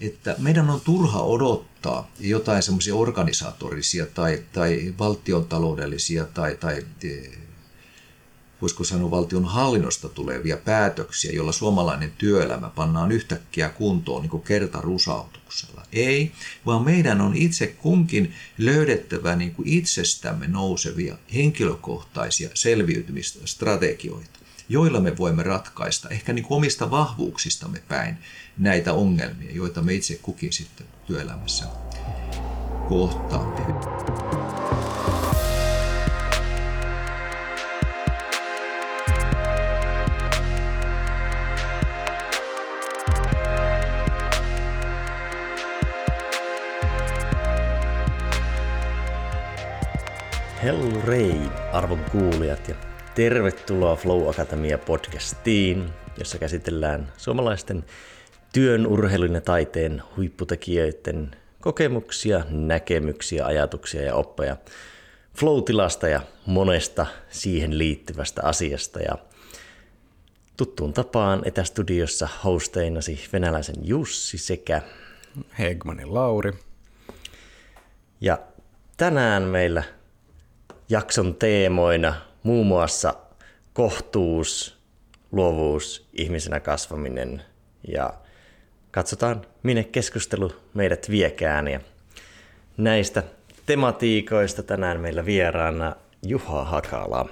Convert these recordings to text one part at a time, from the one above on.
että meidän on turha odottaa jotain semmoisia organisatorisia tai, tai valtiontaloudellisia tai, tai voisiko sanoa valtion hallinnosta tulevia päätöksiä, joilla suomalainen työelämä pannaan yhtäkkiä kuntoon niin kuin kertarusautuksella. Ei, vaan meidän on itse kunkin löydettävä niin kuin itsestämme nousevia henkilökohtaisia selviytymistrategioita, joilla me voimme ratkaista ehkä niin kuin omista vahvuuksistamme päin näitä ongelmia, joita me itse kukin sitten työelämässä kohtaamme. Rei, arvon kuulijat, ja tervetuloa Flow Akatemia podcastiin, jossa käsitellään suomalaisten työn, urheilun ja taiteen huipputekijöiden kokemuksia, näkemyksiä, ajatuksia ja oppeja flow-tilasta ja monesta siihen liittyvästä asiasta. Ja tuttuun tapaan etästudiossa hosteinasi venäläisen Jussi sekä Hegmanin Lauri. Ja tänään meillä jakson teemoina muun muassa kohtuus, luovuus, ihmisenä kasvaminen ja katsotaan minne keskustelu meidät viekään. Ja näistä tematiikoista tänään meillä vieraana Juha Hakala.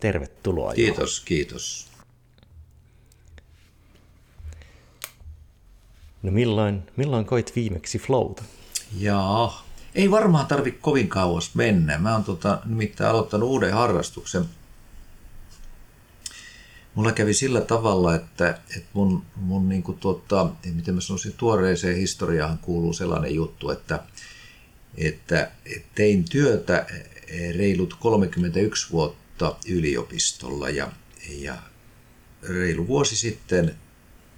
Tervetuloa Kiitos, Juha. kiitos. No milloin, milloin koit viimeksi flowta? Jaa, ei varmaan tarvi kovin kauas mennä. Mä oon tota, nimittäin aloittanut uuden harrastuksen. Mulla kävi sillä tavalla, että, että mun, mun niin kuin tuota, miten mä sanoisin, tuoreeseen historiaan kuuluu sellainen juttu, että, että tein työtä reilut 31 vuotta yliopistolla ja, ja reilu vuosi sitten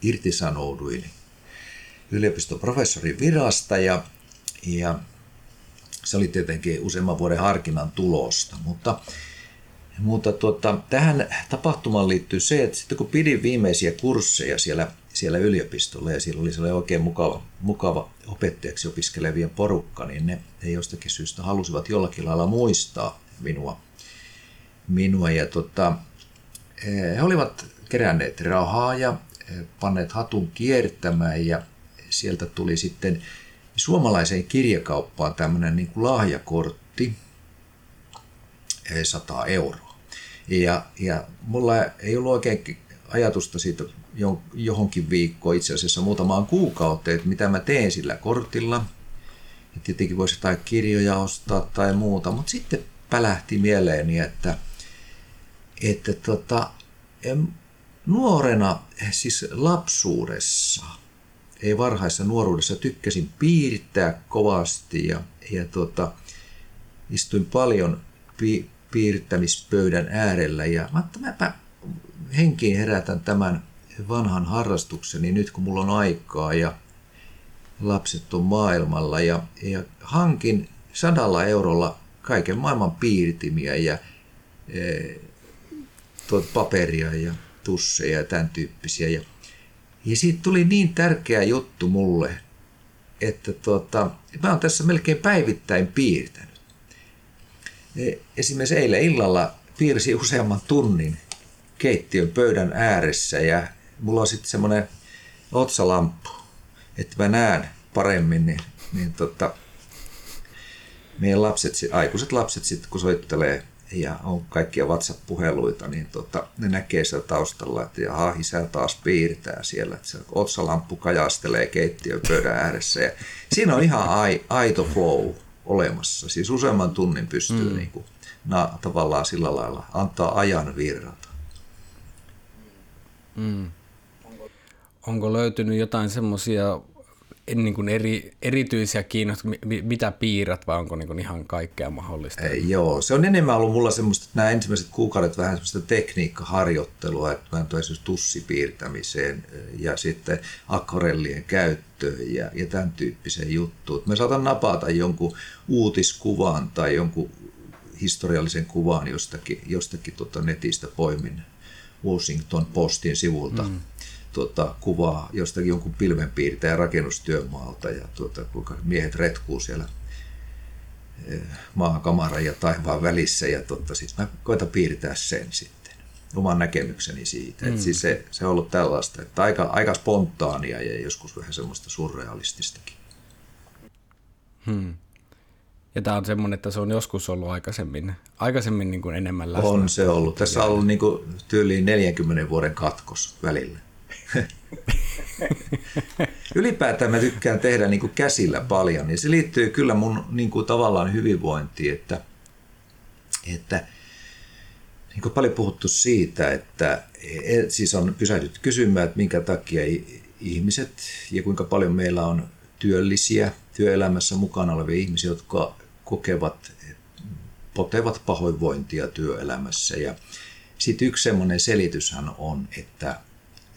irtisanouduin yliopistoprofessorin virasta ja, ja se oli tietenkin useamman vuoden harkinnan tulosta, mutta, mutta tuota, tähän tapahtumaan liittyy se, että sitten kun pidin viimeisiä kursseja siellä, siellä yliopistolla ja siellä oli sellainen oikein mukava, mukava opettajaksi opiskelevia porukka, niin ne, ne jostakin syystä halusivat jollakin lailla muistaa minua. minua ja tuota, he olivat keränneet rahaa ja panneet hatun kiertämään ja sieltä tuli sitten suomalaiseen kirjakauppaan tämmöinen niin kuin lahjakortti, 100 euroa. Ja, ja mulla ei ollut oikein ajatusta siitä johonkin viikkoon, itse asiassa muutamaan kuukauteen, että mitä mä teen sillä kortilla. Ja tietenkin voisi jotain kirjoja ostaa tai muuta, mutta sitten pälähti mieleeni, että, että tota, nuorena, siis lapsuudessa – ei varhaisessa nuoruudessa tykkäsin piirtää kovasti ja, ja tota, istuin paljon pi, piirtämispöydän äärellä ja mä että mäpä henkiin herätän tämän vanhan harrastukseni nyt kun mulla on aikaa ja lapset on maailmalla ja, ja hankin sadalla eurolla kaiken maailman piirtimiä ja e, tuot paperia ja tusseja ja tämän tyyppisiä. Ja ja siitä tuli niin tärkeä juttu mulle, että tuota, mä oon tässä melkein päivittäin piirtänyt. E, esimerkiksi eilen illalla piirsin useamman tunnin keittiön pöydän ääressä ja mulla on sitten semmoinen otsalamppu, että mä näen paremmin, niin, niin tota, meidän lapset, aikuiset lapset sitten kun soittelee ja on kaikkia WhatsApp-puheluita, niin tota, ne näkee siellä taustalla, että jaha, isä taas piirtää siellä, että se otsalamppu kajastelee keittiön pöydän ääressä. Ja siinä on ihan ai, aito flow olemassa, siis useamman tunnin pystyy mm. niin kuin, na, tavallaan sillä lailla antaa ajan virrata. Mm. Onko löytynyt jotain semmoisia niin kuin eri, erityisiä kiinnostuksia, mitä piirrät vai onko niin kuin ihan kaikkea mahdollista? Ei, joo, se on enemmän ollut mulla semmoista, että nämä ensimmäiset kuukaudet vähän semmoista tekniikkaharjoittelua, että mä en esimerkiksi tussipiirtämiseen ja sitten akvarellien käyttöön ja, ja tämän tyyppiseen juttuun. Mä saatan napata jonkun uutiskuvan tai jonkun historiallisen kuvan jostakin, jostakin tota netistä poimin Washington Postin sivulta. Mm tuota, kuvaa jostakin jonkun pilvenpiirtäjän rakennustyömaalta ja tuota, kuinka miehet retkuu siellä eh, maakamaran ja taivaan välissä. Ja totta, siis mä koitan piirtää sen sitten, oman näkemykseni siitä. Mm. Et siis se, se on ollut tällaista, että aika, aika spontaania ja joskus vähän semmoista surrealististakin. Hmm. Ja tämä on semmoinen, että se on joskus ollut aikaisemmin, aikaisemmin niin kuin enemmän läsnä. On se ollut. Tässä on ollut niin kuin tyyliin 40 vuoden katkos välillä. Ylipäätään mä tykkään tehdä niin kuin käsillä paljon, niin se liittyy kyllä mun niin kuin tavallaan hyvinvointiin, että, että niin kuin paljon puhuttu siitä, että e, siis on pysähdytty kysymään, että minkä takia ihmiset ja kuinka paljon meillä on työllisiä, työelämässä mukana olevia ihmisiä, jotka kokevat, potevat pahoinvointia työelämässä. Ja sitten yksi semmoinen selityshän on, että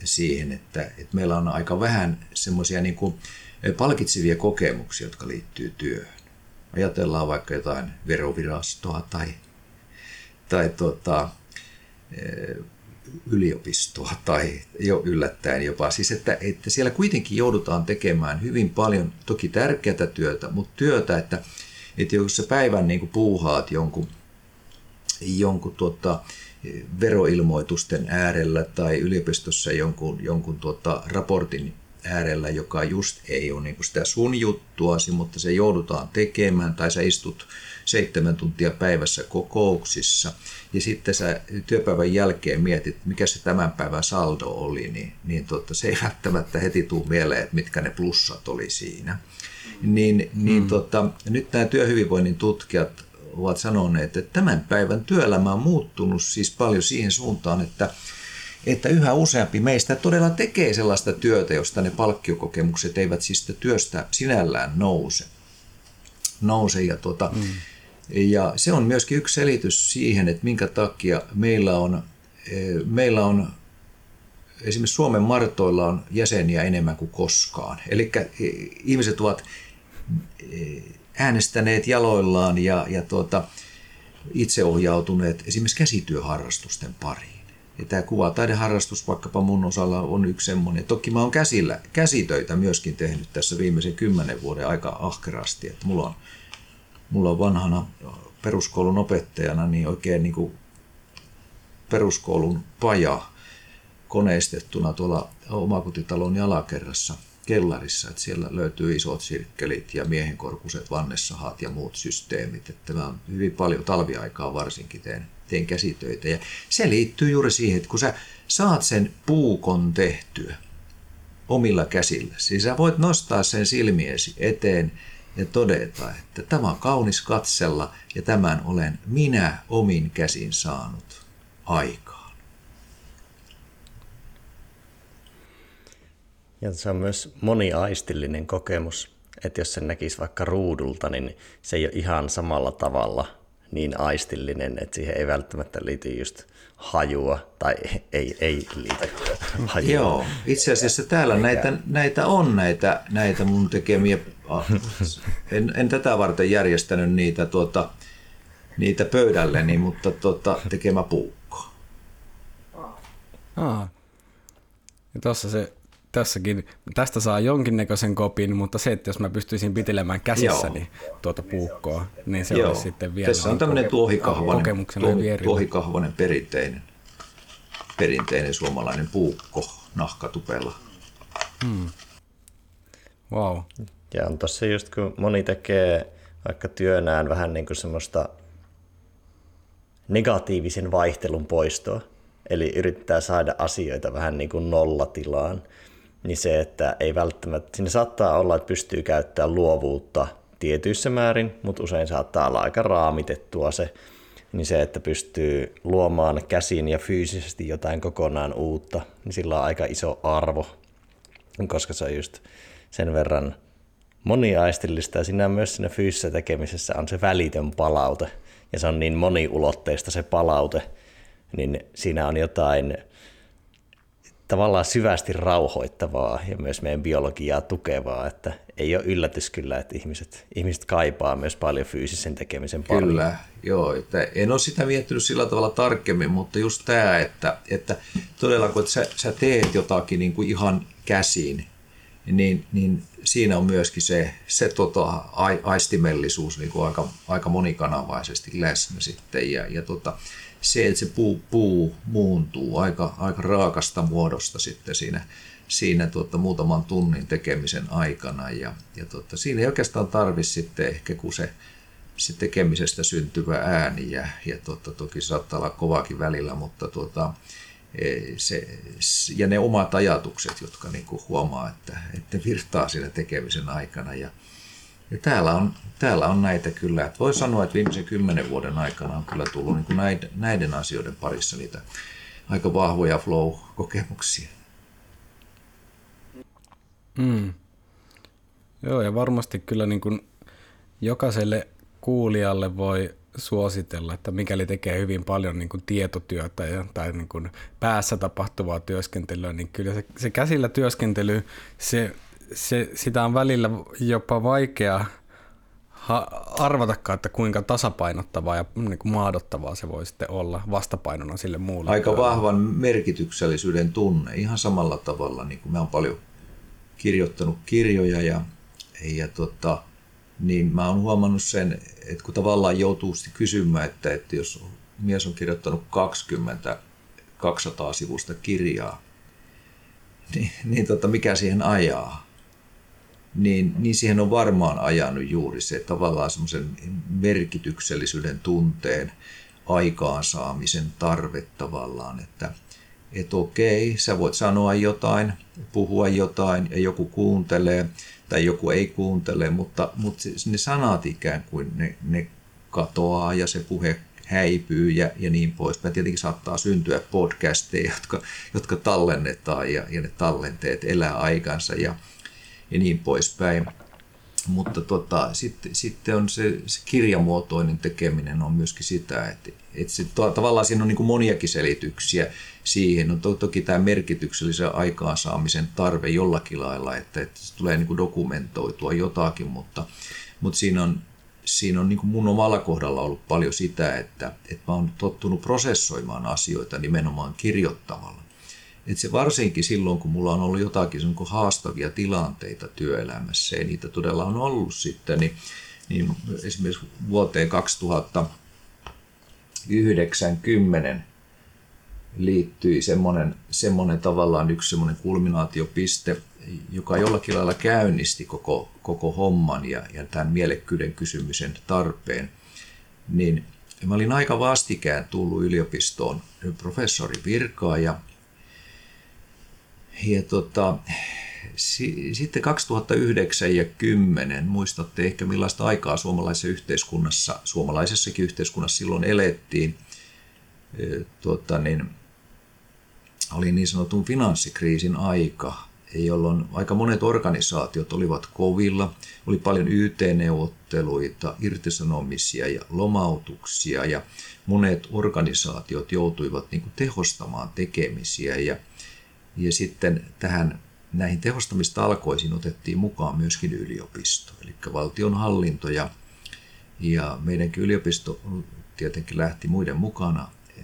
siihen, että, että meillä on aika vähän semmoisia niin kuin palkitsevia kokemuksia, jotka liittyy työhön. Ajatellaan vaikka jotain verovirastoa tai, tai tota, yliopistoa tai jo yllättäen jopa. Siis että, että siellä kuitenkin joudutaan tekemään hyvin paljon, toki tärkeää työtä, mutta työtä, että, että jos sä päivän niin puuhaat jonkun, jonkun tuota, veroilmoitusten äärellä tai yliopistossa jonkun, jonkun tuota, raportin äärellä, joka just ei ole niin sitä sun juttuasi, mutta se joudutaan tekemään, tai sä istut seitsemän tuntia päivässä kokouksissa, ja sitten sä työpäivän jälkeen mietit, mikä se tämän päivän saldo oli, niin, niin tota, se ei välttämättä heti tule mieleen, että mitkä ne plussat oli siinä. Niin, niin mm. tota, nyt nämä työhyvinvoinnin tutkijat ovat sanoneet, että tämän päivän työelämä on muuttunut siis paljon siihen suuntaan, että että yhä useampi meistä todella tekee sellaista työtä, josta ne palkkiokokemukset eivät siis työstä sinällään nouse. nouse ja, tuota, mm. ja se on myöskin yksi selitys siihen, että minkä takia meillä on, e, meillä on esimerkiksi Suomen martoilla on jäseniä enemmän kuin koskaan. Eli e, ihmiset ovat e, äänestäneet jaloillaan ja, ja tuota, itseohjautuneet esimerkiksi käsityöharrastusten pariin. Ja tämä kuvataideharrastus vaikkapa mun osalla on yksi semmoinen. Toki mä oon käsillä, käsitöitä myöskin tehnyt tässä viimeisen kymmenen vuoden aika ahkerasti. Että mulla, on, mulla on vanhana peruskoulun opettajana niin oikein niin kuin peruskoulun paja koneistettuna tuolla omakotitalon jalakerrassa kellarissa, että siellä löytyy isot sirkkelit ja miehenkorkuiset vannesahat ja muut systeemit. Että mä hyvin paljon talviaikaa varsinkin teen teen käsitöitä. Ja se liittyy juuri siihen, että kun sä saat sen puukon tehtyä omilla käsillä, siis sä voit nostaa sen silmiesi eteen ja todeta, että tämä on kaunis katsella ja tämän olen minä omin käsin saanut aikaan. Ja se on myös moniaistillinen kokemus, että jos sen näkisi vaikka ruudulta, niin se ei ole ihan samalla tavalla niin aistillinen, että siihen ei välttämättä liity just hajua, tai ei, ei liity hajua. Joo, itse asiassa täällä näitä, näitä on näitä, näitä mun tekemiä, en, en tätä varten järjestänyt niitä, tuota, niitä pöydälleni, mutta tuota, tekemä puukko. Aa. Ja tuossa se tässäkin, tästä saa jonkinnäköisen kopin, mutta se, että jos mä pystyisin pitelemään käsissäni Joo. tuota puukkoa, niin se Joo. olisi sitten vielä... Tässä on tämmöinen tuohikahvanen, tuohikahvanen perinteinen, perinteinen suomalainen puukko nahkatupella. Hmm. Wow. Ja on tossa just kun moni tekee vaikka työnään vähän niin kuin semmoista negatiivisen vaihtelun poistoa, eli yrittää saada asioita vähän niin kuin nollatilaan, niin se, että ei välttämättä, sinne saattaa olla, että pystyy käyttämään luovuutta tietyissä määrin, mutta usein saattaa olla aika raamitettua se, niin se, että pystyy luomaan käsin ja fyysisesti jotain kokonaan uutta, niin sillä on aika iso arvo, koska se on just sen verran moniaistillista. Ja siinä myös siinä fyysisessä tekemisessä on se välitön palaute. Ja se on niin moniulotteista se palaute, niin siinä on jotain tavallaan syvästi rauhoittavaa ja myös meidän biologiaa tukevaa, että ei ole yllätys kyllä, että ihmiset, ihmiset kaipaa myös paljon fyysisen tekemisen pariin. Kyllä, joo. Että en ole sitä miettinyt sillä tavalla tarkemmin, mutta just tämä, että, että todella kun sä, sä teet jotakin niin kuin ihan käsin, niin, niin siinä on myöskin se, se tota, aistimellisuus niin kuin aika, aika monikanavaisesti läsnä sitten. Ja, ja tota, se, että se puu, puu muuntuu aika, aika raakasta muodosta sitten siinä, siinä tuota, muutaman tunnin tekemisen aikana. Ja, ja tuota, siinä ei oikeastaan tarvi sitten ehkä kun se, se tekemisestä syntyvä ääni ja, ja tuota, toki saattaa olla kovakin välillä, mutta tuota, se, ja ne omat ajatukset, jotka niin kuin huomaa, että, että virtaa siinä tekemisen aikana. Ja, ja täällä, on, täällä on näitä kyllä. Että voi sanoa, että viimeisen kymmenen vuoden aikana on kyllä tullut niin kuin näiden, näiden asioiden parissa niitä aika vahvoja flow-kokemuksia. Mm. Joo, ja varmasti kyllä niin kuin jokaiselle kuulijalle voi suositella, että mikäli tekee hyvin paljon niin kuin tietotyötä ja, tai niin kuin päässä tapahtuvaa työskentelyä, niin kyllä se, se käsillä työskentely, se, se, sitä on välillä jopa vaikea arvatakaan, että kuinka tasapainottavaa ja niin kuin maadottavaa se voi sitten olla vastapainona sille muulle. Aika työlle. vahvan merkityksellisyyden tunne, ihan samalla tavalla, niin kuin mä oon paljon kirjoittanut kirjoja ja, ja tota, niin mä oon huomannut sen, että kun tavallaan joutuu kysymään, että, että jos mies on kirjoittanut 20 200 sivusta kirjaa, niin, niin tota, mikä siihen ajaa? Niin, niin siihen on varmaan ajanut juuri se tavallaan semmoisen merkityksellisyyden tunteen aikaansaamisen tarve tavallaan, että, että okei, sä voit sanoa jotain, puhua jotain ja joku kuuntelee tai joku ei kuuntele, mutta, mutta ne sanat ikään kuin ne, ne katoaa ja se puhe häipyy ja, ja niin poispäin. Tietenkin saattaa syntyä podcasteja, jotka, jotka tallennetaan ja, ja ne tallenteet elää aikansa ja, ja niin poispäin. Mutta tota, sitten, sitten on se, se kirjamuotoinen tekeminen on myöskin sitä, että, että se, to, tavallaan siinä on niin kuin moniakin selityksiä siihen. On to, toki tämä merkityksellisen aikaansaamisen tarve jollakin lailla, että, että se tulee niin kuin dokumentoitua jotakin, mutta, mutta siinä on, siinä on niin kuin mun omalla kohdalla ollut paljon sitä, että, että mä oon tottunut prosessoimaan asioita nimenomaan kirjoittamalla. Et se varsinkin silloin, kun mulla on ollut jotakin haastavia tilanteita työelämässä, ja niitä todella on ollut sitten, niin, niin esimerkiksi vuoteen 2090 liittyi semmoinen, semmoinen tavallaan yksi semmoinen kulminaatiopiste, joka jollakin lailla käynnisti koko, koko homman ja, ja tämän mielekkyyden kysymisen tarpeen, niin mä olin aika vastikään tullut yliopistoon professori virkaa ja ja tota, si, sitten 2009 ja 10 muistatte ehkä millaista aikaa suomalaisessa yhteiskunnassa, suomalaisessakin yhteiskunnassa silloin elettiin. Tota, niin, oli niin sanotun finanssikriisin aika, jolloin aika monet organisaatiot olivat kovilla. Oli paljon YT-neuvotteluita, irtisanomisia ja lomautuksia ja monet organisaatiot joutuivat niin kuin tehostamaan tekemisiä ja – ja sitten tähän näihin tehostamistalkoisiin otettiin mukaan myöskin yliopisto, eli valtionhallinto ja, ja meidänkin yliopisto tietenkin lähti muiden mukana eh,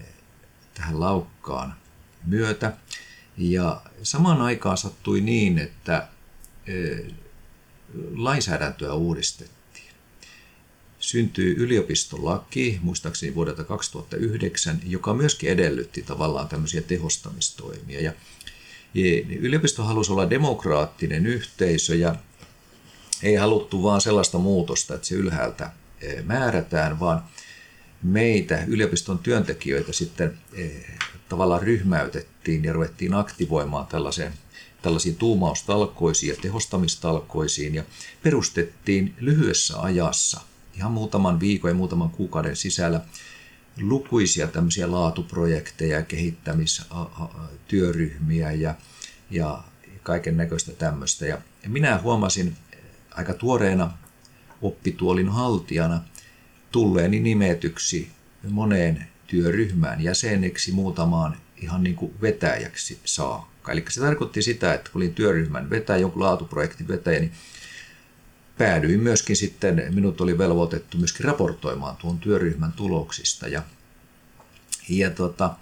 tähän laukkaan myötä. Ja samaan aikaan sattui niin, että eh, lainsäädäntöä uudistettiin. Syntyi yliopistolaki, muistaakseni vuodelta 2009, joka myöskin edellytti tavallaan tämmöisiä tehostamistoimia. Ja yliopisto halusi olla demokraattinen yhteisö ja ei haluttu vaan sellaista muutosta, että se ylhäältä eh, määrätään, vaan meitä yliopiston työntekijöitä sitten eh, tavallaan ryhmäytettiin ja ruvettiin aktivoimaan tällaiseen, tällaisiin tuumaustalkoisiin ja tehostamistalkoisiin ja perustettiin lyhyessä ajassa, ihan muutaman viikon ja muutaman kuukauden sisällä, lukuisia tämmöisiä laatuprojekteja, kehittämistyöryhmiä ja, ja kaiken näköistä tämmöistä. Ja minä huomasin aika tuoreena oppituolin haltijana tulleeni nimetyksi moneen työryhmään jäseneksi, muutamaan ihan niin kuin vetäjäksi saakka. Eli se tarkoitti sitä, että kun olin työryhmän vetäjä, jonkun laatuprojektin vetäjä, niin päädyin myöskin sitten, minut oli velvoitettu myöskin raportoimaan tuon työryhmän tuloksista. Ja, ja tota,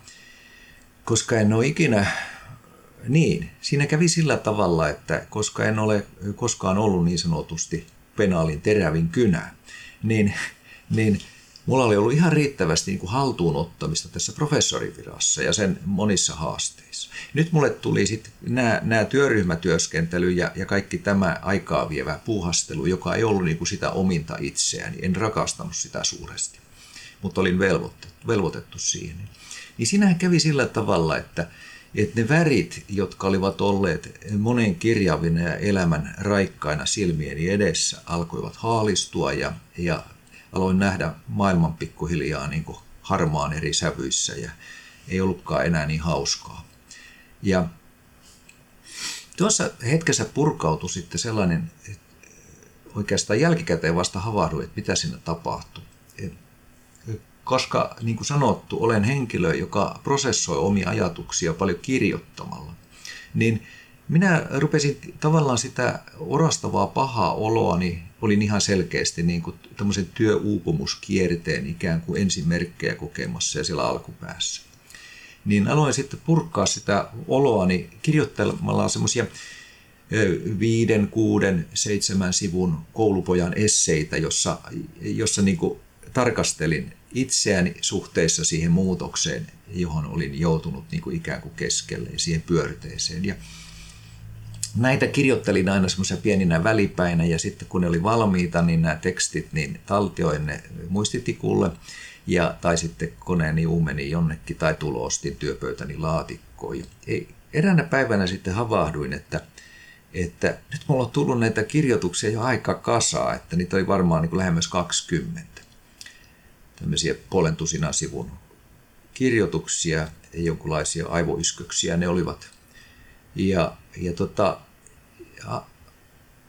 koska en ole ikinä, niin, siinä kävi sillä tavalla, että koska en ole koskaan ollut niin sanotusti penaalin terävin kynä, niin, niin mulla oli ollut ihan riittävästi niin kuin haltuunottamista tässä professorivirassa ja sen monissa haasteissa. Nyt mulle tuli sitten nämä, nämä työryhmätyöskentely ja, ja kaikki tämä aikaa vievä puuhastelu, joka ei ollut niin kuin sitä ominta itseäni. En rakastanut sitä suuresti, mutta olin velvoitettu, velvoitettu siihen. Niin siinähän kävi sillä tavalla, että, että ne värit, jotka olivat olleet monen kirjavina ja elämän raikkaina silmieni edessä, alkoivat haalistua ja, ja aloin nähdä maailman pikkuhiljaa niin kuin harmaan eri sävyissä ja ei ollutkaan enää niin hauskaa. Ja tuossa hetkessä purkautui sitten sellainen, että oikeastaan jälkikäteen vasta havahduin, että mitä siinä tapahtui. Koska niin kuin sanottu, olen henkilö, joka prosessoi omia ajatuksia paljon kirjoittamalla, niin minä rupesin tavallaan sitä orastavaa pahaa oloa, niin olin ihan selkeästi niin kuin tämmöisen työuupumuskierteen ikään kuin ensimerkkejä kokemassa ja siellä alkupäässä. Niin aloin sitten purkaa sitä oloani kirjoittelemalla semmoisia viiden, kuuden, seitsemän sivun koulupojan esseitä, jossa, jossa niin kuin tarkastelin itseäni suhteessa siihen muutokseen, johon olin joutunut niin kuin ikään kuin keskelle ja siihen pyörteeseen. Ja näitä kirjoittelin aina semmoisia pieninä välipäinä ja sitten kun ne oli valmiita, niin nämä tekstit, niin taltioin ne muistitikulle ja, tai sitten koneeni uumeni jonnekin tai tulostin työpöytäni laatikkoon. Ei, eräänä päivänä sitten havahduin, että, että nyt mulla on tullut näitä kirjoituksia jo aika kasaa, että niitä oli varmaan niin kuin lähemmäs 20. Tämmöisiä puolentusina sivun kirjoituksia ja jonkinlaisia aivoysköksiä ne olivat. Ja, ja tota, ja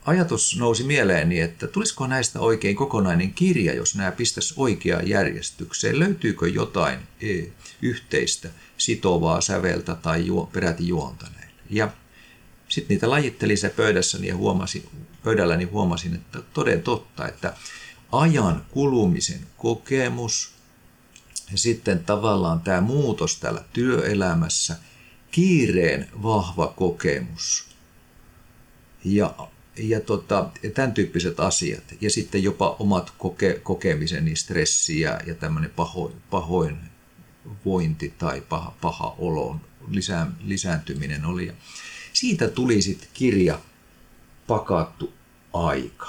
ajatus nousi mieleeni, että tulisiko näistä oikein kokonainen kirja, jos nämä pistäisi oikeaan järjestykseen. Löytyykö jotain e, yhteistä sitovaa säveltä tai juo, peräti juonta näille. Ja sitten niitä lajittelin se pöydässäni ja huomasin, pöydälläni huomasin, että toden totta, että ajan kulumisen kokemus ja sitten tavallaan tämä muutos täällä työelämässä, kiireen vahva kokemus – ja, ja tota, tämän tyyppiset asiat. Ja sitten jopa omat koke, kokemiseni, stressi ja, ja tämmöinen pahoin, pahoin vointi tai paha, paha olon lisää, lisääntyminen oli. Ja siitä tuli sitten kirja Pakattu aika.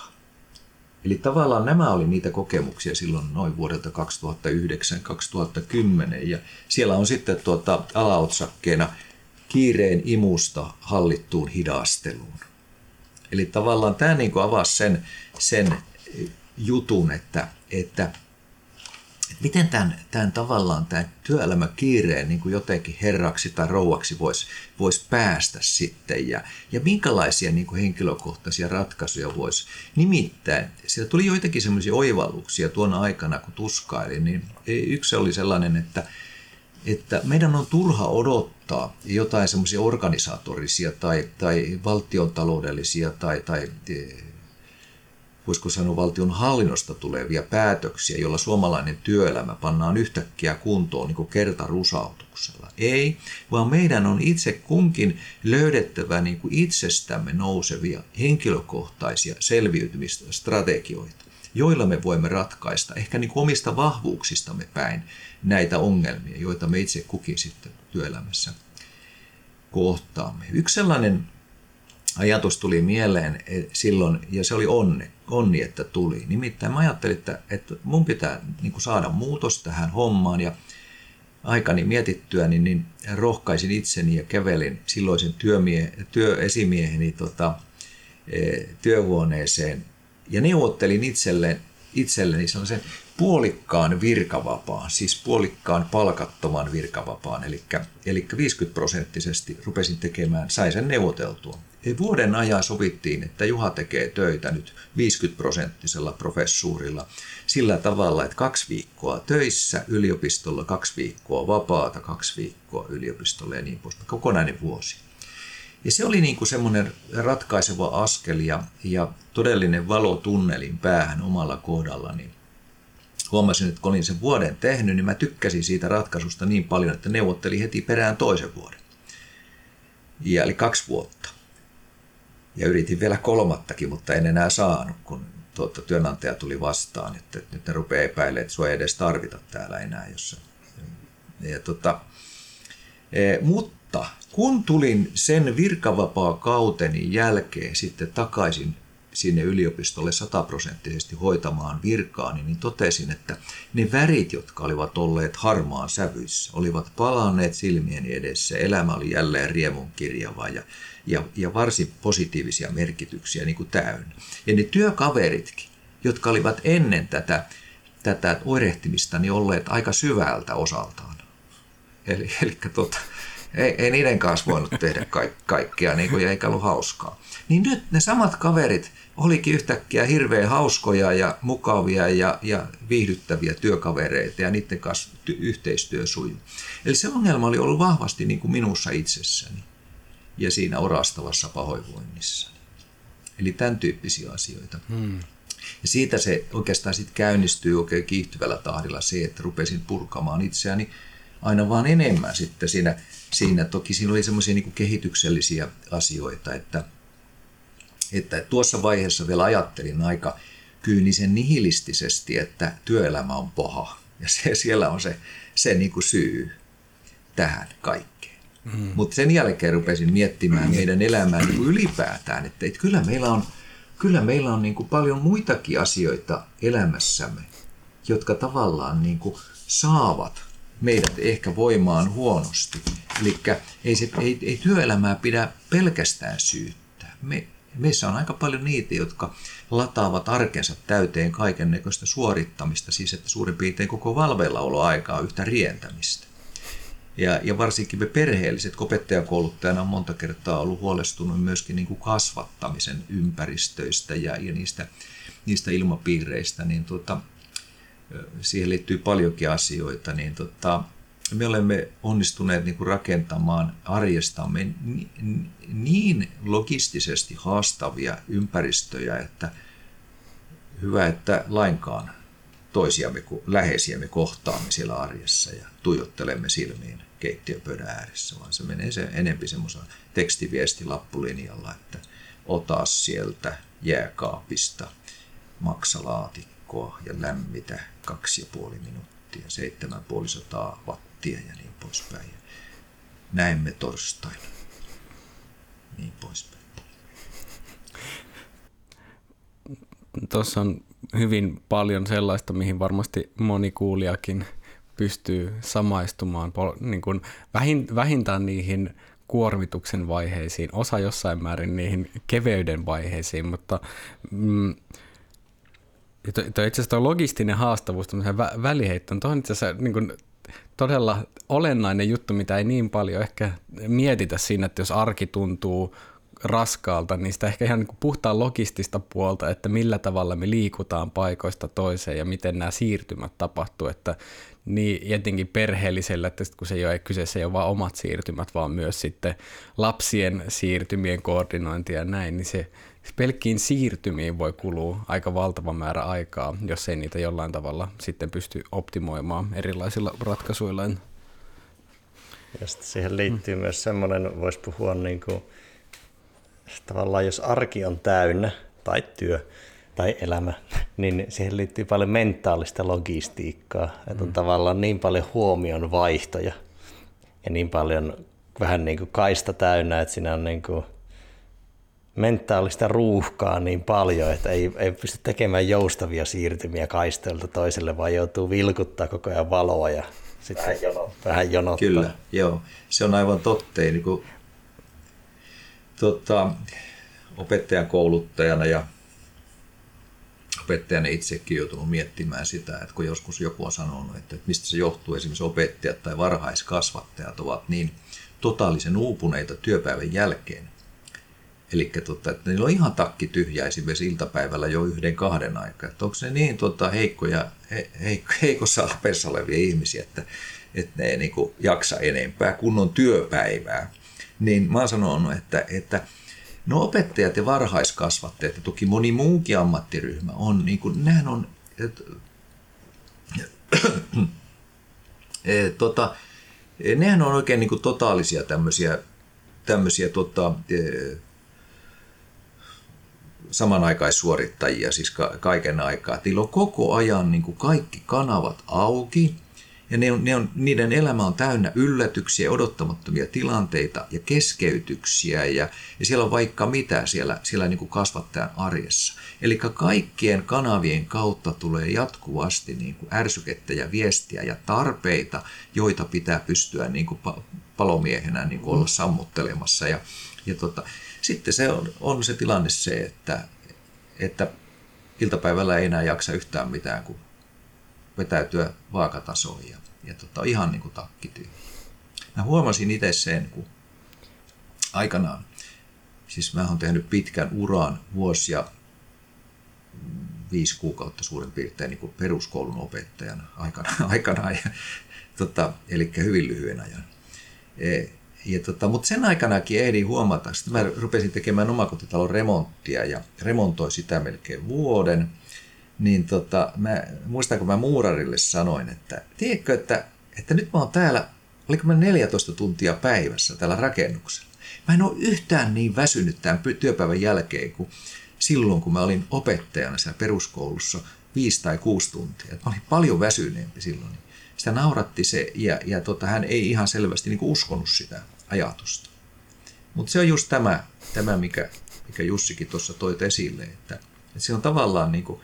Eli tavallaan nämä oli niitä kokemuksia silloin noin vuodelta 2009-2010 ja siellä on sitten tuota alaotsakkeena kiireen imusta hallittuun hidasteluun. Eli tavallaan tämä niin kuin avasi sen, sen jutun, että, että, että miten tämän, tämän tavallaan tämän työelämäkiireen niin kuin jotenkin herraksi tai rouvaksi voisi vois päästä sitten ja, ja minkälaisia niin kuin henkilökohtaisia ratkaisuja voisi. Nimittäin siellä tuli joitakin semmoisia oivalluksia tuona aikana, kun tuskaili, niin yksi oli sellainen, että, että meidän on turha odottaa jotain semmoisia organisatorisia tai, tai valtiontaloudellisia tai, tai e, voisiko sanoa valtion hallinnosta tulevia päätöksiä, joilla suomalainen työelämä pannaan yhtäkkiä kuntoon niin kuin kertarusautuksella. Ei, vaan meidän on itse kunkin löydettävä niin kuin itsestämme nousevia henkilökohtaisia selviytymistrategioita joilla me voimme ratkaista ehkä niin kuin omista vahvuuksistamme päin näitä ongelmia, joita me itse kukin sitten työelämässä kohtaamme. Yksi sellainen ajatus tuli mieleen e, silloin, ja se oli onne, onni, että tuli. Nimittäin mä ajattelin, että, että mun pitää niin kuin saada muutos tähän hommaan, ja aikani mietittyä, niin, niin rohkaisin itseni ja kävelin silloisen työmie, työesimieheni tota, e, työhuoneeseen ja neuvottelin itselleen, itselleni sellaisen puolikkaan virkavapaan, siis puolikkaan palkattoman virkavapaan, eli, eli 50 prosenttisesti rupesin tekemään, sain sen neuvoteltua. Ja vuoden ajan sovittiin, että Juha tekee töitä nyt 50 prosenttisella professuurilla sillä tavalla, että kaksi viikkoa töissä yliopistolla, kaksi viikkoa vapaata, kaksi viikkoa yliopistolla ja niin poispäin, kokonainen vuosi. ja se oli niin kuin semmoinen ratkaiseva askel ja, ja todellinen valo tunnelin päähän omalla kohdallani. Huomasin, että kun olin sen vuoden tehnyt, niin mä tykkäsin siitä ratkaisusta niin paljon, että neuvottelin heti perään toisen vuoden. Ja eli kaksi vuotta. Ja yritin vielä kolmattakin, mutta en enää saanut, kun tuota, työnantaja tuli vastaan, että, että nyt ne rupeaa epäilemään, että sua ei edes tarvita täällä enää. Jossa. Ja, tota, e, mutta kun tulin sen virkavapaa kauteni jälkeen sitten takaisin sinne yliopistolle sataprosenttisesti hoitamaan virkaani, niin totesin, että ne värit, jotka olivat olleet harmaan sävyissä, olivat palanneet silmieni edessä. Elämä oli jälleen riemun kirjava ja, ja, ja varsin positiivisia merkityksiä niin kuin täynnä. Ja ne työkaveritkin, jotka olivat ennen tätä, tätä oirehtimista, niin olleet aika syvältä osaltaan. Eli, eli tota, ei, ei niiden kanssa voinut tehdä kaik, kaikkea, niin kuin, eikä ollut hauskaa. Niin nyt ne samat kaverit olikin yhtäkkiä hirveän hauskoja ja mukavia ja, ja viihdyttäviä työkavereita ja niiden kanssa ty- yhteistyö sujuu. Eli se ongelma oli ollut vahvasti niin kuin minussa itsessäni ja siinä orastavassa pahoinvoinnissa. Eli tämän tyyppisiä asioita. Hmm. Ja siitä se oikeastaan sitten käynnistyy oikein kiihtyvällä tahdilla se, että rupesin purkamaan itseäni aina vaan enemmän sitten siinä, siinä toki siinä oli semmoisia niin kehityksellisiä asioita, että, että tuossa vaiheessa vielä ajattelin aika kyynisen nihilistisesti, että työelämä on paha ja se, siellä on se, se niin kuin syy tähän kaikkeen. Mm. Mutta sen jälkeen rupesin miettimään meidän elämää niin kuin ylipäätään, että, että kyllä meillä on, kyllä meillä on niin kuin paljon muitakin asioita elämässämme, jotka tavallaan niin kuin saavat meidät ehkä voimaan huonosti. Eli ei, se, ei, ei työelämää pidä pelkästään syyttää. Me, meissä on aika paljon niitä, jotka lataavat arkensa täyteen kaiken näköistä suorittamista, siis että suurin piirtein koko valveillaoloaika on yhtä rientämistä. Ja, ja varsinkin me perheelliset, opettajakouluttajana on monta kertaa ollut huolestunut myöskin niin kuin kasvattamisen ympäristöistä ja, ja niistä, niistä ilmapiireistä, niin tuota, siihen liittyy paljonkin asioita, niin tota, me olemme onnistuneet niin kuin rakentamaan arjestamme niin logistisesti haastavia ympäristöjä, että hyvä, että lainkaan toisiamme, läheisiämme kohtaamme siellä arjessa ja tuijottelemme silmiin keittiöpöydän ääressä, vaan se menee se enempi semmoisella tekstiviestilappulinjalla, että ota sieltä jääkaapista maksalaatikkoa ja lämmitä kaksi ja puoli minuuttia, seitsemän puolisataa wattia ja niin poispäin. Näemme torstaina. Niin poispäin. Tuossa on hyvin paljon sellaista, mihin varmasti moni kuulijakin pystyy samaistumaan, niin kuin vähintään niihin kuormituksen vaiheisiin, osa jossain määrin niihin keveyden vaiheisiin, mutta mm, Tuo, itse asiassa tuo logistinen haastavuus tämmöisen vä- väliheittoon, tuo on itse asiassa niin kuin todella olennainen juttu, mitä ei niin paljon ehkä mietitä siinä, että jos arki tuntuu raskaalta, niin sitä ehkä ihan niin kuin puhtaan logistista puolta, että millä tavalla me liikutaan paikoista toiseen ja miten nämä siirtymät tapahtuu, että niin etenkin perheellisellä, että kun se ei ole kyseessä ei ole vain omat siirtymät, vaan myös sitten lapsien siirtymien koordinointi ja näin, niin se pelkkiin siirtymiin voi kulua aika valtava määrä aikaa, jos ei niitä jollain tavalla sitten pysty optimoimaan erilaisilla ratkaisuilla. Ja siihen liittyy mm. myös semmoinen, voisi puhua niin kuin, tavallaan jos arki on täynnä, tai työ, tai elämä, niin siihen liittyy paljon mentaalista logistiikkaa. Että on mm. tavallaan niin paljon huomion vaihtoja ja niin paljon vähän niin kuin kaista täynnä, että siinä on niin kuin mentaalista ruuhkaa niin paljon, että ei, ei pysty tekemään joustavia siirtymiä kaistoilta toiselle, vaan joutuu vilkuttaa koko ajan valoa ja sitten vähän jonottaa. Vähän jonottaa. Kyllä, joo. Se on aivan totta. Niin kuin, tota, opettajan kouluttajana ja opettajana itsekin joutunut miettimään sitä, että kun joskus joku on sanonut, että mistä se johtuu, esimerkiksi opettajat tai varhaiskasvattajat ovat niin totaalisen uupuneita työpäivän jälkeen, Eli tota, että niillä on ihan takki tyhjä esimerkiksi iltapäivällä jo yhden kahden aikaa. Että onko ne niin tota, heikkoja, he, heikko, heikossa alpeessa olevia ihmisiä, että, että ne ei niin kuin, jaksa enempää kunnon työpäivää. niin mä oon sanonut, että, että no opettajat ja varhaiskasvattajat ja toki moni muukin ammattiryhmä on, niin kuin, nehän on, et, et, tota, nehän on oikein niin kuin totaalisia tämmöisiä, tämmöisiä tota, e, samanaikaissuorittajia siis ka- kaiken aikaa. Niillä on koko ajan niin kuin kaikki kanavat auki ja ne on, ne on, niiden elämä on täynnä yllätyksiä, odottamattomia tilanteita ja keskeytyksiä ja, ja siellä on vaikka mitä siellä, siellä niin kuin kasvattajan arjessa. Eli kaikkien kanavien kautta tulee jatkuvasti niin kuin ärsykettä ja viestiä ja tarpeita, joita pitää pystyä niin kuin palomiehenä niin kuin olla sammuttelemassa. Ja, ja tota, sitten se on, on se tilanne se, että, että iltapäivällä ei enää jaksa yhtään mitään kuin vetäytyä vaakatasoon ja, ja tota, ihan niin kuin takkityy. Mä huomasin itse sen, kun aikanaan, siis mä oon tehnyt pitkän uran vuosia, viisi kuukautta suurin piirtein niin kuin peruskoulun opettajana aikana, aikanaan, ja, tota, eli hyvin lyhyen ajan. E, ja tota, mutta sen aikanakin ehdin huomata, että mä rupesin tekemään omakotitalon remonttia ja remontoin sitä melkein vuoden. Niin tota, mä, muistan, kun mä muurarille sanoin, että tiedätkö, että, että nyt mä oon täällä, oliko mä 14 tuntia päivässä täällä rakennuksella. Mä en ole yhtään niin väsynyt tämän työpäivän jälkeen kuin silloin, kun mä olin opettajana siellä peruskoulussa viisi tai kuusi tuntia. Mä olin paljon väsyneempi silloin sitä nauratti se ja, ja tota, hän ei ihan selvästi niin uskonut sitä ajatusta. Mutta se on just tämä, tämä mikä, mikä Jussikin tuossa toi esille, että, että se on tavallaan niin kuin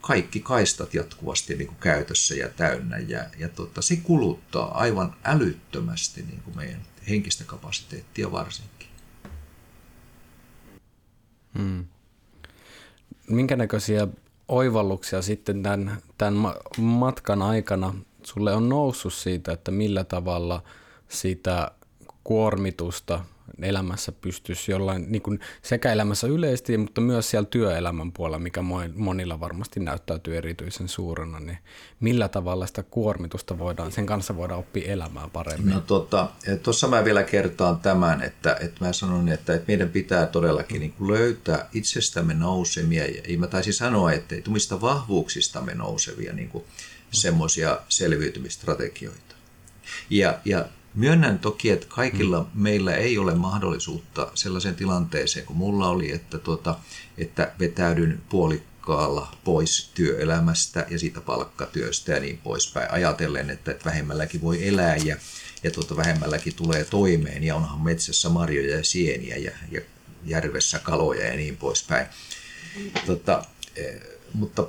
kaikki kaistat jatkuvasti niin kuin käytössä ja täynnä ja, ja tota, se kuluttaa aivan älyttömästi niin kuin meidän henkistä kapasiteettia varsinkin. Hmm. Minkä näköisiä oivalluksia sitten tämän, tämän matkan aikana sulle on noussut siitä, että millä tavalla sitä kuormitusta elämässä pystyisi jollain, niin kuin sekä elämässä yleisesti, mutta myös siellä työelämän puolella, mikä monilla varmasti näyttäytyy erityisen suurena, niin millä tavalla sitä kuormitusta voidaan, sen kanssa voidaan oppia elämään paremmin? No tuossa tota, mä vielä kertaan tämän, että, että mä sanon, että, että meidän pitää todellakin niin kuin löytää itsestämme nousemia, ja mä taisin sanoa, että tumista vahvuuksistamme nousevia niin kuin semmoisia selviytymistrategioita. Ja, ja myönnän toki, että kaikilla mm. meillä ei ole mahdollisuutta sellaiseen tilanteeseen kuin mulla oli, että, tota, että vetäydyn puolikkaalla pois työelämästä ja siitä palkkatyöstä ja niin poispäin, ajatellen, että, että vähemmälläkin voi elää ja, ja tuota, vähemmälläkin tulee toimeen ja onhan metsässä marjoja ja sieniä ja, ja järvessä kaloja ja niin poispäin. Tota, mutta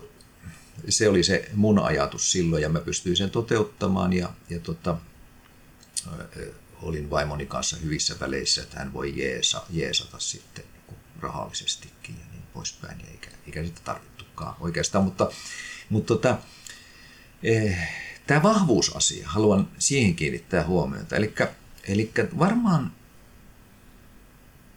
se oli se mun ajatus silloin ja mä pystyin sen toteuttamaan ja, ja tota, olin vaimoni kanssa hyvissä väleissä, että hän voi jeesa, jeesata sitten niin rahallisestikin ja niin poispäin, eikä, eikä sitä tarvittukaan oikeastaan, mutta, mutta tota, eh, tämä vahvuusasia, haluan siihen kiinnittää huomiota, eli varmaan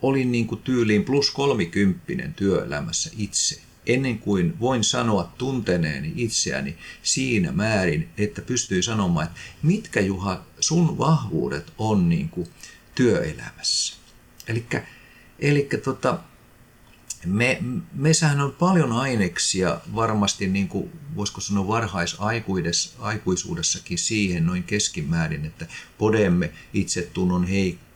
olin niin kuin tyyliin plus kolmikymppinen työelämässä itse ennen kuin voin sanoa tunteneeni itseäni siinä määrin, että pystyy sanomaan, että mitkä Juha sun vahvuudet on niin kuin työelämässä. Eli tota, me, meissähän on paljon aineksia varmasti, niin kuin voisiko sanoa varhaisaikuisuudessakin siihen noin keskimäärin, että podemme itsetunnon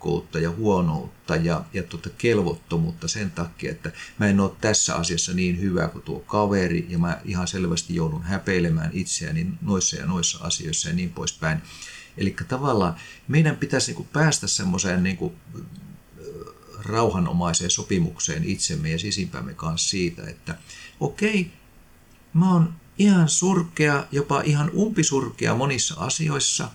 heikkoutta ja huonoutta ja, ja tuota kelvottomuutta sen takia, että mä en ole tässä asiassa niin hyvä kuin tuo kaveri ja mä ihan selvästi joudun häpeilemään itseäni noissa ja noissa asioissa ja niin poispäin. Eli tavallaan meidän pitäisi niin päästä semmoiseen niin rauhanomaiseen sopimukseen itsemme ja sisimpämme kanssa siitä, että okei, mä oon ihan surkea, jopa ihan umpisurkea monissa asioissa,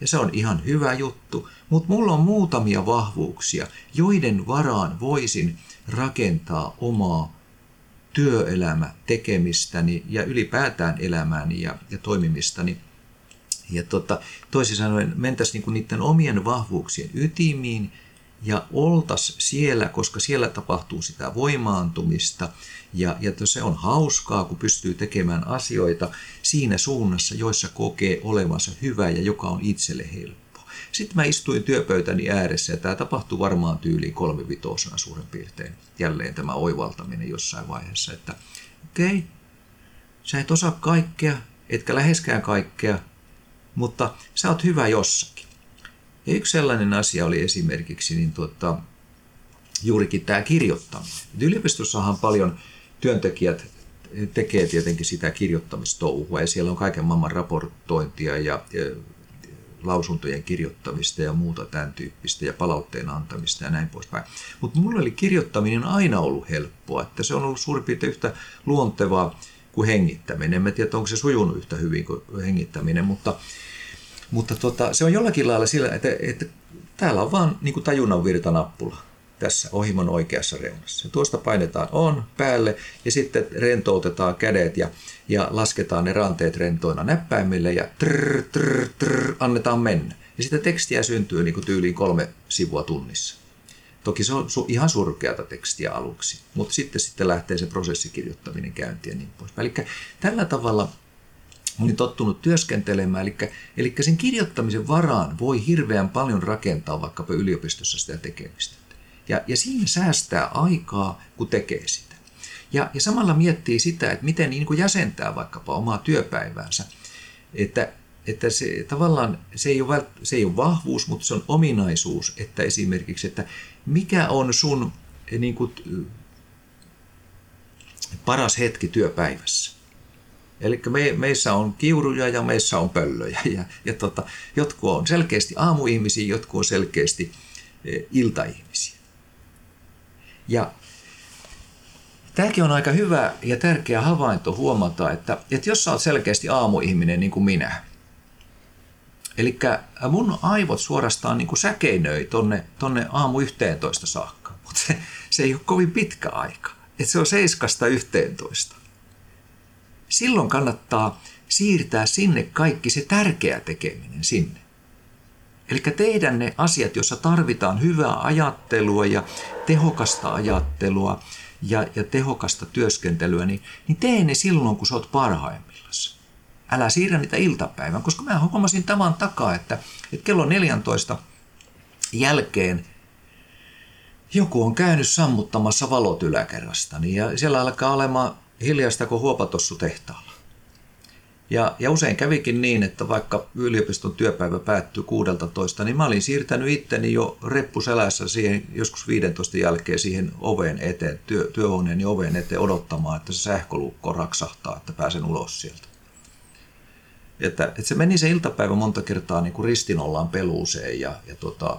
ja se on ihan hyvä juttu, mutta mulla on muutamia vahvuuksia, joiden varaan voisin rakentaa omaa työelämä tekemistäni ja ylipäätään elämääni ja, ja toimimistani. Ja tota, toisin sanoen mentäisiin niinku niiden omien vahvuuksien ytimiin ja oltas siellä, koska siellä tapahtuu sitä voimaantumista ja, ja se on hauskaa, kun pystyy tekemään asioita siinä suunnassa, joissa kokee olevansa hyvä ja joka on itselle helppo. Sitten mä istuin työpöytäni ääressä ja tämä tapahtui varmaan tyyliin kolmivitosena suurin piirtein. Jälleen tämä oivaltaminen jossain vaiheessa, että okei, okay, sä et osaa kaikkea, etkä läheskään kaikkea, mutta sä oot hyvä jossakin. Ja yksi sellainen asia oli esimerkiksi niin tuota, juurikin tämä kirjoittaminen. Yliopistossahan paljon työntekijät tekee tietenkin sitä kirjoittamistouhua ja siellä on kaiken maailman raportointia ja, ja lausuntojen kirjoittamista ja muuta tämän tyyppistä ja palautteen antamista ja näin poispäin. Mutta mulla oli kirjoittaminen aina ollut helppoa, että se on ollut suurin piirtein yhtä luontevaa kuin hengittäminen. En tiedä, onko se sujunut yhtä hyvin kuin hengittäminen, mutta, mutta tota, se on jollakin lailla sillä, että, että täällä on vaan niin tajunnan virtanappula tässä ohimon oikeassa reunassa. Ja tuosta painetaan on päälle ja sitten rentoutetaan kädet ja, ja lasketaan ne ranteet rentoina näppäimille ja trrr, trrr, trrr, annetaan mennä. Ja sitä tekstiä syntyy niin kuin tyyliin kolme sivua tunnissa. Toki se on ihan surkeata tekstiä aluksi, mutta sitten, sitten lähtee se prosessikirjoittaminen käyntiin ja niin pois. Eli tällä tavalla olin tottunut työskentelemään, eli, eli sen kirjoittamisen varaan voi hirveän paljon rakentaa vaikkapa yliopistossa sitä tekemistä. Ja, ja siinä säästää aikaa, kun tekee sitä. Ja, ja samalla miettii sitä, että miten niin kuin jäsentää vaikkapa omaa työpäiväänsä. Että, että se, tavallaan se ei, ole, se ei ole vahvuus, mutta se on ominaisuus, että esimerkiksi, että mikä on sun niin kuin, paras hetki työpäivässä. Eli me, meissä on kiuruja ja meissä on pöllöjä. Ja, ja tota, jotkut on selkeästi aamuihmisiä, jotkut on selkeästi e, iltaihmisiä. Ja tämäkin on aika hyvä ja tärkeä havainto huomata, että, että jos sä oot selkeästi aamuihminen niin kuin minä, eli mun aivot suorastaan niin kuin säkeinöi tonne, tonne aamu 11 saakka, mutta se, se ei ole kovin pitkä aika. Että se on seiskasta 11. Silloin kannattaa siirtää sinne kaikki se tärkeä tekeminen sinne. Eli tehdä ne asiat, joissa tarvitaan hyvää ajattelua ja tehokasta ajattelua ja, ja tehokasta työskentelyä, niin, niin tee ne silloin, kun sä oot parhaimmillaan. Älä siirrä niitä iltapäivän, koska mä huomasin tavan takaa, että, että kello 14 jälkeen joku on käynyt sammuttamassa valot yläkerrastani ja siellä alkaa olemaan hiljaista kuin huopatossu tehtaalla. Ja, ja usein kävikin niin, että vaikka yliopiston työpäivä päättyi 16, niin mä olin siirtänyt itteni jo reppuselässä siihen joskus 15 jälkeen siihen oven eteen, työ, työhuoneeni oven eteen odottamaan, että se sähkölukko raksahtaa, että pääsen ulos sieltä. Että, että se meni se iltapäivä monta kertaa niin kuin ristinollaan peluuseen ja, ja tota,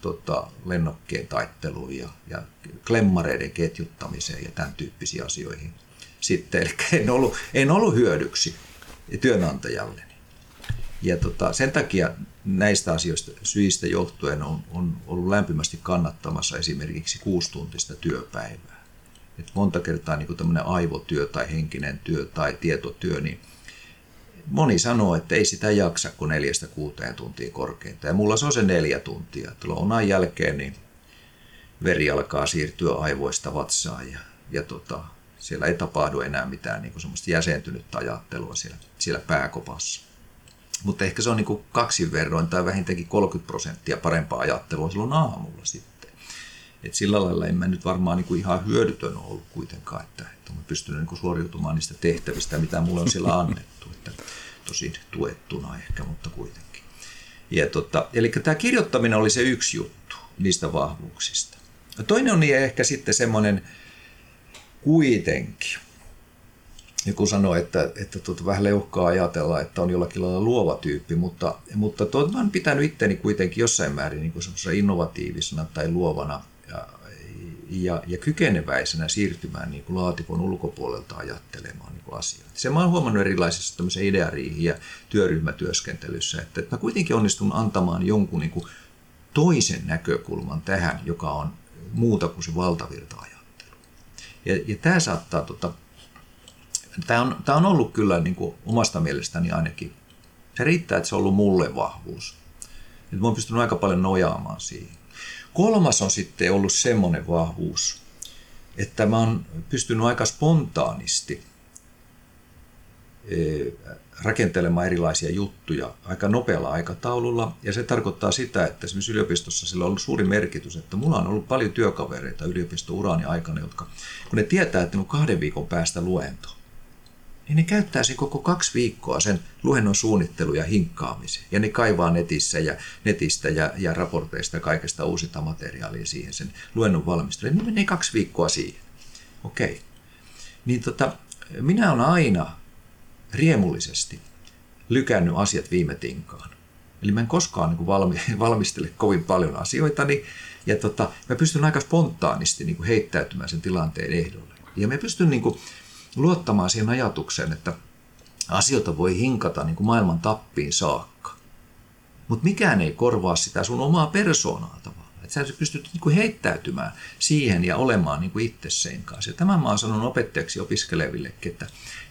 tota, lennokkien taitteluun ja, ja klemmareiden ketjuttamiseen ja tämän tyyppisiin asioihin – sitten, eli en ollut, en ollut hyödyksi työnantajalleni. Ja tota, sen takia näistä asioista syistä johtuen on, on ollut lämpimästi kannattamassa esimerkiksi kuustuntista työpäivää. Et monta kertaa niin tämmöinen aivotyö tai henkinen työ tai tietotyö, niin moni sanoo, että ei sitä jaksa kuin neljästä kuuteen tuntia korkeinta. Ja mulla se on se neljä tuntia. Lounan jälkeen niin veri alkaa siirtyä aivoista vatsaan ja, ja tota, siellä ei tapahdu enää mitään niin kuin semmoista jäsentynyttä ajattelua siellä, siellä pääkopassa. Mutta ehkä se on niin kuin kaksin verroin tai vähintäänkin 30 prosenttia parempaa ajattelua silloin aamulla sitten. Et sillä lailla en mä nyt varmaan niin kuin ihan hyödytön ollut kuitenkaan, että, että olen pystynyt niin kuin suoriutumaan niistä tehtävistä, mitä mulle on siellä annettu. Että tosin tuettuna ehkä, mutta kuitenkin. Ja tota, eli tämä kirjoittaminen oli se yksi juttu niistä vahvuuksista. Ja toinen on niin ehkä sitten semmoinen, kuitenkin. Joku sanoi, että, että tuota, vähän leuhkaa ajatella, että on jollakin lailla luova tyyppi, mutta, mutta tuota, olen pitänyt itteni kuitenkin jossain määrin niin innovatiivisena tai luovana ja, ja, ja kykeneväisenä siirtymään niin kuin laatikon ulkopuolelta ajattelemaan niin kuin asioita. Se mä olen huomannut erilaisissa ideariihin ja työryhmätyöskentelyssä, että, että mä kuitenkin onnistun antamaan jonkun niin kuin toisen näkökulman tähän, joka on muuta kuin se valtavirta ja, ja tämä saattaa, tota, tämä on, tämä on ollut kyllä niin kuin omasta mielestäni ainakin, se riittää, että se on ollut mulle vahvuus. Että mä oon pystynyt aika paljon nojaamaan siihen. Kolmas on sitten ollut semmoinen vahvuus, että mä oon pystynyt aika spontaanisti rakentelemaan erilaisia juttuja aika nopealla aikataululla. Ja se tarkoittaa sitä, että esimerkiksi yliopistossa sillä on ollut suuri merkitys, että mulla on ollut paljon työkavereita yliopistourani aikana, jotka kun ne tietää, että ne on kahden viikon päästä luento, niin ne käyttää se koko kaksi viikkoa sen luennon suunnittelu ja hinkkaamiseen. Ja ne kaivaa netissä ja, netistä ja, ja raporteista ja kaikesta uusinta materiaalia siihen sen luennon valmisteluun. Niin menee kaksi viikkoa siihen. Okei. Niin tota, minä olen aina riemullisesti lykännyt asiat viime tinkaan. Eli mä en koskaan niin valmi, valmistele kovin paljon asioita, niin, ja tota, mä pystyn aika spontaanisti niin kuin heittäytymään sen tilanteen ehdolle. Ja mä pystyn niin kuin, luottamaan siihen ajatukseen, että asioita voi hinkata niin kuin maailman tappiin saakka. Mutta mikään ei korvaa sitä sun omaa persoonaa tavallaan. Että sä pystyt niin kuin heittäytymään siihen ja olemaan niin kuin itse sen kanssa. Ja tämän mä oon sanonut opettajaksi opiskelevillekin, että,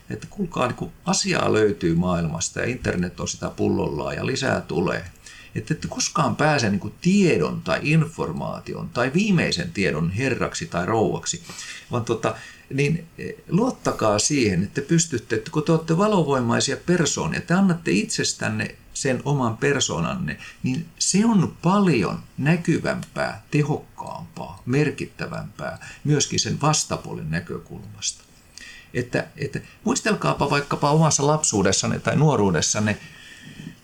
että kuulkaa, niin kuin asiaa löytyy maailmasta ja internet on sitä pullollaan ja lisää tulee. Että ette koskaan pääse niin tiedon tai informaation tai viimeisen tiedon herraksi tai rouvaksi, vaan tota, niin e, luottakaa siihen, että pystytte, että kun te olette valovoimaisia persoonia, te annatte itsestänne sen oman persoonanne, niin se on paljon näkyvämpää, tehokkaampaa, merkittävämpää myöskin sen vastapuolen näkökulmasta. Että, että muistelkaapa vaikkapa omassa lapsuudessanne tai nuoruudessanne,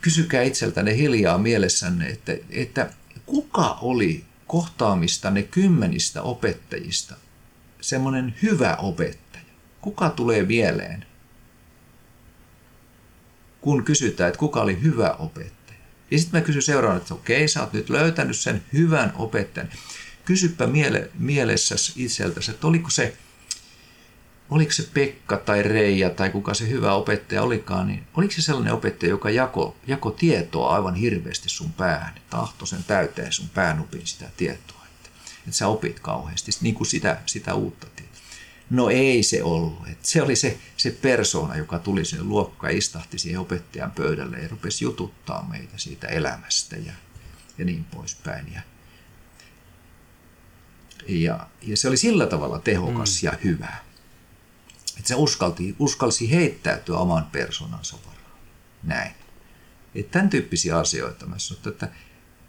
kysykää itseltänne hiljaa mielessänne, että, että kuka oli kohtaamistanne kymmenistä opettajista semmoinen hyvä opettaja? Kuka tulee mieleen, kun kysytään, että kuka oli hyvä opettaja? Ja sitten mä kysyn seuraavan, että okei, sä oot nyt löytänyt sen hyvän opettajan. Kysypä miele, mielessäsi itseltäsi, että oliko se, oliko se Pekka tai Reija tai kuka se hyvä opettaja olikaan, niin oliko se sellainen opettaja, joka jako, jako tietoa aivan hirveästi sun päähän, tahto sen täyteen sun päänupin sitä tietoa että sä opit kauheasti niin kuin sitä, sitä uutta tietoa. No ei se ollut. Et se oli se, se persoona, joka tuli sinne luokkaan, istahti siihen opettajan pöydälle ja rupesi jututtaa meitä siitä elämästä ja, ja niin poispäin. Ja, ja, ja se oli sillä tavalla tehokas mm. ja hyvä. Että se uskalti, uskalsi heittäytyä oman persoonansa varaan. Näin. Että tämän tyyppisiä asioita mä sanon, että,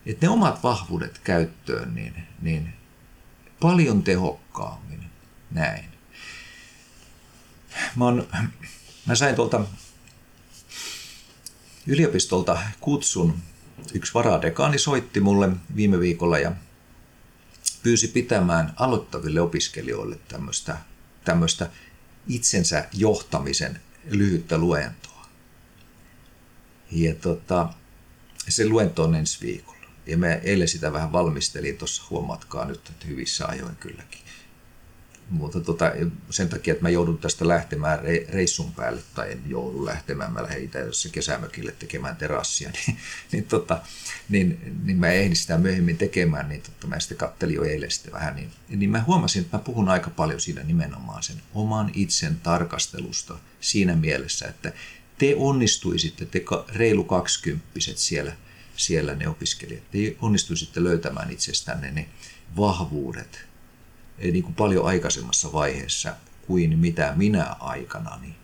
että ne omat vahvuudet käyttöön, niin, niin paljon tehokkaammin. Näin. Mä, on, mä sain tuolta yliopistolta kutsun. Yksi varadekaani soitti mulle viime viikolla ja pyysi pitämään aloittaville opiskelijoille tämmöistä, tämmöistä itsensä johtamisen lyhyttä luentoa. Ja tota, se luento on ensi viikolla. Ja mä eilen sitä vähän valmistelin tuossa, huomatkaa nyt, että hyvissä ajoin kylläkin. Mutta tota, sen takia, että mä joudun tästä lähtemään reissun päälle, tai en joudu lähtemään, mä lähden Itäisessä kesämökille tekemään terassia, niin, niin, tota, niin, niin mä ehdin sitä myöhemmin tekemään, niin tota, mä sitten kattelin jo eilen sitten vähän, niin, niin mä huomasin, että mä puhun aika paljon siinä nimenomaan sen oman itsen tarkastelusta siinä mielessä, että te onnistuisitte, te reilu kaksikymppiset siellä – siellä ne opiskelijat ei onnistuisitte löytämään itsestänne ne vahvuudet niin kuin paljon aikaisemmassa vaiheessa kuin mitä minä aikanani,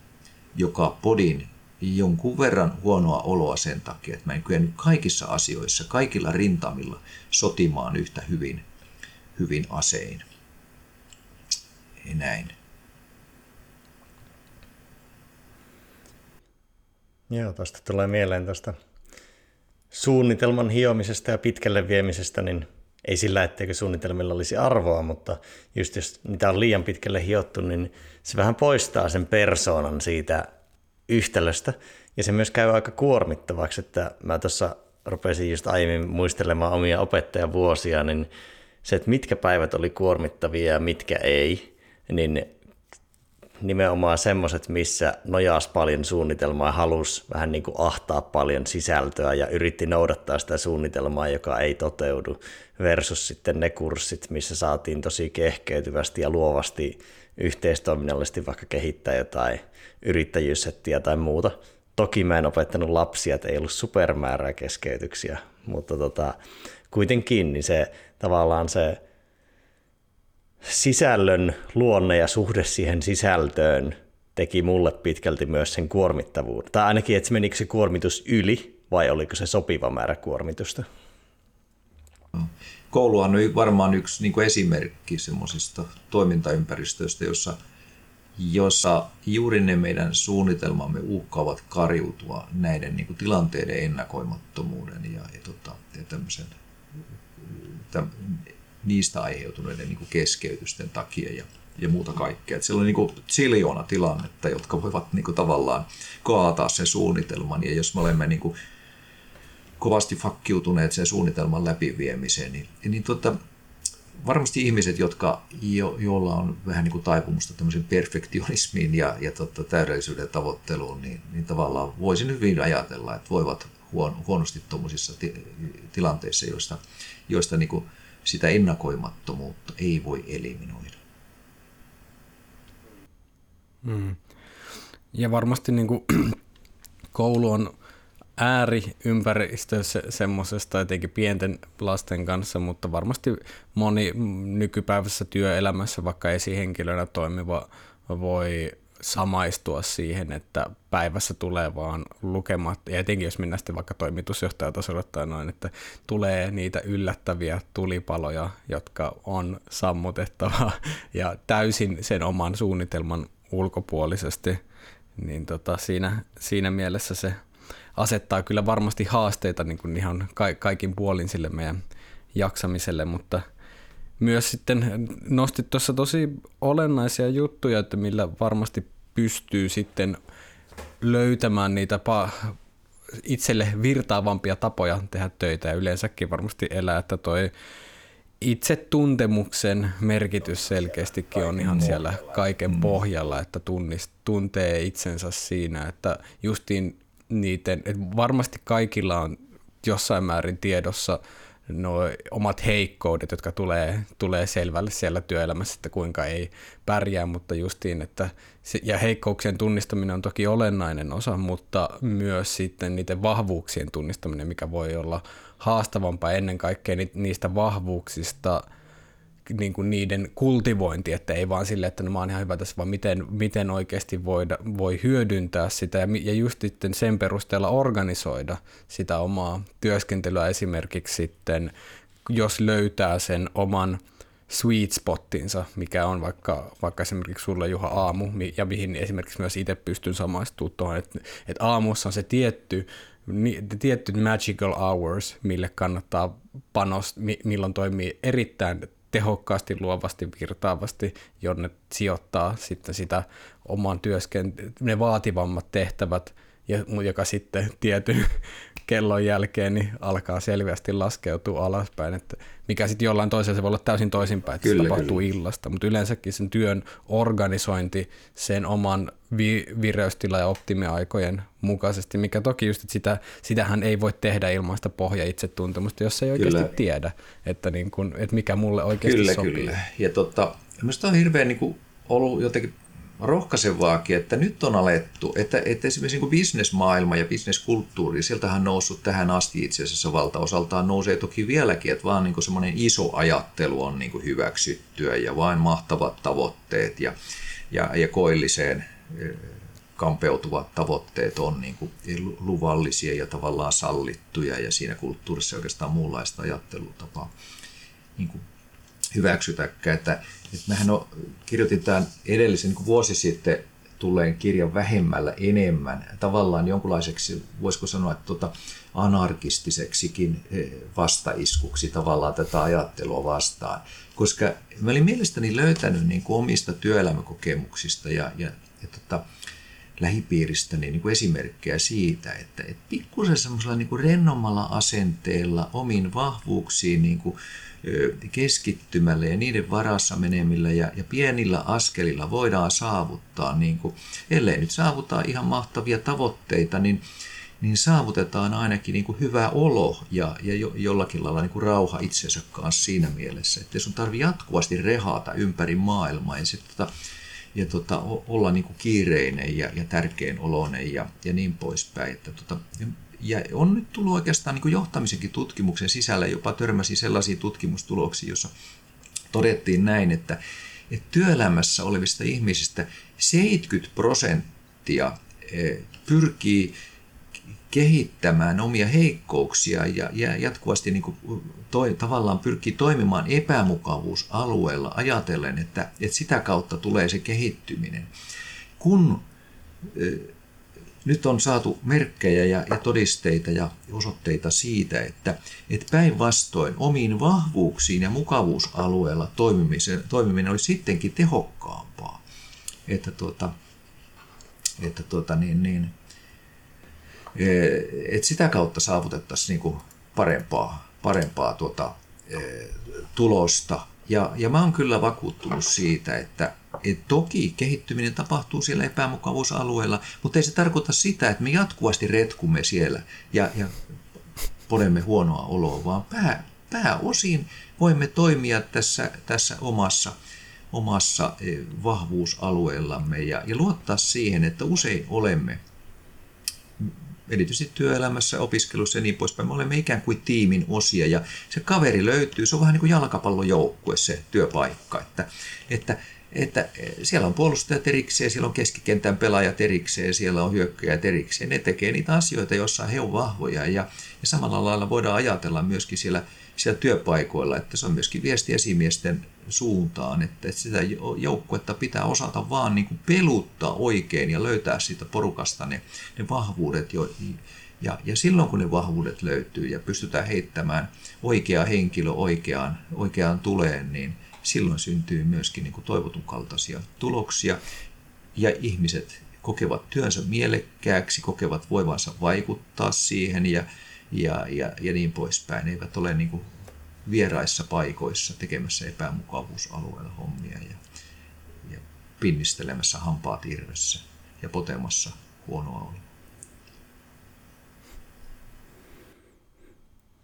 joka podin jonkun verran huonoa oloa sen takia, että mä en kyennyt kaikissa asioissa, kaikilla rintamilla sotimaan yhtä hyvin, hyvin asein. Näin. Joo, tuosta tulee mieleen tuosta suunnitelman hiomisesta ja pitkälle viemisestä, niin ei sillä, etteikö suunnitelmilla olisi arvoa, mutta just jos niitä on liian pitkälle hiottu, niin se vähän poistaa sen persoonan siitä yhtälöstä. Ja se myös käy aika kuormittavaksi, että mä tuossa rupesin just aiemmin muistelemaan omia opettajavuosia, niin se, että mitkä päivät oli kuormittavia ja mitkä ei, niin nimenomaan semmoiset, missä nojaas paljon suunnitelmaa ja halusi vähän niin kuin ahtaa paljon sisältöä ja yritti noudattaa sitä suunnitelmaa, joka ei toteudu, versus sitten ne kurssit, missä saatiin tosi kehkeytyvästi ja luovasti yhteistoiminnallisesti vaikka kehittää jotain yrittäjyyssettiä tai muuta. Toki mä en opettanut lapsia, että ei ollut supermäärää keskeytyksiä, mutta tota, kuitenkin niin se tavallaan se sisällön luonne ja suhde siihen sisältöön teki mulle pitkälti myös sen kuormittavuuden. Tai ainakin, että menikö se kuormitus yli vai oliko se sopiva määrä kuormitusta? Kouluhan on varmaan yksi niin kuin esimerkki semmoisista toimintaympäristöistä, jossa, jossa juuri ne meidän suunnitelmamme uhkaavat kariutua näiden niin kuin tilanteiden ennakoimattomuuden ja, ja, tota, ja tämmöisen, täm, niistä aiheutuneiden niin kuin keskeytysten takia ja, ja muuta kaikkea. Et siellä on niin siljoona tilannetta, jotka voivat niin kuin tavallaan kaataa sen suunnitelman ja jos me olemme niin kuin kovasti fakkiutuneet sen suunnitelman läpiviemiseen, niin, niin tota, varmasti ihmiset, jotka, jo, joilla on vähän niin kuin taipumusta tämmöisen perfektionismiin ja, ja tota, täydellisyyden tavoitteluun, niin, niin tavallaan voisin hyvin ajatella, että voivat huon, huonosti tuommoisissa ti, tilanteissa, joista, joista niin kuin sitä ennakoimattomuutta ei voi eliminoida. Hmm. Ja varmasti niin kuin, koulu on ääriympäristö se, semmoisesta etenkin pienten lasten kanssa, mutta varmasti moni nykypäiväisessä työelämässä vaikka esihenkilönä toimiva voi samaistua siihen, että päivässä tulee vaan lukemat, ja etenkin jos mennään sitten vaikka toimitusjohtajatasolla tai noin, että tulee niitä yllättäviä tulipaloja, jotka on sammutettava ja täysin sen oman suunnitelman ulkopuolisesti, niin tota, siinä, siinä mielessä se asettaa kyllä varmasti haasteita niin kuin ihan kaikin puolin sille meidän jaksamiselle, mutta myös sitten nostit tuossa tosi olennaisia juttuja, että millä varmasti pystyy sitten löytämään niitä pa- itselle virtaavampia tapoja tehdä töitä ja yleensäkin varmasti elää, että toi itse tuntemuksen merkitys selkeästikin on ihan siellä kaiken mm. pohjalla, että tunnist, tuntee itsensä siinä, että justiin niiden, että varmasti kaikilla on jossain määrin tiedossa nuo omat heikkoudet, jotka tulee, tulee selvälle siellä työelämässä, että kuinka ei pärjää, mutta justiin, että se, ja heikkouksien tunnistaminen on toki olennainen osa, mutta myös sitten niiden vahvuuksien tunnistaminen, mikä voi olla haastavampaa ennen kaikkea niistä vahvuuksista – niin kuin niiden kultivointi, että ei vaan sille, että no mä oon ihan hyvä tässä, vaan miten, miten oikeasti voida, voi hyödyntää sitä. Ja, ja just sitten sen perusteella organisoida sitä omaa työskentelyä. Esimerkiksi sitten, jos löytää sen oman sweet spottinsa, mikä on vaikka, vaikka esimerkiksi sulla Juha aamu, ja mihin esimerkiksi myös itse pystyn samaistumaan tuohon, että, että aamussa on se tietty, tietty magical hours, mille kannattaa panost, milloin toimii erittäin tehokkaasti, luovasti, virtaavasti, jonne sijoittaa sitten sitä oman työskentelyyn, ne vaativammat tehtävät, joka sitten tietyn kellon jälkeen niin alkaa selvästi laskeutua alaspäin, että mikä sitten jollain toisella se voi olla täysin toisinpäin, että kyllä, se tapahtuu kyllä. illasta, mutta yleensäkin sen työn organisointi sen oman vi- vireystila- ja optimiaikojen mukaisesti, mikä toki just, että sitä, sitähän ei voi tehdä ilman sitä pohja itsetuntemusta, jos ei oikeasti kyllä. tiedä, että, niin kun, että mikä mulle oikeasti kyllä, sopii. Kyllä, ja tota, minusta on hirveän niin kuin ollut jotenkin rohkaisevaakin, että nyt on alettu, että, että esimerkiksi niin bisnesmaailma ja bisneskulttuuri, sieltähän on noussut tähän asti itse asiassa valtaosaltaan nousee toki vieläkin, että vaan niin semmoinen iso ajattelu on niin hyväksyttyä ja vain mahtavat tavoitteet ja, ja, ja koilliseen eh, kampeutuvat tavoitteet on niin kuin luvallisia ja tavallaan sallittuja ja siinä kulttuurissa oikeastaan muunlaista ajattelutapaa niin hyväksytäkään. Että mähän on, kirjoitin tämän edellisen niin vuosi sitten tulleen kirjan vähemmällä enemmän, tavallaan jonkunlaiseksi, voisiko sanoa, että tuota, anarkistiseksikin eh, vastaiskuksi tavallaan tätä ajattelua vastaan. Koska mä olin mielestäni löytänyt niin kuin omista työelämäkokemuksista ja, ja, ja tota, lähipiiristäni niin kuin esimerkkejä siitä, että, että pikkusen semmoisella niin kuin rennommalla asenteella omiin vahvuuksiin niin kuin, keskittymällä ja niiden varassa menemillä ja, ja pienillä askelilla voidaan saavuttaa, niin kuin, ellei nyt saavuta ihan mahtavia tavoitteita, niin, niin saavutetaan ainakin niin kuin hyvä olo ja, ja jo, jollakin lailla niin kuin rauha itsensä kanssa siinä mielessä, että sun tarvi jatkuvasti rehata ympäri maailmaa. Ja, sit, tota, ja tota, olla niin kuin kiireinen ja, ja tärkein oloinen ja, ja niin poispäin. Että tota, ja on nyt tullut oikeastaan niin johtamisenkin tutkimuksen sisällä, jopa törmäsi sellaisiin tutkimustuloksiin, jossa todettiin näin, että, että työelämässä olevista ihmisistä 70 prosenttia eh, pyrkii kehittämään omia heikkouksia ja, ja jatkuvasti niin kuin toi, tavallaan pyrkii toimimaan epämukavuusalueella ajatellen, että, että sitä kautta tulee se kehittyminen. Kun nyt on saatu merkkejä ja, ja todisteita ja osoitteita siitä, että, että päinvastoin omiin vahvuuksiin ja mukavuusalueella toimiminen, toimiminen olisi sittenkin tehokkaampaa. Että, tuota, että tuota, niin, niin, että sitä kautta saavutettaisiin niin kuin parempaa, parempaa tuota, e, tulosta. Ja, ja mä oon kyllä vakuuttunut siitä, että, et toki kehittyminen tapahtuu siellä epämukavuusalueella, mutta ei se tarkoita sitä, että me jatkuvasti retkumme siellä ja, ja podemme huonoa oloa, vaan pää, pääosin voimme toimia tässä, tässä omassa, omassa e, vahvuusalueellamme ja, ja luottaa siihen, että usein olemme erityisesti työelämässä, opiskelussa ja niin poispäin. Me olemme ikään kuin tiimin osia ja se kaveri löytyy, se on vähän niin kuin jalkapallojoukkue se työpaikka, että, että että eh, siellä on puolustajat erikseen, siellä on keskikentän pelaajat erikseen, siellä on hyökkäjät erikseen. Ne tekee niitä asioita, joissa he ovat vahvoja ja, ja samalla lailla voidaan ajatella myöskin siellä, siellä työpaikoilla, että se on myöskin viesti esimiesten suuntaan, että, sitä joukkuetta pitää osata vaan niin kuin peluttaa oikein ja löytää siitä porukasta ne, ne vahvuudet, jo, ja, ja silloin kun ne vahvuudet löytyy ja pystytään heittämään oikea henkilö oikeaan, oikeaan tuleen, niin, silloin syntyy myöskin niin kuin toivotun kaltaisia tuloksia ja ihmiset kokevat työnsä mielekkääksi, kokevat voivansa vaikuttaa siihen ja, ja, ja, ja niin poispäin. Ne eivät ole niin kuin vieraissa paikoissa tekemässä epämukavuusalueella hommia ja, ja pinnistelemässä hampaat irvessä ja potemassa huonoa oloa.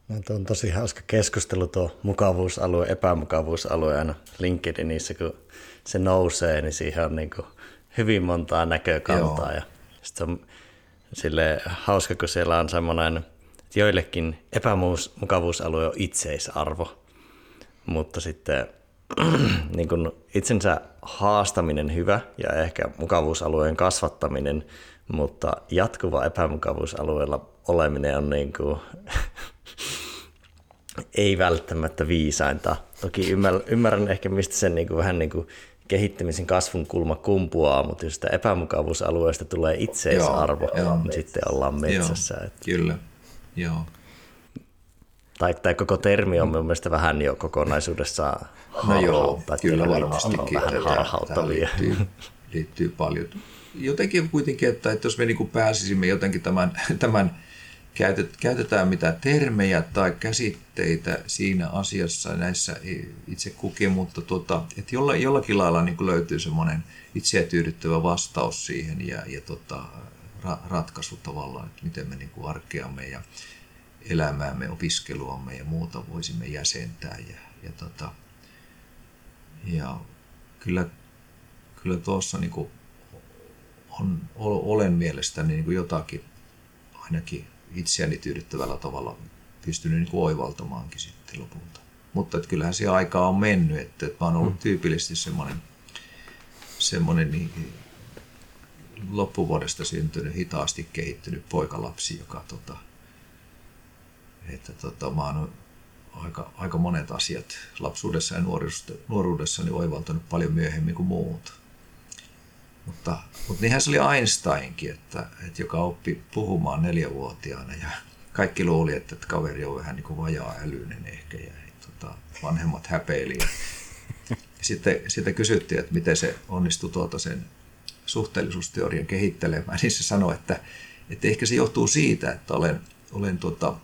No, tuo on tosi hauska keskustelu tuo mukavuusalue, epämukavuusalue aina LinkedInissä, kun se nousee, niin siihen on niin hyvin montaa näkökantaa. Joo. Ja sitten on sille hauska, kun siellä on semmoinen, että joillekin epämukavuusalue on itseisarvo, mutta sitten niin kuin itsensä haastaminen hyvä ja ehkä mukavuusalueen kasvattaminen, mutta jatkuva epämukavuusalueella oleminen on niin kuin ei välttämättä viisainta. Toki ymmärrän, ymmärrän ehkä, mistä sen niin kuin, vähän niin kuin kehittämisen kasvun kulma kumpuaa, mutta jos sitä epämukavuusalueesta tulee itseisarvo, joo, joo. niin sitten ollaan metsässä. Joo, että... Kyllä, joo. Tai, tai koko termi on mm. mielestäni vähän jo kokonaisuudessaan No joo, kyllä varmastikin. Vähän harhauttavia. Liittyy, liittyy paljon. Jotenkin kuitenkin, että, että jos me niin pääsisimme jotenkin tämän, tämän käytetään mitä termejä tai käsitteitä siinä asiassa näissä itse kukin, mutta tuota, että jolla, jollakin lailla niin löytyy semmoinen itseä tyydyttävä vastaus siihen ja, ja tota, ra, ratkaisu tavallaan, että miten me niin kuin arkeamme ja elämäämme, opiskeluamme ja muuta voisimme jäsentää. Ja, ja, tota, ja kyllä, kyllä tuossa niin kuin on, olen mielestäni niin kuin jotakin ainakin itseäni tyydyttävällä tavalla pystynyt niin kuin oivaltamaankin sitten lopulta. Mutta että kyllähän se aika on mennyt, että, että mä oon ollut mm. tyypillisesti semmoinen, semmoinen niin, loppuvuodesta syntynyt, hitaasti kehittynyt poikalapsi, joka tota, että tota, mä oon aika, aika monet asiat lapsuudessa ja nuoruudessani oivaltanut paljon myöhemmin kuin muut. Mutta, mutta niinhän se oli Einsteinkin, että, että joka oppi puhumaan neljävuotiaana ja kaikki luuli, että, että kaveri on vähän niin vajaa älyinen ehkä ja tota, vanhemmat häpeili. Sitten, sitten kysyttiin, että miten se onnistui tuota sen suhteellisuusteorian kehittelemään, niin se sanoi, että, että ehkä se johtuu siitä, että olen, olen tuota,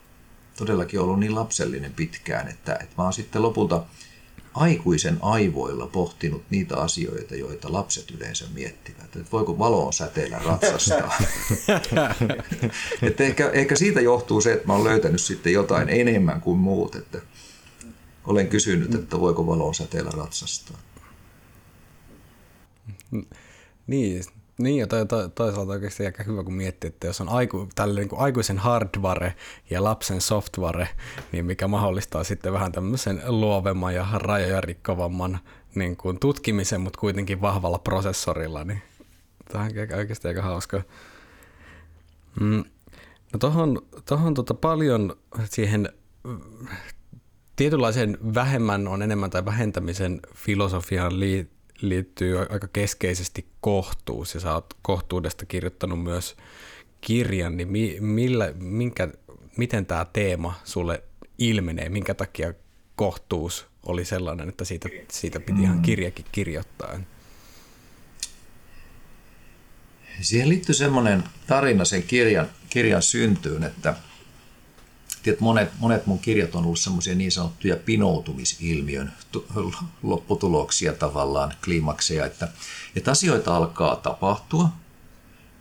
todellakin ollut niin lapsellinen pitkään, että, että mä oon sitten lopulta aikuisen aivoilla pohtinut niitä asioita, joita lapset yleensä miettivät. Että voiko valoon säteellä ratsastaa? että ehkä, ehkä siitä johtuu se, että mä olen löytänyt sitten jotain enemmän kuin muut. Että olen kysynyt, että voiko valoon säteellä ratsastaa. Niin, niin, ja to, to, toisaalta oikeasti aika hyvä, kun miettii, että jos on aiku, tälle niin kuin aikuisen hardware ja lapsen software, niin mikä mahdollistaa sitten vähän tämmöisen luovemman ja rajoja rikkovamman niin kuin tutkimisen, mutta kuitenkin vahvalla prosessorilla, niin Tämä on oikeasti aika hauska. Mm. No tohon, tohon tota paljon siihen tietynlaisen vähemmän on enemmän tai vähentämisen filosofiaan liittyy aika keskeisesti kohtuus ja sä oot kohtuudesta kirjoittanut myös kirjan, niin millä, minkä, miten tämä teema sulle ilmenee, minkä takia kohtuus oli sellainen, että siitä, siitä piti ihan mm. kirjakin kirjoittaa? Siihen liittyy semmoinen tarina sen kirjan, kirjan syntyyn, että tiedät, monet, monet mun kirjat on ollut semmoisia niin sanottuja pinoutumisilmiön lopputuloksia tavallaan, kliimakseja, että, että asioita alkaa tapahtua.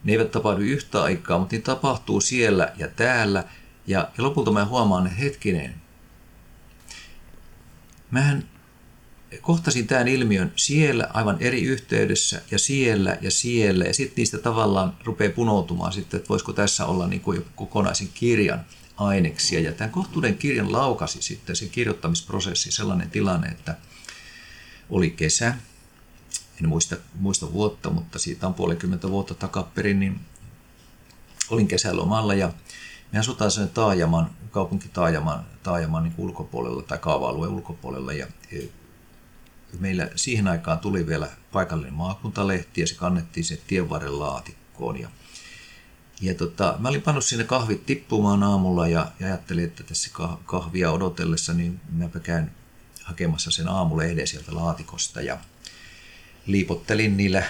Ne eivät tapahdu yhtä aikaa, mutta niin tapahtuu siellä ja täällä. Ja, ja lopulta mä huomaan, että hetkinen, mähän kohtasin tämän ilmiön siellä aivan eri yhteydessä ja siellä ja siellä. Ja sitten niistä tavallaan rupeaa punoutumaan sitten, että voisiko tässä olla niin kuin kokonaisen kirjan aineksia. Ja tämän kohtuuden kirjan laukasi sitten se kirjoittamisprosessi sellainen tilanne, että oli kesä, en muista, muista vuotta, mutta siitä on puolikymmentä vuotta takaperin, niin olin kesälomalla ja me asutaan sen taajaman, kaupunkitaajaman taajaman niin ulkopuolella tai kaava-alueen ulkopuolella ja meillä siihen aikaan tuli vielä paikallinen maakuntalehti ja se kannettiin sen tienvarren laatikkoon ja ja tota, mä olin pannut sinne kahvit tippumaan aamulla ja, ja ajattelin, että tässä kahvia odotellessa, niin mäpä käyn hakemassa sen aamulehden sieltä laatikosta ja liipottelin niillä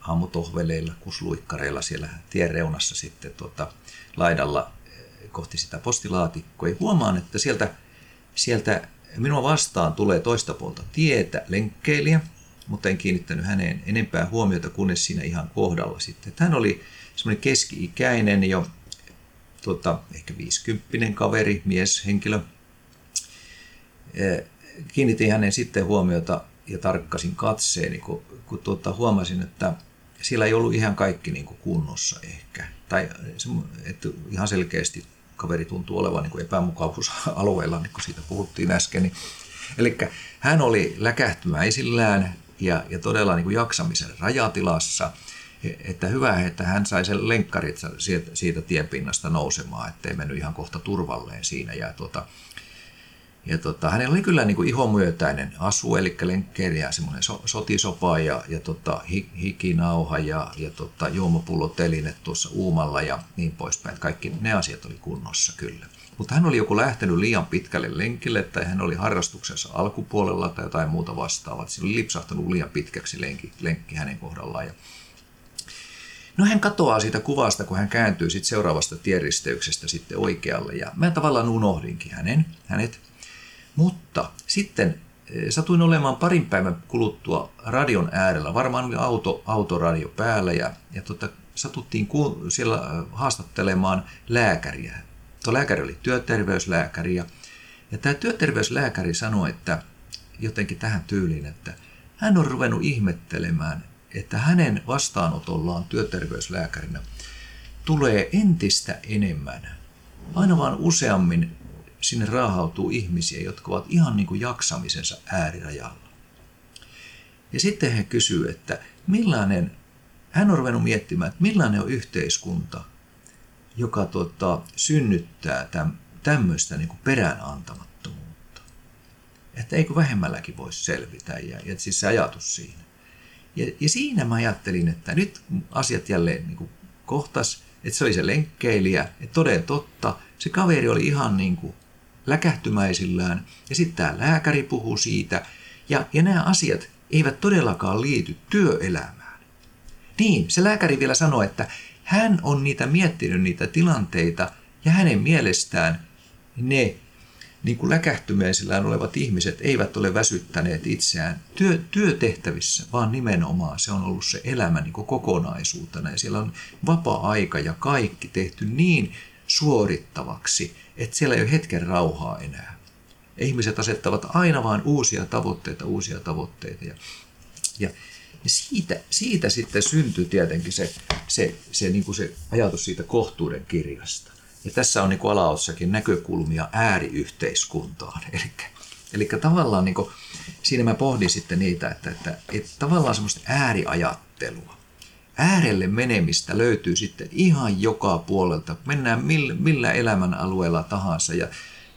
aamutohveleilla, kusluikkareilla siellä tien reunassa sitten tuota, laidalla eh, kohti sitä postilaatikkoa. Ja huomaan, että sieltä, sieltä minua vastaan tulee toista puolta tietä lenkkeilijä, mutta en kiinnittänyt häneen enempää huomiota, kunnes siinä ihan kohdalla sitten. Hän oli semmoinen keski-ikäinen jo tota, ehkä 50 kaveri, mies, henkilö. Kiinnitin hänen sitten huomiota ja tarkkasin katseeni, kun, kun tuota, huomasin, että siellä ei ollut ihan kaikki niin kuin kunnossa ehkä. Tai että ihan selkeästi kaveri tuntuu olevan niin kuin epämukavuusalueella, niin kuin siitä puhuttiin äsken. Niin, eli hän oli läkähtymäisillään ja, ja todella niin kuin jaksamisen rajatilassa – että hyvä, että hän sai sen lenkkarit siitä, tienpinnasta nousemaan, ettei mennyt ihan kohta turvalleen siinä. Ja, tuota, ja tota, hänellä oli kyllä niin kuin ihomyötäinen asu, eli lenkkeri ja semmoinen so, sotisopa ja, ja tota, hikinauha ja, ja tota, juomapulloteline tuossa uumalla ja niin poispäin. Kaikki ne asiat oli kunnossa kyllä. Mutta hän oli joku lähtenyt liian pitkälle lenkille tai hän oli harrastuksensa alkupuolella tai jotain muuta vastaavaa. Se oli lipsahtanut liian pitkäksi lenkki, lenkki hänen kohdallaan. Ja No hän katoaa siitä kuvasta, kun hän kääntyy sitten seuraavasta tieristeyksestä sitten oikealle. Ja mä tavallaan unohdinkin hänen, hänet. Mutta sitten eh, satuin olemaan parin päivän kuluttua radion äärellä. Varmaan oli auto, autoradio päällä ja, ja tota, satuttiin ku, siellä eh, haastattelemaan lääkäriä. Tuo lääkäri oli työterveyslääkäri ja, ja tämä työterveyslääkäri sanoi, että jotenkin tähän tyyliin, että hän on ruvennut ihmettelemään, että hänen vastaanotollaan työterveyslääkärinä tulee entistä enemmän, aina vaan useammin sinne raahautuu ihmisiä, jotka ovat ihan niin kuin jaksamisensa äärirajalla. Ja sitten he kysyy, että millainen, hän on ruvennut miettimään, että millainen on yhteiskunta, joka tuota, synnyttää täm, tämmöistä niin kuin peräänantamattomuutta. Että eikö vähemmälläkin voisi selvitä, ja, ja siis se ajatus siinä. Ja, ja siinä mä ajattelin, että nyt asiat jälleen niin kuin kohtas, että se oli se lenkkeilijä, että toden totta, se kaveri oli ihan niin kuin läkähtymäisillään, ja sitten tämä lääkäri puhuu siitä, ja, ja nämä asiat eivät todellakaan liity työelämään. Niin, se lääkäri vielä sanoi, että hän on niitä miettinyt niitä tilanteita, ja hänen mielestään ne niin kuin läkähtymäisillään olevat ihmiset eivät ole väsyttäneet itseään työ, työtehtävissä, vaan nimenomaan se on ollut se elämä niin kuin kokonaisuutena. Ja siellä on vapaa-aika ja kaikki tehty niin suorittavaksi, että siellä ei ole hetken rauhaa enää. Ihmiset asettavat aina vain uusia tavoitteita, uusia tavoitteita. Ja, ja, ja siitä, siitä sitten syntyy tietenkin se, se, se, niin kuin se ajatus siitä kohtuuden kirjasta. Ja tässä on niin kuin alaossakin näkökulmia ääriyhteiskuntaan. Eli, eli tavallaan niin kuin, siinä mä pohdin sitten niitä, että, että, että tavallaan semmoista ääriajattelua, äärelle menemistä löytyy sitten ihan joka puolelta. Mennään millä, millä elämän alueella tahansa ja,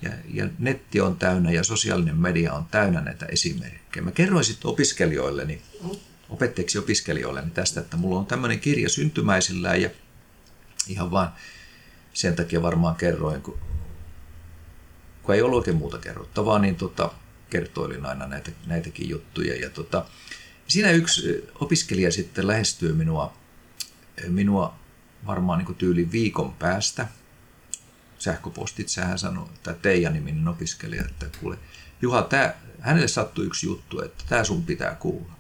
ja, ja netti on täynnä ja sosiaalinen media on täynnä näitä esimerkkejä. Mä kerroin sitten opiskelijoilleni, opettajiksi opiskelijoilleni tästä, että mulla on tämmöinen kirja syntymäisillään ja ihan vaan sen takia varmaan kerroin, kun, kun ei ollut oikein muuta kerrottavaa, niin tota, kertoilin aina näitä, näitäkin juttuja. Ja tota, siinä yksi opiskelija sitten lähestyy minua, minua varmaan niin tyyli viikon päästä. Sähköpostitse hän sanoi, että Teija-niminen opiskelija, että kuule, Juha, tää, hänelle sattui yksi juttu, että tämä sun pitää kuulla.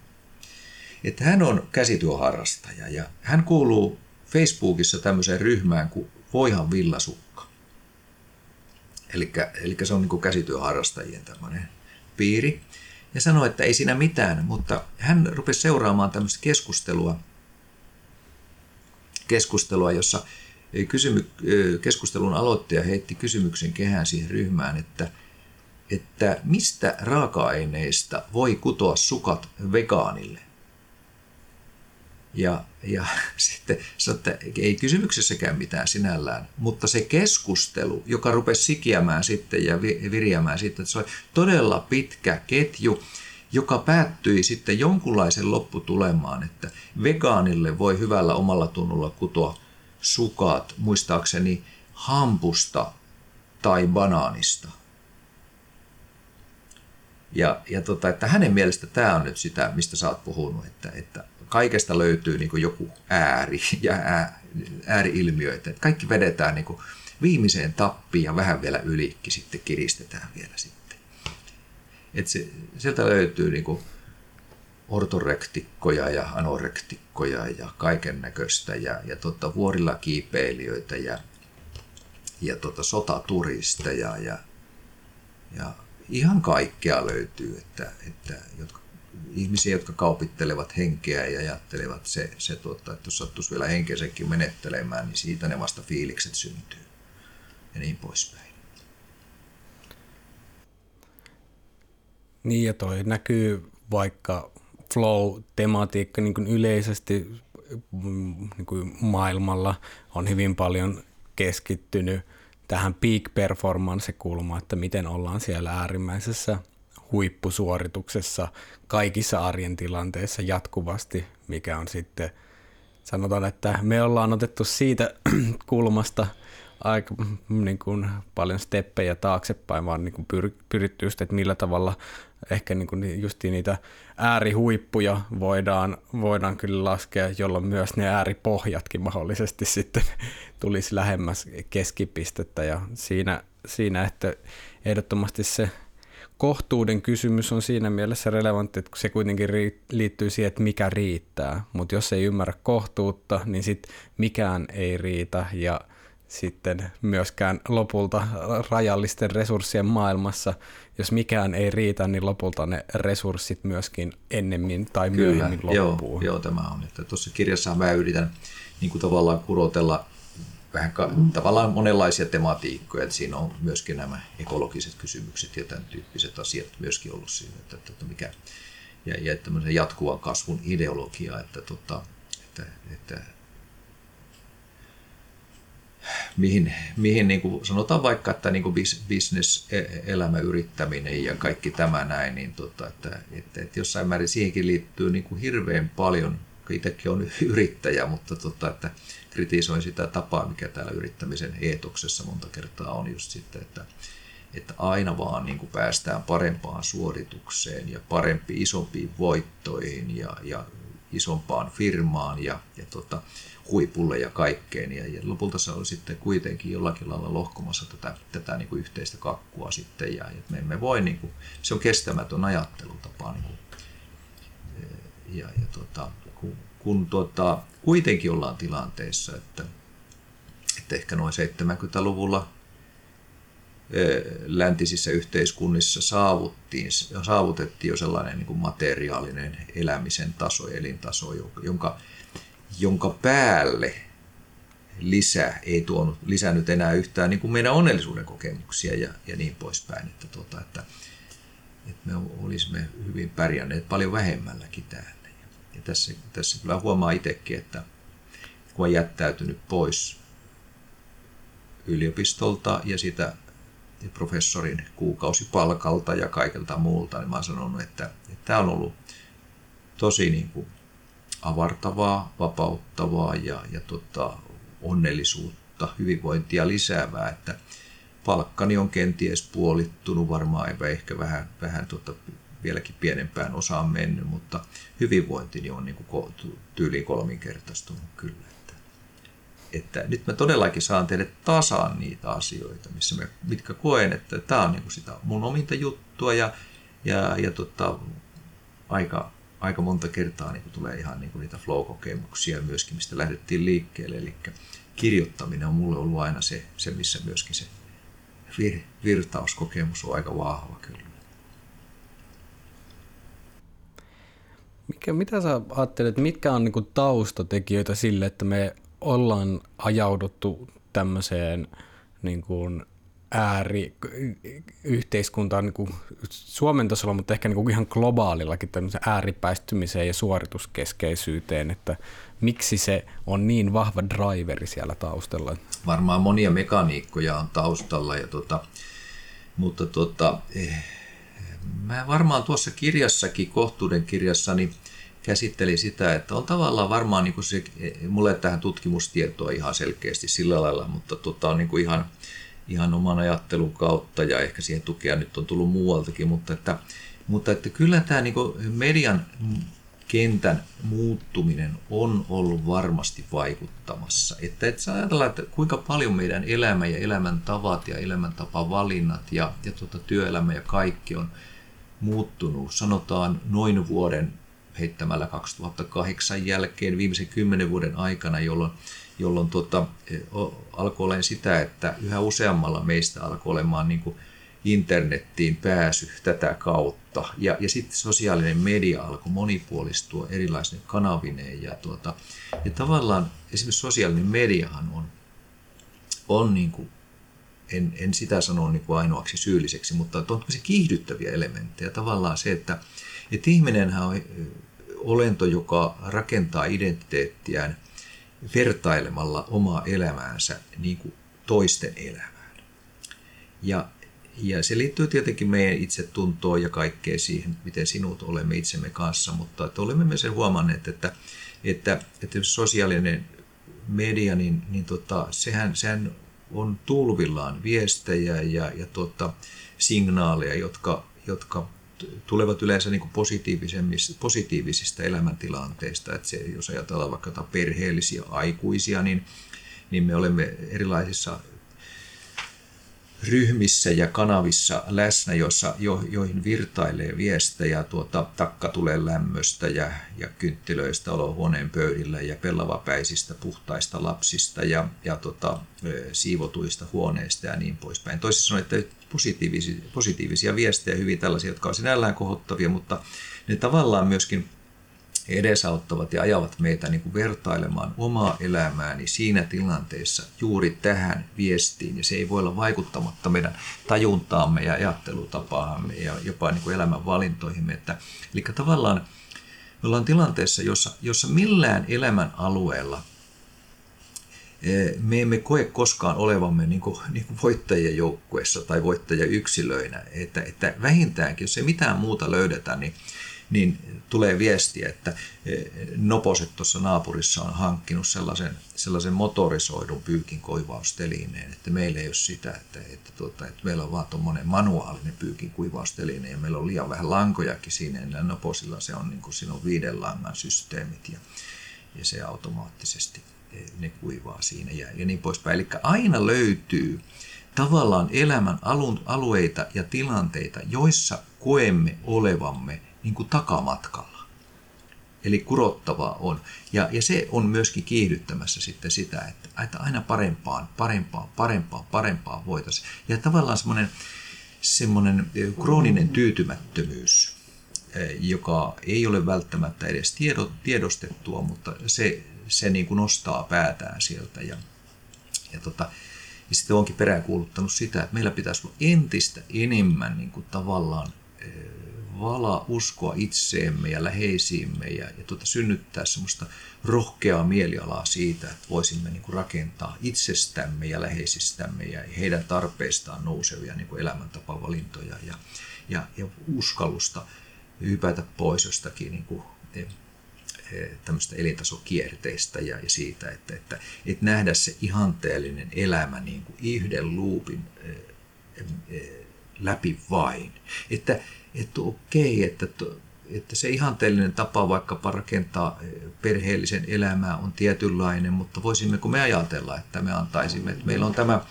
Että hän on käsityöharrastaja ja hän kuuluu Facebookissa tämmöiseen ryhmään kuin Voihan villasukka. Eli se on niin käsityöharrastajien tämmöinen piiri ja sanoi, että ei siinä mitään, mutta hän rupesi seuraamaan tämmöistä keskustelua, keskustelua jossa kysymy, keskustelun aloittaja heitti kysymyksen kehään siihen ryhmään, että, että mistä raaka-aineista voi kutoa sukat vegaanille? Ja, ja sitten että ei kysymyksessäkään mitään sinällään, mutta se keskustelu, joka rupesi sikiämään sitten ja viriämään sitten, se oli todella pitkä ketju, joka päättyi sitten jonkunlaisen lopputulemaan, että vegaanille voi hyvällä omalla tunnolla kutoa sukat, muistaakseni hampusta tai banaanista. Ja, ja tota, että hänen mielestä tämä on nyt sitä, mistä sä oot puhunut, että, että kaikesta löytyy niin kuin joku ääri ja ää, ääriilmiöitä. Että kaikki vedetään niin kuin viimeiseen tappiin ja vähän vielä ylikin sitten kiristetään vielä sitten. että se, sieltä löytyy niin kuin ortorektikkoja ja anorektikkoja ja kaiken näköistä ja, ja tota, vuorilla kiipeilijöitä ja, ja tota, sotaturisteja ja, ja ihan kaikkea löytyy, että, että, jotka ihmisiä, jotka kaupittelevat henkeä ja ajattelevat se, se tuota, että jos sattuisi vielä henkensäkin menettelemään, niin siitä ne vasta fiilikset syntyy ja niin poispäin. Niin ja toi näkyy vaikka flow-tematiikka niin kuin yleisesti mm, niin kuin maailmalla on hyvin paljon keskittynyt tähän peak performance kulmaan, että miten ollaan siellä äärimmäisessä huippusuorituksessa kaikissa arjen tilanteissa jatkuvasti, mikä on sitten, sanotaan, että me ollaan otettu siitä kulmasta aika niin kuin, paljon steppejä taaksepäin, vaan niin kuin pyr, pyritty just, että millä tavalla ehkä niin kuin just niitä äärihuippuja voidaan, voidaan kyllä laskea, jolloin myös ne ääripohjatkin mahdollisesti sitten tulisi lähemmäs keskipistettä. Ja siinä, siinä että ehdottomasti se kohtuuden kysymys on siinä mielessä relevantti, että se kuitenkin liittyy siihen, että mikä riittää. Mutta jos ei ymmärrä kohtuutta, niin sitten mikään ei riitä ja sitten myöskään lopulta rajallisten resurssien maailmassa, jos mikään ei riitä, niin lopulta ne resurssit myöskin ennemmin tai myöhemmin Kyllä, loppuu. Joo, joo, tämä on. Että tuossa kirjassa mä yritän niin kuin tavallaan kurotella vähän ka- mm. tavallaan monenlaisia tematiikkoja, että siinä on myöskin nämä ekologiset kysymykset ja tämän tyyppiset asiat myöskin ollut siinä, että, että, että mikä, ja, ja tämmöisen jatkuvan kasvun ideologia, että, tota, että, että mihin, mihin niin kuin sanotaan vaikka, että niin kuin business, e, elämä, yrittäminen ja kaikki tämä näin, niin tota, että, että, että jossain määrin siihenkin liittyy niin kuin hirveän paljon, itsekin on yrittäjä, mutta tota, että, kritisoin sitä tapaa, mikä täällä yrittämisen eetoksessa monta kertaa on just sitten, että, että aina vaan niin kuin päästään parempaan suoritukseen ja parempi isompiin voittoihin ja, ja isompaan firmaan ja, ja tota, huipulle ja kaikkeen. Ja, ja lopulta se on sitten kuitenkin jollakin lailla lohkomassa tätä, tätä niin kuin yhteistä kakkua sitten. Ja, ja me emme voi, niin kuin, se on kestämätön ajattelutapa. Niin kuin, ja, ja tota, kun, tota, kuitenkin ollaan tilanteessa, että, että ehkä noin 70-luvulla läntisissä yhteiskunnissa saavuttiin, saavutettiin jo sellainen niin kuin materiaalinen elämisen taso, elintaso, jonka, jonka päälle lisä ei tuonut, lisännyt enää yhtään niin kuin meidän onnellisuuden kokemuksia ja, ja niin poispäin. Että, tuota, että, että me olisimme hyvin pärjänneet paljon vähemmälläkin täällä. Ja tässä, tässä kyllä huomaa itsekin, että kun on jättäytynyt pois yliopistolta ja sitä professorin kuukausipalkalta ja kaikelta muulta, niin mä oon sanonut, että, että tämä on ollut tosi niin kuin avartavaa, vapauttavaa ja, ja tota, onnellisuutta, hyvinvointia lisäävää, että palkkani on kenties puolittunut, varmaan ehkä vähän, vähän tota, vieläkin pienempään osaan mennyt, mutta hyvinvointini on niin kuin tyyliin kolminkertaistunut kyllä. Että, että nyt mä todellakin saan teille tasaan niitä asioita, missä mä, mitkä koen, että tämä on niin kuin sitä mun ominta juttua ja, ja, ja tota, aika, aika monta kertaa niin kuin tulee ihan niin kuin niitä flow-kokemuksia myöskin, mistä lähdettiin liikkeelle. Eli kirjoittaminen on mulle ollut aina se, se missä myöskin se vir, virtauskokemus on aika vahva kyllä. Mikä, mitä sä ajattelet, mitkä on niin taustatekijöitä sille, että me ollaan ajauduttu tämmöiseen niin kuin ääriyhteiskuntaan kuin Suomen tasolla, mutta ehkä niin kuin ihan globaalillakin tämmöiseen ääripäistymiseen ja suorituskeskeisyyteen, että miksi se on niin vahva driveri siellä taustalla? Varmaan monia mekaniikkoja on taustalla, ja tota, mutta tota, eh, mä varmaan tuossa kirjassakin, kohtuuden kirjassani, niin käsittelin sitä, että on tavallaan varmaan niin kuin se, mulle tähän tutkimustietoa ihan selkeästi sillä lailla, mutta tota on niin kuin ihan, ihan oman ajattelun kautta ja ehkä siihen tukea nyt on tullut muualtakin, mutta että, mutta että kyllä tämä niin median kentän muuttuminen on ollut varmasti vaikuttamassa. Että, että saa ajatella, että kuinka paljon meidän elämä ja elämäntavat ja elämäntapavalinnat ja, ja tuota, työelämä ja kaikki on muuttunut, sanotaan noin vuoden heittämällä 2008 jälkeen viimeisen kymmenen vuoden aikana, jolloin, jolloin tuota, alkoi olemaan sitä, että yhä useammalla meistä alkoi olemaan niin kuin internettiin pääsy tätä kautta. Ja, ja sitten sosiaalinen media alkoi monipuolistua erilaisine kanavineen. Ja, tuota, ja tavallaan esimerkiksi sosiaalinen mediahan on, on niin kuin, en, en sitä sano niin kuin ainoaksi syylliseksi, mutta on kiihdyttäviä elementtejä. Tavallaan se, että, että ihminenhän on olento, joka rakentaa identiteettiään vertailemalla omaa elämäänsä niin kuin toisten elämään. Ja, ja se liittyy tietenkin meidän itsetuntoon ja kaikkeen siihen, miten sinut olemme itsemme kanssa, mutta että olemme myös sen huomanneet, että, että, että sosiaalinen media, niin, niin tota, sehän, sehän on tulvillaan viestejä ja, ja tota, signaaleja, jotka, jotka tulevat yleensä niin kuin positiivisista elämäntilanteista. Että se, jos ajatellaan vaikka perheellisiä aikuisia, niin, niin me olemme erilaisissa ryhmissä ja kanavissa läsnä, joissa, jo, joihin virtailee viestejä tuota, takka tulee lämmöstä ja, ja kynttilöistä olohuoneen pöydillä ja pellavapäisistä puhtaista lapsista ja, ja tota, siivotuista huoneista ja niin poispäin. Toisin sanoen, että positiivisia, positiivisia viestejä, hyvin tällaisia, jotka on sinällään kohottavia, mutta ne tavallaan myöskin edesauttavat ja ajavat meitä niin kuin vertailemaan omaa elämääni siinä tilanteessa juuri tähän viestiin. Ja se ei voi olla vaikuttamatta meidän tajuntaamme ja ajattelutapaamme ja jopa niin kuin elämän valintoihimme. Että, eli tavallaan me ollaan tilanteessa, jossa, jossa millään elämän alueella eh, me emme koe koskaan olevamme niin kuin, niin kuin voittajien joukkueessa tai voittajayksilöinä. Että, että vähintäänkin, jos ei mitään muuta löydetä, niin niin tulee viestiä, että eh, Noposet tuossa naapurissa on hankkinut sellaisen, sellaisen motorisoidun pyykin koivaustelineen, että meillä ei ole sitä, että, että, tuota, että meillä on vaan tuommoinen manuaalinen pyykin kuivausteline ja meillä on liian vähän lankojakin siinä, ja Noposilla se on niin kuin siinä on viiden langan systeemit ja, ja se automaattisesti eh, ne kuivaa siinä ja, ja niin poispäin. Eli aina löytyy tavallaan elämän alueita ja tilanteita, joissa koemme olevamme niin kuin takamatkalla. Eli kurottavaa on. Ja, ja se on myöskin kiihdyttämässä sitten sitä, että, että aina parempaan, parempaan, parempaan, parempaan voitaisiin. Ja tavallaan semmoinen, semmoinen krooninen tyytymättömyys, joka ei ole välttämättä edes tiedostettua, mutta se, se niin kuin nostaa päätään sieltä. Ja, ja, tota, ja sitten onkin peräänkuuluttanut sitä, että meillä pitäisi olla entistä enemmän niin kuin tavallaan vala uskoa itseemme ja läheisiimme ja, ja tuota, synnyttää semmoista rohkeaa mielialaa siitä, että voisimme niin kuin rakentaa itsestämme ja läheisistämme ja heidän tarpeistaan nousevia niin kuin elämäntapavalintoja ja, ja, ja uskallusta hypätä pois jostakin niin kuin, eh, eh, tämmöistä elintasokierteistä ja, ja siitä, että, että, että nähdä se ihanteellinen elämä niin kuin yhden luupin eh, läpi vain. Että, että okei, että, että se ihanteellinen tapa vaikka rakentaa perheellisen elämää on tietynlainen, mutta voisimmeko me ajatella, että me antaisimme, että meillä on tämä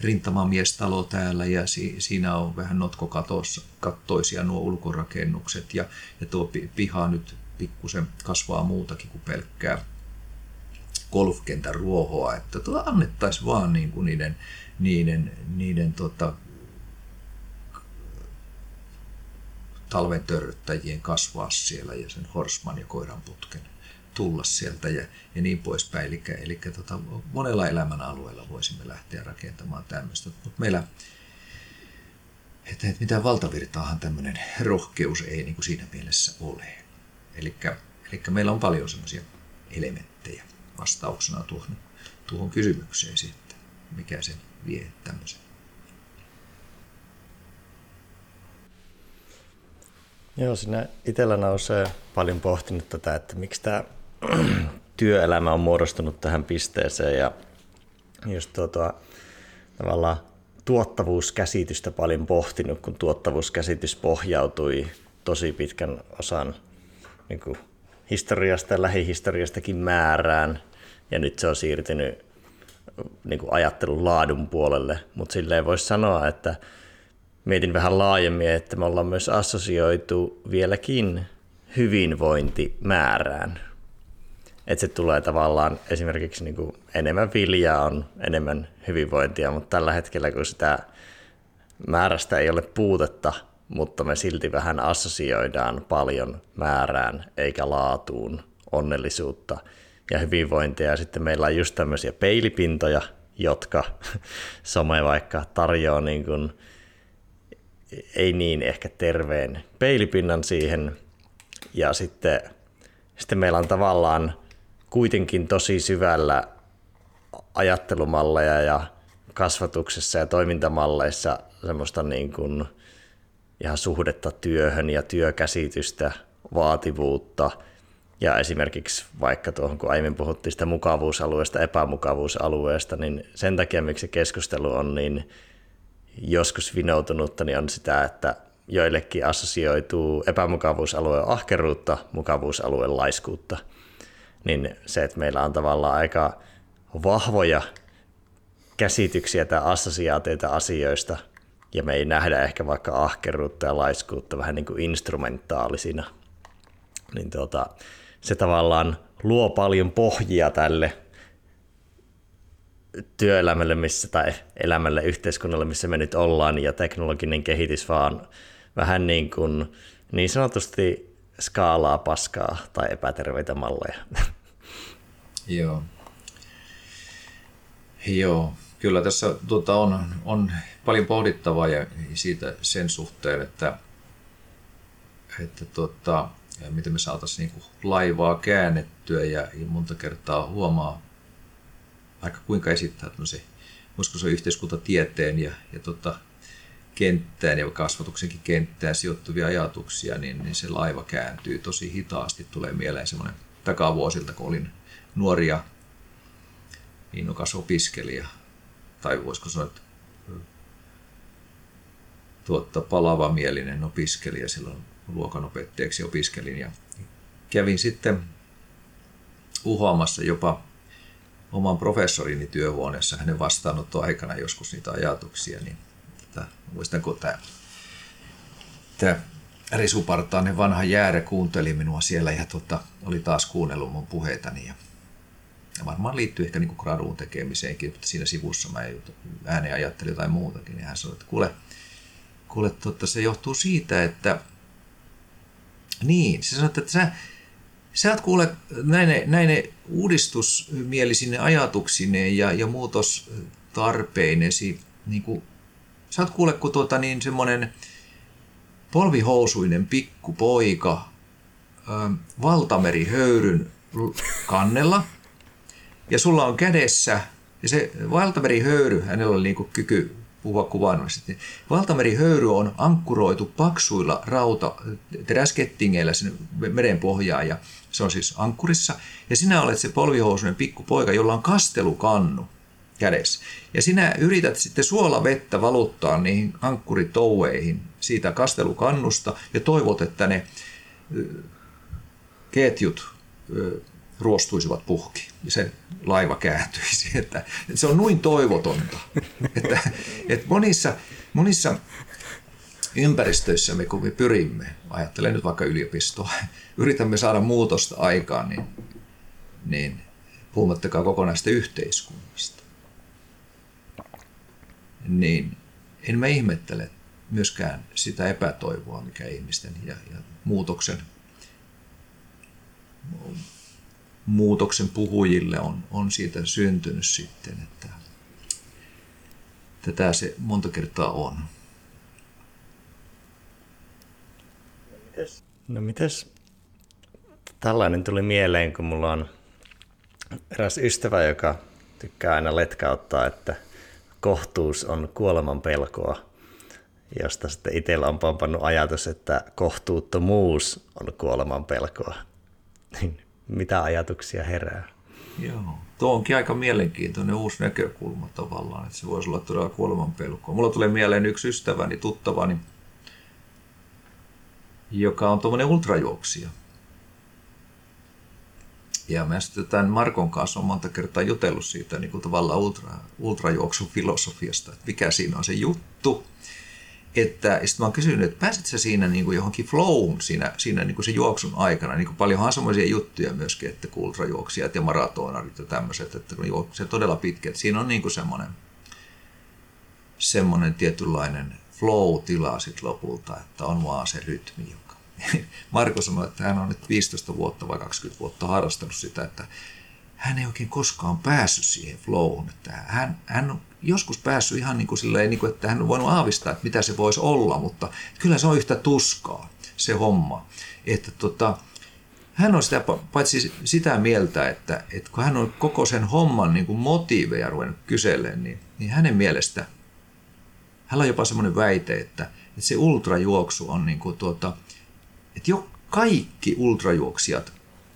rintamamiestalo täällä ja si, siinä on vähän notkokattoisia nuo ulkorakennukset ja, ja tuo piha nyt pikkusen kasvaa muutakin kuin pelkkää golfkentän ruohoa, että tuota annettaisiin vaan niin kuin niiden, niiden, niiden tota, talven törryttäjien kasvaa siellä ja sen horsman ja koiran putken tulla sieltä ja, ja niin poispäin. Eli, eli tota, monella elämän alueella voisimme lähteä rakentamaan tämmöistä, mutta meillä että, että mitään valtavirtaahan tämmöinen rohkeus ei niin kuin siinä mielessä ole. Eli, eli meillä on paljon semmoisia elementtejä vastauksena tuohon, tuohon kysymykseen sitten, mikä sen vie tämmöisen. Joo, siinä itsellä nousee paljon pohtinut tätä, että miksi tämä työelämä on muodostunut tähän pisteeseen ja just tuota, tavallaan tuottavuuskäsitystä paljon pohtinut, kun tuottavuuskäsitys pohjautui tosi pitkän osan niin kuin historiasta ja lähihistoriastakin määrään, ja nyt se on siirtynyt niin kuin ajattelun laadun puolelle, mutta silleen voisi sanoa, että mietin vähän laajemmin, että me ollaan myös assosioitu vieläkin hyvinvointimäärään. Että se tulee tavallaan esimerkiksi niin kuin enemmän viljaa on enemmän hyvinvointia, mutta tällä hetkellä kun sitä määrästä ei ole puutetta, mutta me silti vähän assosioidaan paljon määrään eikä laatuun onnellisuutta ja hyvinvointia. Ja sitten meillä on just tämmöisiä peilipintoja, jotka some vaikka tarjoaa niin kuin ei niin ehkä terveen peilipinnan siihen. Ja sitten, sitten meillä on tavallaan kuitenkin tosi syvällä ajattelumalleja ja kasvatuksessa ja toimintamalleissa semmoista niin kuin ihan suhdetta työhön ja työkäsitystä, vaativuutta ja esimerkiksi vaikka tuohon, kun aiemmin puhuttiin sitä mukavuusalueesta, epämukavuusalueesta, niin sen takia, miksi se keskustelu on niin joskus vinoutunutta, niin on sitä, että joillekin assosioituu epämukavuusalueen ahkeruutta, mukavuusalueen laiskuutta. Niin se, että meillä on tavallaan aika vahvoja käsityksiä tai assosiaatioita asioista, ja me ei nähdä ehkä vaikka ahkeruutta ja laiskuutta vähän niin kuin instrumentaalisina, niin tuota, se tavallaan luo paljon pohjia tälle työelämälle missä, tai elämälle, yhteiskunnalle, missä me nyt ollaan, ja teknologinen kehitys vaan vähän niin, kuin, niin sanotusti skaalaa paskaa tai epäterveitä malleja. Joo. Joo, kyllä tässä tuota, on, on paljon pohdittavaa ja siitä sen suhteen, että, että tuota, miten me saataisiin niin laivaa käännettyä ja monta kertaa huomaa vaikka kuinka esittää tämmöisen, voisiko se yhteiskuntatieteen ja, ja tota, kenttään ja kasvatuksenkin kenttään sijoittuvia ajatuksia, niin, niin se laiva kääntyy tosi hitaasti. Tulee mieleen semmoinen takavuosilta, kun olin nuoria innokas opiskelija, tai voisiko sanoa, että tuotta palavamielinen opiskelija silloin luokanopettajaksi opiskelin ja kävin sitten uhoamassa jopa oman professorini työhuoneessa hänen vastaanottoaikana joskus niitä ajatuksia, niin tätä, muistan kun tämä, tämä Risu Partainen vanha jäärä kuunteli minua siellä ja tota, oli taas kuunnellut mun puheitani ja, ja varmaan liittyy ehkä niin graduun tekemiseenkin, mutta siinä sivussa mä ääneen ajattelin jotain muutakin, niin hän sanoi, että kuule, kuule tota, se johtuu siitä, että niin, se sanoi, että sä, Sä oot kuule näine, näine uudistusmielisine ajatuksineen ja, ja muutostarpeinesi, niin kuin, sä oot kuule kun tuota, niin semmoinen polvihousuinen pikkupoika valtamerihöyryn kannella. Ja sulla on kädessä, ja se valtamerihöyry, hänellä oli niin kyky puhua kuvaannollisesti. Valtamerihöyry on ankkuroitu paksuilla rauta teräskettingeillä sinne meren pohjaan ja se on siis ankkurissa. Ja sinä olet se polvihousuinen pikkupoika, jolla on kastelukannu kädessä. Ja sinä yrität sitten suolavettä valuttaa niihin ankkuritoueihin siitä kastelukannusta ja toivot, että ne ketjut ruostuisivat puhki ja se laiva kääntyisi. Että, että se on noin toivotonta. että, että monissa, monissa ympäristöissämme, kun me pyrimme, ajattelen nyt vaikka yliopistoa, yritämme saada muutosta aikaan, niin, niin puhumattakaan kokonaista yhteiskunnasta, niin en mä ihmettele myöskään sitä epätoivoa, mikä ihmisten ja, ja muutoksen muutoksen puhujille on, on siitä syntynyt sitten, että tätä se monta kertaa on. No mites tällainen tuli mieleen, kun mulla on eräs ystävä, joka tykkää aina letkauttaa, että kohtuus on kuoleman pelkoa, josta sitten itsellä on pompannut ajatus, että kohtuuttomuus on kuoleman pelkoa. Mitä ajatuksia herää? Joo. Tuo onkin aika mielenkiintoinen uusi näkökulma tavallaan, että se voisi olla todella kuoleman pelkoa. Mulla tulee mieleen yksi ystäväni, tuttavani, joka on tuommoinen ultrajuoksija. Ja mä sitten tämän Markon kanssa on monta kertaa jutellut siitä niin kuin tavallaan ultra, ultrajuoksun filosofiasta, että mikä siinä on se juttu että sitten mä oon kysynyt, että pääsit sä siinä niin kuin johonkin flowun siinä, siinä niin kuin se juoksun aikana, niin kuin paljonhan semmoisia juttuja myöskin, että ultrajuoksijat ja maratonarit ja tämmöiset, että kun juoksee todella pitkä, että siinä on niin kuin semmoinen, semmoinen tietynlainen flow-tila sitten lopulta, että on vaan se rytmi, joka Marko sanoi, että hän on nyt 15 vuotta vai 20 vuotta harrastanut sitä, että hän ei oikein koskaan päässyt siihen flowhun. Että hän, hän joskus päässyt ihan niin kuin silleen, niin kuin, että hän on voinut aavistaa, että mitä se voisi olla, mutta kyllä se on yhtä tuskaa se homma. Että tota, hän on sitä, paitsi sitä mieltä, että, että kun hän on koko sen homman niin kuin motiiveja ruvennut kyselemään, niin, niin hänen mielestä, hän on jopa semmoinen väite, että, että se ultrajuoksu on niin kuin tuota, että jo kaikki ultrajuoksijat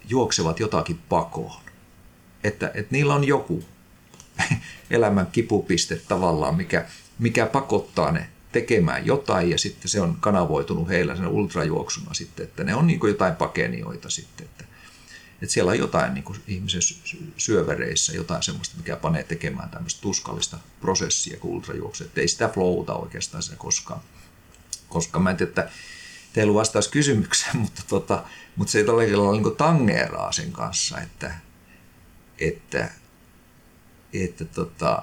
juoksevat jotakin pakoon. Että, että niillä on joku elämän kipupiste tavallaan, mikä, mikä pakottaa ne tekemään jotain ja sitten se on kanavoitunut heillä sen ultrajuoksuna sitten, että ne on niin jotain pakenioita sitten, että, että siellä on jotain niin kuin ihmisen syövereissä, jotain semmoista, mikä panee tekemään tämmöistä tuskallista prosessia kuin ultrajuoksu, että ei sitä flowta oikeastaan se koskaan, koska mä en tiedä, että teillä vastaus kysymykseen, mutta, tota, mutta se ei tällä niin tangeeraa sen kanssa, että, että että tota,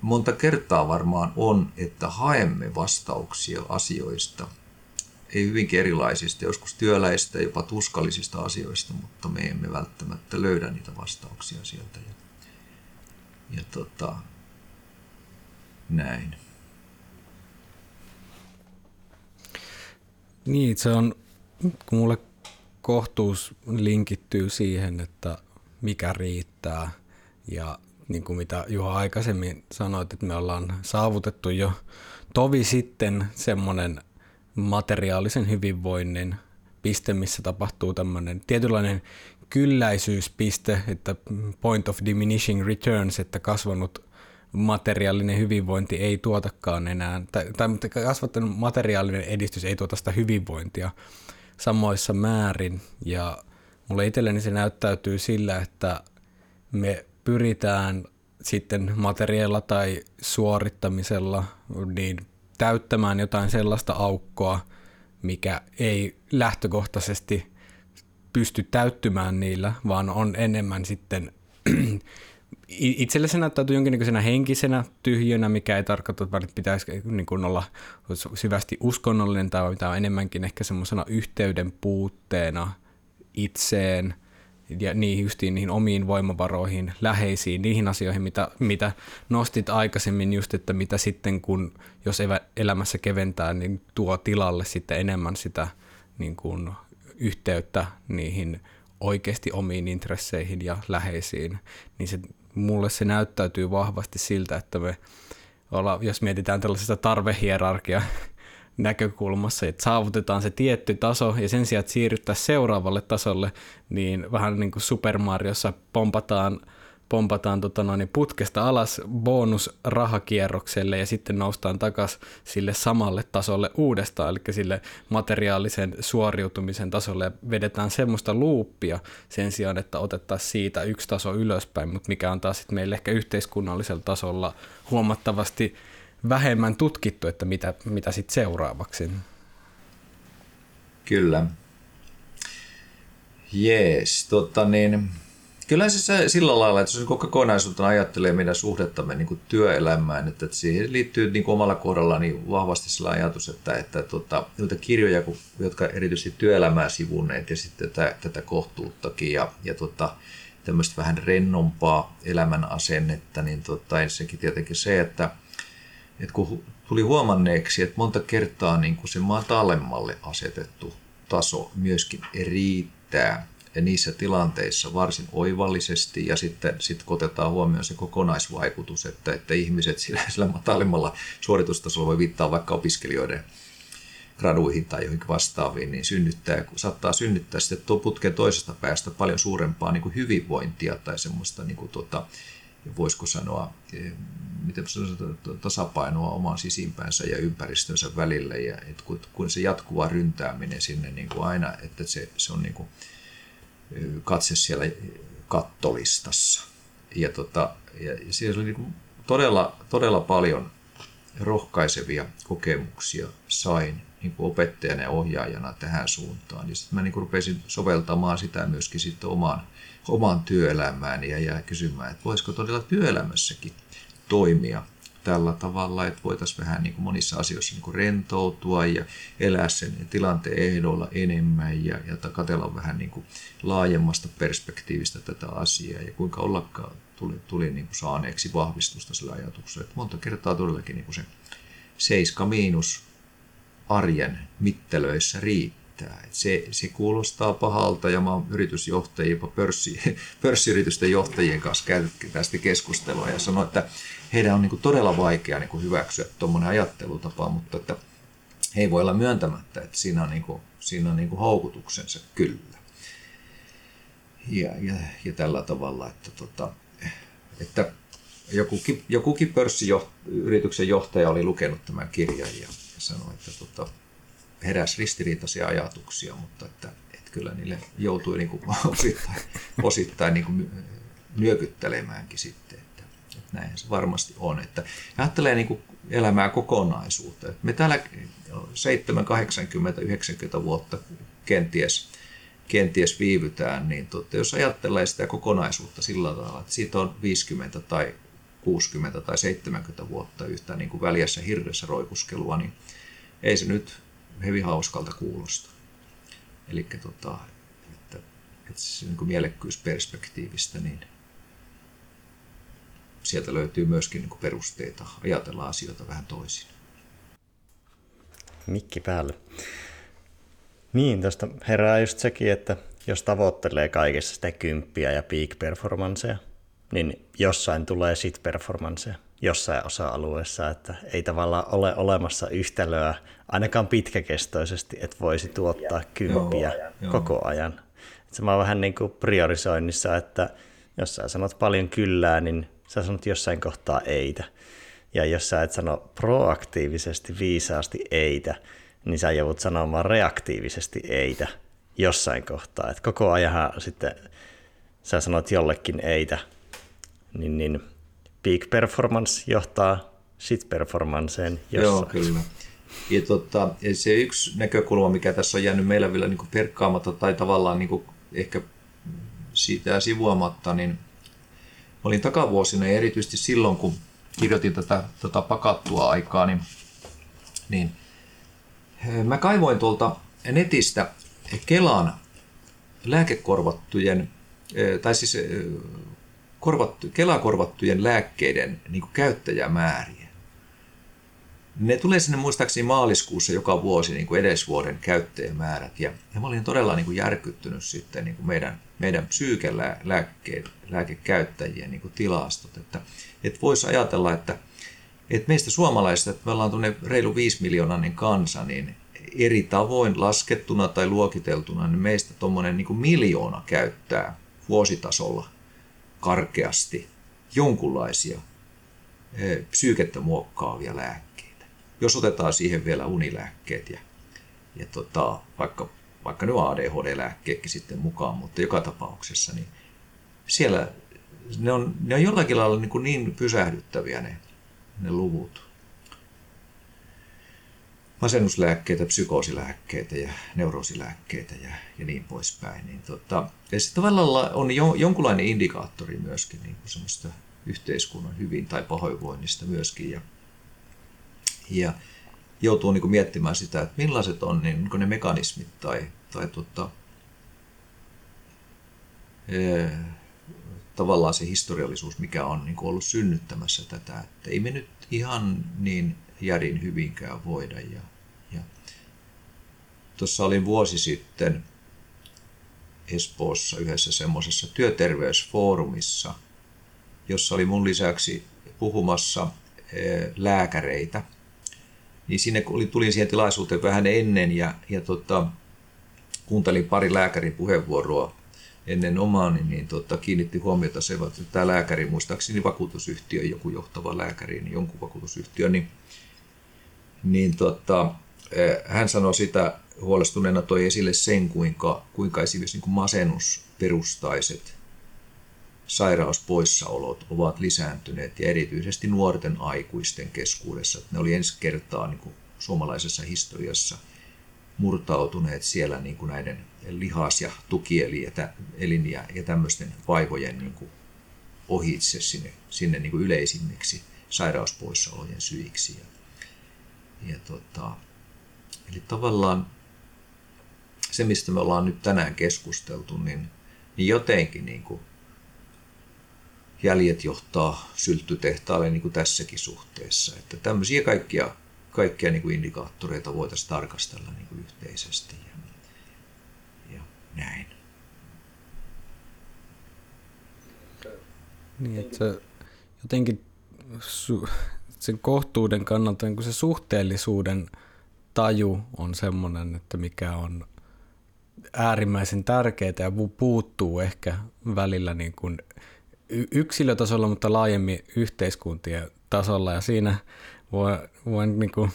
monta kertaa varmaan on, että haemme vastauksia asioista, ei hyvinkin erilaisista, joskus työläistä, jopa tuskallisista asioista, mutta me emme välttämättä löydä niitä vastauksia sieltä. Ja, ja tota, näin. Niin, se on, kun mulle kohtuus linkittyy siihen, että mikä riittää ja niin kuin mitä Juha aikaisemmin sanoit, että me ollaan saavutettu jo tovi sitten semmoinen materiaalisen hyvinvoinnin piste, missä tapahtuu tämmöinen tietynlainen kylläisyyspiste, että point of diminishing returns, että kasvanut materiaalinen hyvinvointi ei tuotakaan enää, tai, tai kasvattanut materiaalinen edistys ei tuota sitä hyvinvointia samoissa määrin. Ja mulle itselleni se näyttäytyy sillä, että me pyritään sitten materiaalilla tai suorittamisella niin täyttämään jotain sellaista aukkoa, mikä ei lähtökohtaisesti pysty täyttymään niillä, vaan on enemmän sitten itselle se näyttäytyy jonkinnäköisenä henkisenä tyhjönä, mikä ei tarkoita, että pitäisi niin kuin olla syvästi uskonnollinen tai mitä on enemmänkin ehkä semmoisena yhteyden puutteena itseen ja niihin, justiin niihin omiin voimavaroihin, läheisiin, niihin asioihin, mitä, mitä nostit aikaisemmin just, että mitä sitten kun, jos elämässä keventää, niin tuo tilalle sitten enemmän sitä niin kuin, yhteyttä niihin oikeasti omiin intresseihin ja läheisiin, niin se, mulle se näyttäytyy vahvasti siltä, että me olla, jos mietitään tällaisesta tarvehierarkia näkökulmassa, että saavutetaan se tietty taso ja sen sijaan, että siirryttäisiin seuraavalle tasolle, niin vähän niin kuin Super Mariossa pompataan – pompataan tota noin, putkesta alas bonusrahakierrokselle ja sitten noustaan takaisin sille samalle tasolle uudestaan, eli sille materiaalisen suoriutumisen tasolle. Ja vedetään semmoista luuppia sen sijaan, että otettaisiin siitä yksi taso ylöspäin, mutta mikä on taas sitten meille ehkä yhteiskunnallisella tasolla huomattavasti vähemmän tutkittu, että mitä, mitä sitten seuraavaksi. Kyllä. Jees, tota niin, Kyllä se sillä lailla, että jos kokonaisuutena ajattelee meidän suhdettamme niin työelämään, että, että siihen liittyy niin omalla kohdalla niin vahvasti sillä ajatus, että, että tota, noita kirjoja, jotka erityisesti työelämää sivunneet ja sitten tätä, tätä kohtuuttakin ja, ja tota, tämmöistä vähän rennompaa elämän asennetta, niin tota, ensinnäkin tietenkin se, että, että kun tuli huomanneeksi, että monta kertaa niin kuin se matalemmalle asetettu taso myöskin riittää ja niissä tilanteissa varsin oivallisesti ja sitten, kun otetaan huomioon se kokonaisvaikutus, että, että ihmiset sillä, sillä matalimmalla suoritustasolla voi viittaa vaikka opiskelijoiden graduihin tai johonkin vastaaviin, niin synnyttää, saattaa synnyttää sitten tuo putken toisesta päästä paljon suurempaa niin kuin hyvinvointia tai semmoista, niin kuin tuota, voisiko sanoa, eh, miten tasapainoa oman sisimpäänsä ja ympäristönsä välillä. Ja että kun se jatkuva ryntääminen sinne niin kuin aina, että se, se on niin kuin, katse siellä kattolistassa. Ja, tota, ja siellä oli niin todella, todella paljon rohkaisevia kokemuksia sain niin kuin opettajana ja ohjaajana tähän suuntaan. Ja sitten mä niin kuin rupesin soveltamaan sitä myöskin sitten omaan, omaan työelämään ja, ja kysymään, että voisiko todella työelämässäkin toimia tällä tavalla, että voitaisiin vähän niin kuin monissa asioissa niin kuin rentoutua ja elää sen tilanteen ehdoilla enemmän ja, ja katsella vähän niin kuin laajemmasta perspektiivistä tätä asiaa ja kuinka ollakaan tuli, tuli niin kuin saaneeksi vahvistusta sillä ajatuksella. Että monta kertaa todellakin niin kuin se seiska miinus arjen mittelöissä riittää. Et se, se kuulostaa pahalta ja mä oon yritysjohtajien, jopa pörssi, pörssiyritysten johtajien kanssa käynyt tästä keskustelua ja sanoin, että heidän on niin kuin todella vaikea niin kuin hyväksyä tuommoinen ajattelutapa, mutta että he ei voi olla myöntämättä, että siinä on, niin kuin, siinä on niin kuin houkutuksensa kyllä. Ja, ja, ja tällä tavalla, että, tota, että jokukin, jokukin pörssiyrityksen johtaja oli lukenut tämän kirjan ja, ja sanoi, että tota, heräsi ristiriitaisia ajatuksia, mutta että, että kyllä niille joutui niin kuin osittain, osittain niin kuin nyökyttelemäänkin sitten näin se varmasti on. Että ajattelee niin kuin elämää kokonaisuutta. Me täällä 7, 80, 90 vuotta kenties, kenties viivytään, niin totta, jos ajattelee sitä kokonaisuutta sillä tavalla, että siitä on 50 tai 60 tai 70 vuotta yhtä niin kuin väljässä hirveässä roikuskelua, niin ei se nyt hyvin hauskalta kuulosta. Eli tota, että, että se niin mielekkyysperspektiivistä, niin sieltä löytyy myöskin niin perusteita ajatella asioita vähän toisin. Mikki päälle. Niin, tuosta herää just sekin, että jos tavoittelee kaikessa sitä kymppiä ja peak performanceja, niin jossain tulee sit performanceja jossain osa-alueessa, että ei tavallaan ole olemassa yhtälöä ainakaan pitkäkestoisesti, että voisi tuottaa kymppiä koko ajan. se on vähän niin kuin priorisoinnissa, että jos sä sanot paljon kyllää, niin sä sanot jossain kohtaa eitä. Ja jos sä et sano proaktiivisesti, viisaasti eitä, niin sä joudut sanomaan reaktiivisesti eitä jossain kohtaa. Et koko ajan sitten sä sanot jollekin eitä, niin, niin peak performance johtaa sit performanceen jossain. Joo, kyllä. Ja, tota, se yksi näkökulma, mikä tässä on jäänyt meillä vielä niin perkkaamatta tai tavallaan niin ehkä siitä sivuamatta, niin olin takavuosina ja erityisesti silloin, kun kirjoitin tätä, tätä pakattua aikaa, niin, niin eh, mä kaivoin tuolta netistä Kelan lääkekorvattujen tai siis korvattu, Kela-korvattujen lääkkeiden niin käyttäjämääriä. Ne tulee sinne muistaakseni maaliskuussa joka vuosi niin kuin edesvuoden käyttäjämäärät. Ja, ja mä olin todella niin kuin järkyttynyt sitten niin kuin meidän, meidän psyykelääkkeiden lääkekäyttäjien niin kuin tilastot. Että, että voisi ajatella, että, että meistä suomalaisista, että me ollaan tuonne reilu 5 miljoonainen kansa, niin eri tavoin laskettuna tai luokiteltuna, niin meistä tuommoinen niin miljoona käyttää vuositasolla karkeasti jonkunlaisia eh, psyykettä muokkaavia lääkkeitä. Jos otetaan siihen vielä unilääkkeet ja, ja tota, vaikka, vaikka nyt ADHD-lääkkeetkin sitten mukaan, mutta joka tapauksessa, niin siellä ne on, ne on jollakin lailla niin, kuin niin pysähdyttäviä ne, ne luvut. Masennuslääkkeitä, psykoosilääkkeitä ja neuroosilääkkeitä ja, ja niin poispäin. Niin tota, ja se tavallaan on jo, jonkunlainen indikaattori myöskin niin kuin semmoista yhteiskunnan hyvin tai pahoinvoinnista myöskin. Ja, ja joutuu niin kuin miettimään sitä, että millaiset on niin, niin ne mekanismit tai, tai tota, ee, tavallaan se historiallisuus, mikä on niin kuin ollut synnyttämässä tätä. Että ei me nyt ihan niin järin hyvinkään voida. Ja tuossa olin vuosi sitten Espoossa yhdessä semmoisessa työterveysfoorumissa, jossa oli mun lisäksi puhumassa eh, lääkäreitä. Niin sinne oli, tulin siihen tilaisuuteen vähän ennen ja, ja tota, kuuntelin pari lääkärin puheenvuoroa ennen omaani, niin, niin tota, kiinnitti huomiota se, että tämä lääkäri, muistaakseni vakuutusyhtiö, joku johtava lääkäri, niin jonkun vakuutusyhtiö, niin, niin tota, eh, hän sanoi sitä huolestuneena toi esille sen, kuinka, kuinka esimerkiksi niin kuin masennusperustaiset sairauspoissaolot ovat lisääntyneet ja erityisesti nuorten aikuisten keskuudessa. Ne oli ensi kertaa niin kuin suomalaisessa historiassa murtautuneet siellä niin kuin näiden lihas- ja tukielin ja, ja tämmöisten vaivojen niin kuin ohitse sinne, sinne niin kuin yleisimmiksi sairauspoissaolojen syiksi. Ja, ja tota, eli tavallaan se, mistä me ollaan nyt tänään keskusteltu, niin, niin jotenkin niin kuin jäljet johtaa sylttytehtaalle niin kuin tässäkin suhteessa. Että tämmöisiä kaikkia, kaikkia niin kuin indikaattoreita voitaisiin tarkastella niin kuin yhteisesti ja, ja näin. Niin, että se jotenkin su, sen kohtuuden kannalta niin se suhteellisuuden taju on semmoinen, että mikä on äärimmäisen tärkeää ja puuttuu ehkä välillä niin kuin yksilötasolla, mutta laajemmin yhteiskuntien tasolla. Ja siinä voin, voin niin kuin,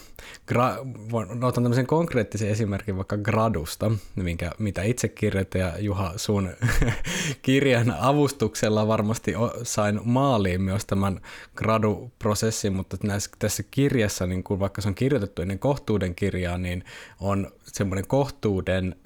gra, voin, otan tämmöisen konkreettisen esimerkin vaikka gradusta, minkä, mitä itse kirjoitin ja Juha sun kirjan avustuksella varmasti sain maaliin myös tämän graduprosessin, mutta näissä, tässä kirjassa, niin kuin vaikka se on kirjoitettu ennen kohtuuden kirjaa, niin on semmoinen kohtuuden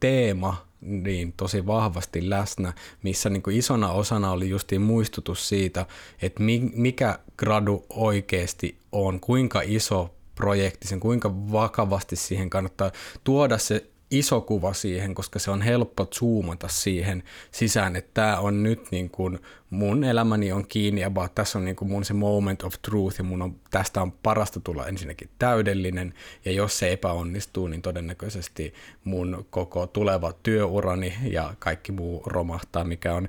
teema niin tosi vahvasti läsnä, missä niin isona osana oli justiin muistutus siitä, että mikä gradu oikeasti on, kuinka iso projekti, sen kuinka vakavasti siihen kannattaa tuoda se iso kuva siihen, koska se on helppo zoomata siihen sisään, että tämä on nyt niin kuin mun elämäni on kiinni ja tässä on niin kuin mun se moment of truth ja mun on, tästä on parasta tulla ensinnäkin täydellinen ja jos se epäonnistuu, niin todennäköisesti mun koko tuleva työurani ja kaikki muu romahtaa, mikä on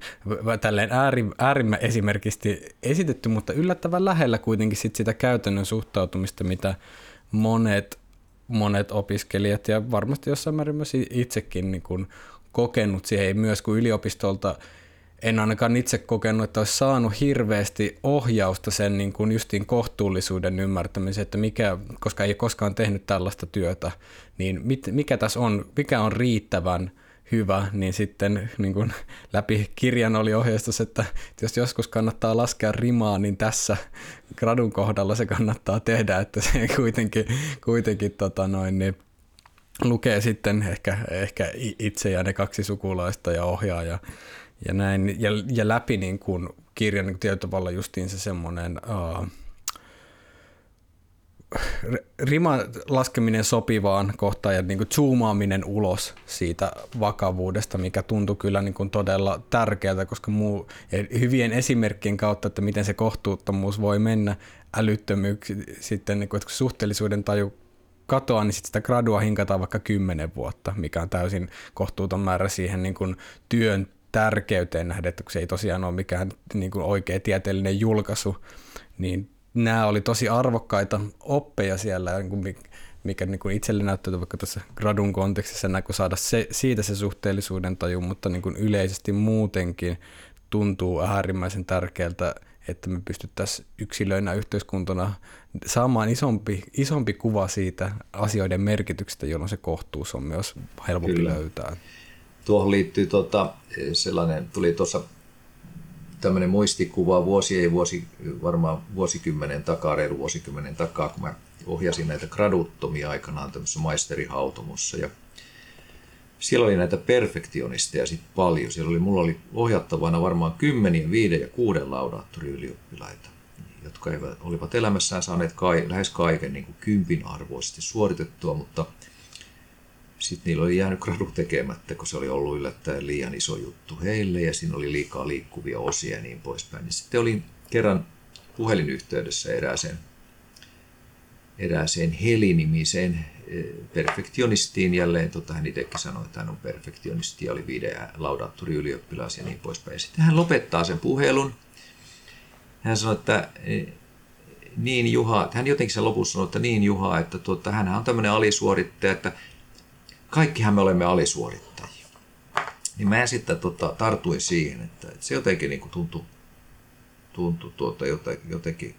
tälleen ääri, äärimmä esimerkiksi esitetty, mutta yllättävän lähellä kuitenkin sit sitä käytännön suhtautumista, mitä monet monet opiskelijat ja varmasti jossain määrin myös itsekin niin kuin kokenut siihen, myös kuin yliopistolta en ainakaan itse kokenut, että olisi saanut hirveästi ohjausta sen niin kuin justiin kohtuullisuuden ymmärtämiseen, että mikä, koska ei koskaan tehnyt tällaista työtä, niin mit, mikä tässä on, mikä on riittävän hyvä, niin sitten niin kuin läpi kirjan oli ohjeistus, että jos joskus kannattaa laskea rimaa, niin tässä gradun kohdalla se kannattaa tehdä, että se kuitenkin, kuitenkin tota noin, niin lukee sitten ehkä, ehkä itse ja ne kaksi sukulaista ja ohjaa ja, ja näin. Ja, ja läpi niin kuin kirjan niin tietyllä tavalla justiin se semmoinen uh, riman laskeminen sopivaan kohtaan ja niin kuin zoomaaminen ulos siitä vakavuudesta, mikä tuntui kyllä niin kuin todella tärkeältä, koska muu, hyvien esimerkkien kautta, että miten se kohtuuttomuus voi mennä älyttömyyksi sitten, niin kuin, että suhteellisuuden taju katoaa, niin sitten sitä gradua hinkataan vaikka kymmenen vuotta, mikä on täysin kohtuuton määrä siihen niin kuin työn tärkeyteen nähden, että kun se ei tosiaan ole mikään niin kuin oikea tieteellinen julkaisu, niin nämä oli tosi arvokkaita oppeja siellä, niin mikä niin kuin itselle näyttää vaikka tässä gradun kontekstissa näkö saada se, siitä se suhteellisuuden taju, mutta niin kuin yleisesti muutenkin tuntuu äärimmäisen tärkeältä, että me pystyttäisiin yksilöinä yhteiskuntana saamaan isompi, isompi kuva siitä asioiden merkityksestä, jolloin se kohtuus on myös helpompi Kyllä. löytää. Tuohon liittyy tota, sellainen, tuli tuossa tämmöinen muistikuva vuosi ei vuosi, varmaan vuosikymmenen takaa, reilu vuosikymmenen takaa, kun mä ohjasin näitä graduttomia aikanaan tämmöisessä maisterihautomossa ja siellä oli näitä perfektionisteja sitten paljon. Siellä oli, mulla oli ohjattavana varmaan kymmeniä, viiden ja kuuden laudaattoriylioppilaita, jotka olivat elämässään saaneet kai, lähes kaiken niin kuin kympin arvoisesti suoritettua, mutta – sitten niillä oli jäänyt gradu tekemättä, kun se oli ollut yllättäen liian iso juttu heille ja siinä oli liikaa liikkuvia osia ja niin poispäin. Niin sitten olin kerran puhelinyhteydessä erääseen, erääseen Heli-nimiseen eh, perfektionistiin jälleen, tota, hän itsekin sanoi, että hän on perfektionisti ja oli viiden laudaattori ylioppilas ja niin poispäin. Ja sitten hän lopettaa sen puhelun. Hän sanoi, että eh, niin Juha, hän jotenkin sen lopussa sanoi, että niin Juha, että tuota, hän on tämmöinen alisuorittaja, että kaikkihan me olemme alisuorittajia. Niin mä sitten tota, tartuin siihen, että, se jotenkin niin tuntui, tuntui tuota, jotenkin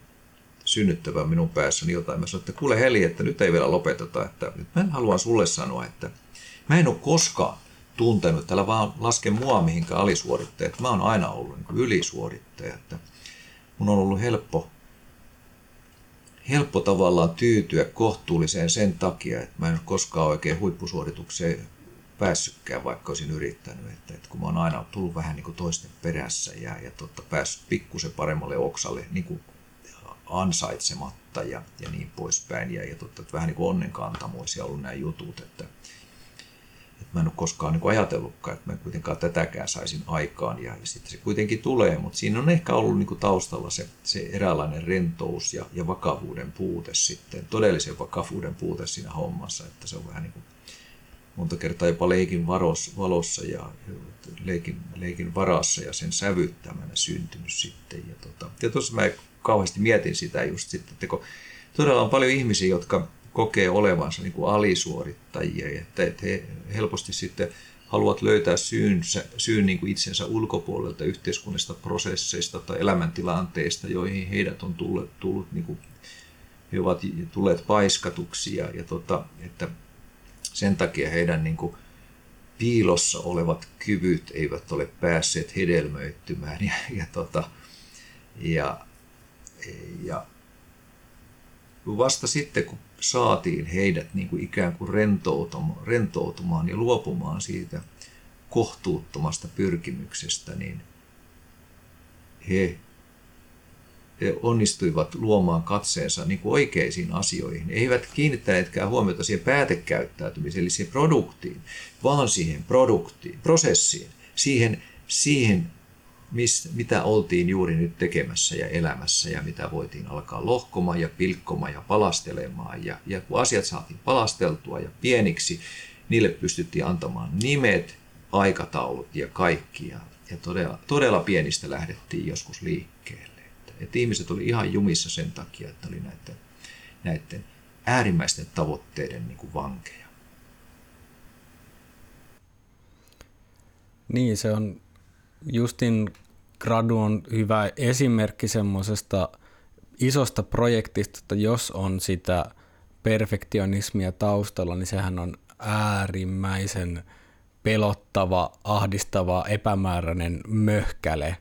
synnyttävän minun päässäni jotain. Mä sanoin, että kuule Heli, että nyt ei vielä lopeteta. Että, että mä haluan sulle sanoa, että mä en ole koskaan tuntenut, täällä vaan laske mua mihinkään alisuorittaja. Mä oon aina ollut niin ylisuorittaja. Että mun on ollut helppo helppo tavallaan tyytyä kohtuulliseen sen takia, että mä en ole koskaan oikein huippusuoritukseen päässytkään, vaikka olisin yrittänyt. Että, että kun mä oon aina tullut vähän niin kuin toisten perässä ja, ja totta, päässyt pikkusen paremmalle oksalle niin kuin ansaitsematta ja, ja niin poispäin. Ja, ja totta, että vähän niin kuin onnenkantamoisia ollut nämä jutut, että, että mä en ole koskaan niin ajatellutkaan, että mä en kuitenkaan tätäkään saisin aikaan ja, sitten se kuitenkin tulee, mutta siinä on ehkä ollut niin kuin taustalla se, se eräänlainen rentous ja, ja vakavuuden puute sitten, todellisen vakavuuden puute siinä hommassa, että se on vähän niin kuin monta kertaa jopa leikin varos, valossa ja leikin, leikin varassa ja sen sävyttämänä syntynyt sitten. Ja, tota, mä kauheasti mietin sitä just sitten, että kun todella on paljon ihmisiä, jotka kokee olevansa niin kuin alisuorittajia, että, he helposti sitten haluavat löytää syyn, syyn niin kuin itsensä ulkopuolelta yhteiskunnasta, prosesseista tai elämäntilanteista, joihin heidät on tullut, tullut niin kuin, he ovat tulleet paiskatuksi ja, ja tota, että sen takia heidän niin kuin, piilossa olevat kyvyt eivät ole päässeet hedelmöittymään ja, ja, tota, ja, ja vasta sitten, kun saatiin heidät niin kuin ikään kuin rentoutumaan, rentoutumaan ja luopumaan siitä kohtuuttomasta pyrkimyksestä, niin he, he onnistuivat luomaan katseensa niin kuin oikeisiin asioihin. He eivät kiinnittäneetkään huomiota siihen päätekäyttäytymiseen, eli siihen produktiin, vaan siihen produktiin, prosessiin, siihen, siihen mis, mitä oltiin juuri nyt tekemässä ja elämässä ja mitä voitiin alkaa lohkomaan ja pilkkomaan ja palastelemaan. Ja, ja kun asiat saatiin palasteltua ja pieniksi, niille pystyttiin antamaan nimet, aikataulut ja kaikki. Ja, ja todella, todella pienistä lähdettiin joskus liikkeelle. Että, että ihmiset oli ihan jumissa sen takia, että oli näiden, näiden äärimmäisten tavoitteiden niin kuin vankeja. Niin, se on Justin gradu on hyvä esimerkki semmoisesta isosta projektista, että jos on sitä perfektionismia taustalla, niin sehän on äärimmäisen pelottava, ahdistava, epämääräinen möhkäle,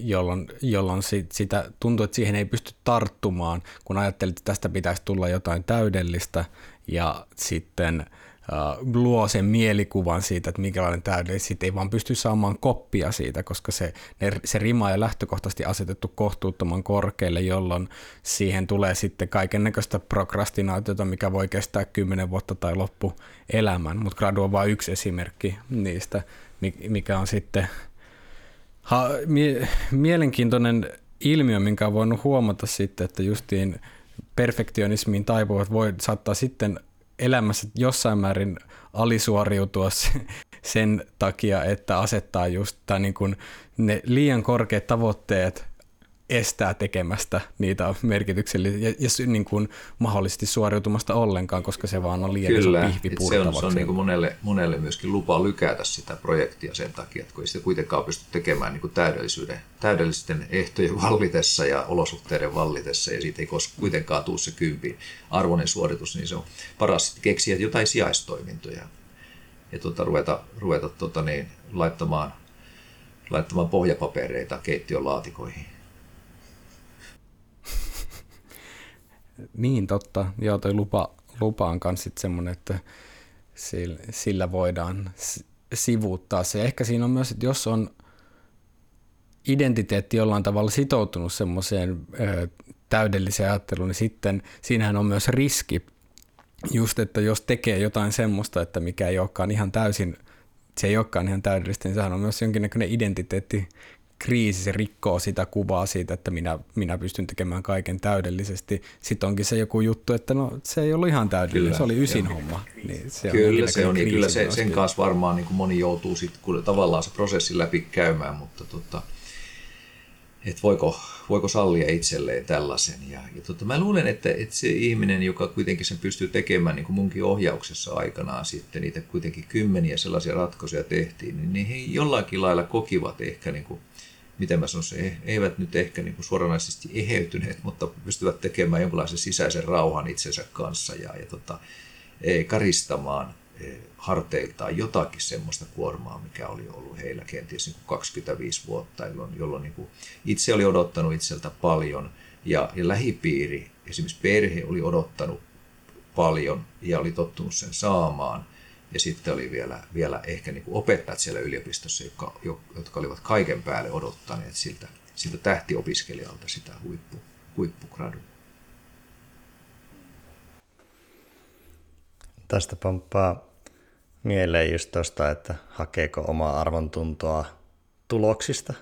jolloin, jolloin sit, sitä tuntuu, että siihen ei pysty tarttumaan, kun ajattelit, että tästä pitäisi tulla jotain täydellistä, ja sitten uh, luo sen mielikuvan siitä, että minkälainen täydellinen, sitten ei vaan pysty saamaan koppia siitä, koska se, ne, se rima on lähtökohtaisesti asetettu kohtuuttoman korkealle, jolloin siihen tulee sitten kaiken näköistä prokrastinaatiota, mikä voi kestää kymmenen vuotta tai loppu elämän, mutta gradu on vain yksi esimerkki niistä, mikä on sitten ha, mie, mielenkiintoinen ilmiö, minkä on voinut huomata sitten, että justiin perfektionismiin taipuvat voi saattaa sitten elämässä jossain määrin alisuoriutua sen takia, että asettaa just tai niin kuin ne liian korkeat tavoitteet estää tekemästä niitä merkityksellisiä ja, ja niin kuin mahdollisesti suoriutumasta ollenkaan, koska se vaan on liian Kyllä, iso pihvi se on, se on niin kuin monelle, monelle myöskin lupa lykätä sitä projektia sen takia, että kun ei sitä kuitenkaan pysty tekemään niin kuin täydellisyyden, täydellisten ehtojen vallitessa ja olosuhteiden vallitessa ja siitä ei kuitenkaan tule se kympin arvoinen suoritus, niin se on paras keksiä jotain sijaistoimintoja. Ja tuota, ruveta, ruveta tuota, niin, laittamaan, laittamaan pohjapapereita keittiön laatikoihin. Niin, totta. Joo, toi lupa, lupa on myös semmoinen, että sillä voidaan sivuuttaa se. Ehkä siinä on myös, että jos on identiteetti jollain tavalla sitoutunut semmoiseen täydelliseen ajatteluun, niin sitten siinähän on myös riski, just että jos tekee jotain semmoista, että mikä ei olekaan ihan täysin, se ei olekaan ihan täydellistä, niin sehän on myös jonkinnäköinen identiteetti kriisi, se rikkoo sitä kuvaa siitä, että minä, minä pystyn tekemään kaiken täydellisesti. Sitten onkin se joku juttu, että no se ei ollut ihan täydellinen, kyllä, se oli ysin joo. homma. Niin se kyllä on se on, kyllä se, sen kanssa varmaan niin kuin moni joutuu sitten kun tavallaan se prosessi läpi käymään, mutta tota, että voiko, voiko sallia itselleen tällaisen. Ja, ja tota, mä luulen, että, että se ihminen, joka kuitenkin sen pystyy tekemään, niin kuin munkin ohjauksessa aikanaan sitten, niitä kuitenkin kymmeniä sellaisia ratkaisuja tehtiin, niin, niin he jollakin lailla kokivat ehkä niin kuin miten mä sanoisin, eivät nyt ehkä niin kuin suoranaisesti eheytyneet, mutta pystyvät tekemään jonkinlaisen sisäisen rauhan itsensä kanssa ja, ja tota, karistamaan harteiltaan jotakin semmoista kuormaa, mikä oli ollut heillä kenties niin kuin 25 vuotta, jolloin, jolloin niin kuin itse oli odottanut itseltä paljon ja, ja lähipiiri, esimerkiksi perhe oli odottanut paljon ja oli tottunut sen saamaan – ja sitten oli vielä, vielä ehkä niin kuin opettajat siellä yliopistossa, jotka, jotka olivat kaiken päälle odottaneet siltä, siltä tähtiopiskelijalta sitä huippu, huippugradua. Tästä pomppaa mieleen just tuosta, että hakeeko omaa arvontuntoa tuloksista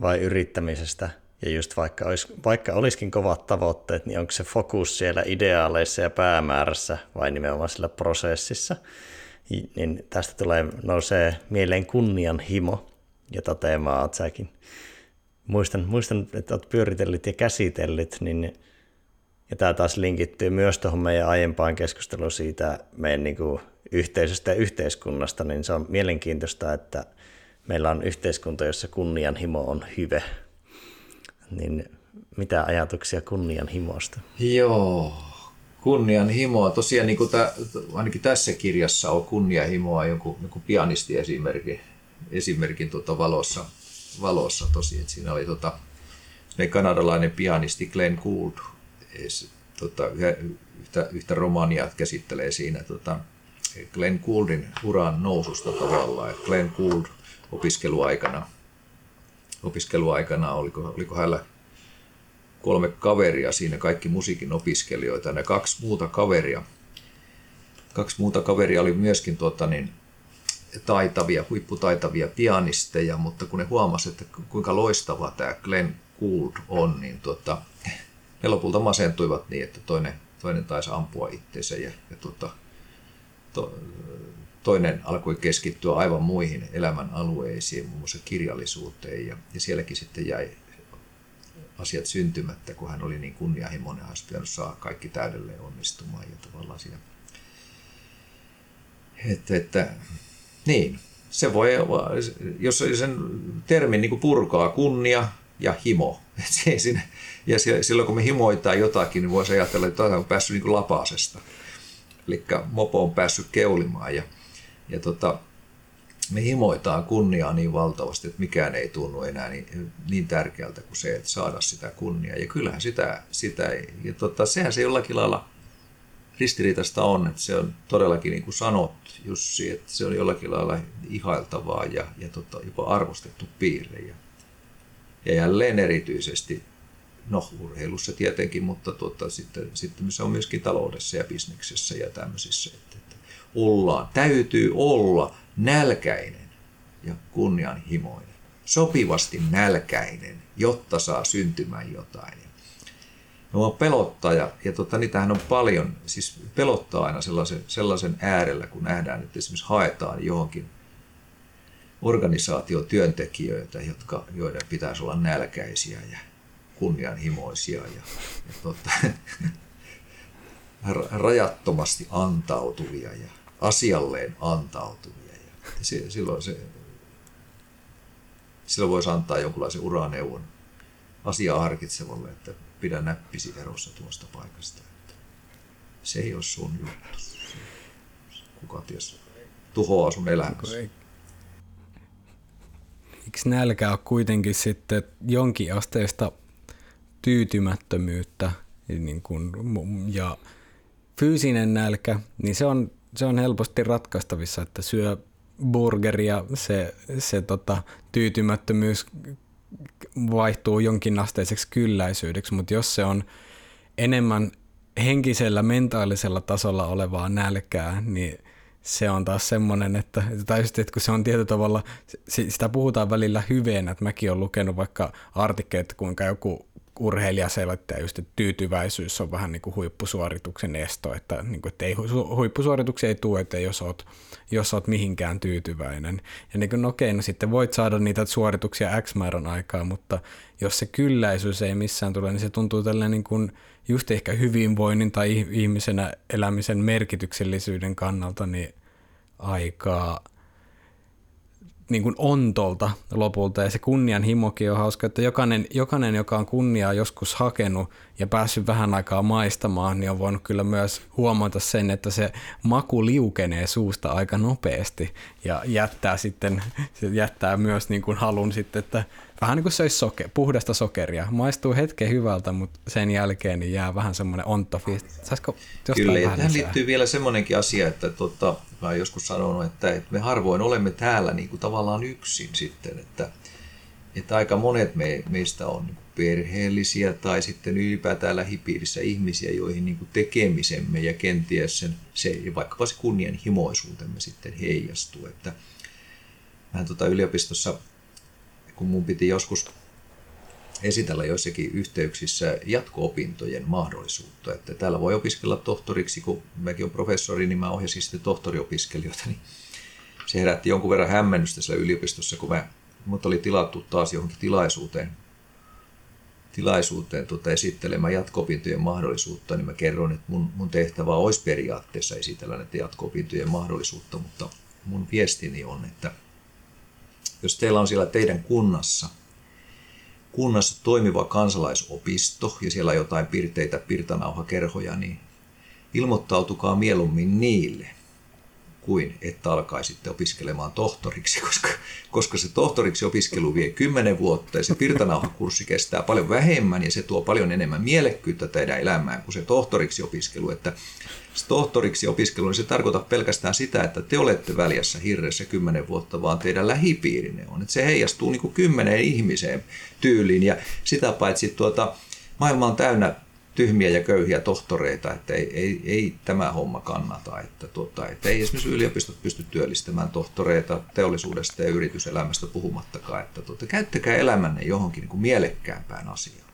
vai yrittämisestä. Ja just vaikka, olisi, vaikka olisikin kovat tavoitteet, niin onko se fokus siellä ideaaleissa ja päämäärässä vai nimenomaan sillä prosessissa niin tästä tulee, nousee mieleen kunnianhimo, jota teemaa olet säkin. Muistan, muistan, että olet pyöritellyt ja käsitellyt, niin, ja tämä taas linkittyy myös tuohon meidän aiempaan keskusteluun siitä meidän niin kuin yhteisöstä ja yhteiskunnasta, niin se on mielenkiintoista, että meillä on yhteiskunta, jossa kunnianhimo on hyve. Niin mitä ajatuksia kunnianhimosta? Joo, kunnianhimoa. Tosiaan niin kuin tä, ainakin tässä kirjassa on kunnianhimoa joku, joku pianisti esimerkin, esimerkin tuota valossa, valossa tosi. Että siinä oli tota, kanadalainen pianisti Glenn Gould, tota, yhtä, yhtä romania käsittelee siinä tota, Glenn Gouldin uran noususta tavallaan. Että Glenn Gould opiskeluaikana, opiskeluaikana oliko, oliko hänellä kolme kaveria siinä, kaikki musiikin opiskelijoita. Ne kaksi muuta kaveria, kaksi muuta kaveria oli myöskin tuota, niin, taitavia, huipputaitavia pianisteja, mutta kun ne huomasivat, että kuinka loistava tämä Glenn Gould on, niin tuota, ne lopulta masentuivat niin, että toinen, toinen taisi ampua itseensä ja, ja tuota, to, toinen alkoi keskittyä aivan muihin elämän alueisiin, muun muassa kirjallisuuteen ja, ja sielläkin sitten jäi asiat syntymättä, kun hän oli niin kunnianhimoinen, hän olisi saa kaikki täydelleen onnistumaan ja tavallaan siinä. Että, että, niin, se voi, jos sen termin niin purkaa, kunnia ja himo. Se siinä, ja silloin kun me himoitaan jotakin, niin voisi ajatella, että on päässyt niin lapasesta. Eli mopo on päässyt keulimaan ja, ja tota, me himoitaan kunniaa niin valtavasti, että mikään ei tunnu enää niin, niin tärkeältä kuin se, että saada sitä kunniaa. Ja kyllähän sitä, sitä ja tota, sehän se jollakin lailla ristiriitaista on, että se on todellakin niin kuin sanot Jussi, että se on jollakin lailla ihailtavaa ja, ja tota, jopa arvostettu piirre. Ja, ja jälleen erityisesti, no urheilussa tietenkin, mutta tota, sitten, sitten se on myöskin taloudessa ja bisneksessä ja tämmöisissä. Että, että ollaan, täytyy olla nälkäinen ja kunnianhimoinen, sopivasti nälkäinen, jotta saa syntymään jotain. No pelottaa ja, ja tota, niitähän on paljon, siis pelottaa aina sellaisen, sellaisen äärellä, kun nähdään, että esimerkiksi haetaan johonkin organisaatiotyöntekijöitä, jotka, joiden pitäisi olla nälkäisiä ja kunnianhimoisia ja, ja tota, rajattomasti antautuvia ja asialleen antautuvia. Ja se, silloin, se, silloin voisi antaa jonkunlaisen uraneuvon asiaa harkitsevalle, että pidä näppisi erossa tuosta paikasta. Että se ei ole sun juttu. Kuka ties tuhoaa sun elämässä. Eikö nälkä ole kuitenkin sitten jonkin asteista tyytymättömyyttä niin kuin, ja fyysinen nälkä, niin se on, se on helposti ratkaistavissa, että syö burgeria, se, se tota, tyytymättömyys vaihtuu jonkinasteiseksi kylläisyydeksi, mutta jos se on enemmän henkisellä, mentaalisella tasolla olevaa nälkää, niin se on taas semmoinen, että, tai just, että kun se on tietyllä tavalla, sitä puhutaan välillä hyveenä, että mäkin olen lukenut vaikka artikkeleita, kuinka joku urheilija selittää just, että tyytyväisyys on vähän niin kuin huippusuorituksen esto, että, niin kuin, että ei, huippusuorituksia ei tule, että jos oot, jos oot mihinkään tyytyväinen. Ja niin kuin, no okei, no sitten voit saada niitä suorituksia X määrän aikaa, mutta jos se kylläisyys ei missään tule, niin se tuntuu tällainen niin kuin just ehkä hyvinvoinnin tai ihmisenä elämisen merkityksellisyyden kannalta niin aikaa – niin kuin ontolta lopulta. Ja se kunnianhimokin on hauska, että jokainen, jokainen, joka on kunniaa joskus hakenut ja päässyt vähän aikaa maistamaan, niin on voinut kyllä myös huomata sen, että se maku liukenee suusta aika nopeasti ja jättää sitten, se jättää myös niin kuin halun sitten, että vähän niin kuin se olisi soke, puhdasta sokeria. Maistuu hetken hyvältä, mutta sen jälkeen niin jää vähän semmoinen ontto Saisiko Kyllä, ja tähän liittyy vielä semmoinenkin asia, että tota, mä joskus sanonut, että, että me harvoin olemme täällä niin kuin tavallaan yksin sitten, että, että aika monet me, meistä on niin perheellisiä tai sitten ylipäätään lähipiirissä ihmisiä, joihin niin kuin tekemisemme ja kenties sen, se, vaikkapa se kunnianhimoisuutemme sitten heijastuu. Että mä tota yliopistossa, kun mun piti joskus esitellä joissakin yhteyksissä jatko-opintojen mahdollisuutta. Että täällä voi opiskella tohtoriksi, kun mäkin olen professori, niin mä ohjasin sitten tohtoriopiskelijoita, niin se herätti jonkun verran hämmennystä siellä yliopistossa, kun mä, mut oli tilattu taas johonkin tilaisuuteen, tilaisuuteen tuota, esittelemään jatko-opintojen mahdollisuutta, niin mä kerron, että mun, mun tehtävä olisi periaatteessa esitellä näitä jatko-opintojen mahdollisuutta, mutta mun viestini on, että jos teillä on siellä teidän kunnassa – kunnassa toimiva kansalaisopisto ja siellä on jotain pirteitä pirtanauhakerhoja, niin ilmoittautukaa mieluummin niille kuin että alkaisitte opiskelemaan tohtoriksi, koska, koska se tohtoriksi opiskelu vie 10 vuotta ja se pirtanauhakurssi kestää paljon vähemmän ja se tuo paljon enemmän mielekkyyttä teidän elämään kuin se tohtoriksi opiskelu. Että tohtoriksi opiskelu, niin se tarkoittaa pelkästään sitä, että te olette väljässä hirressä 10 vuotta, vaan teidän lähipiirinne on. Että se heijastuu niin kuin kymmenen ihmiseen tyyliin ja sitä paitsi tuota, maailma on täynnä tyhmiä ja köyhiä tohtoreita, että ei, ei, ei tämä homma kannata. Että, tuota, että ei esimerkiksi yliopistot pysty työllistämään tohtoreita teollisuudesta ja yrityselämästä puhumattakaan. Että tuota, käyttäkää elämänne johonkin niin kuin mielekkäämpään asiaan.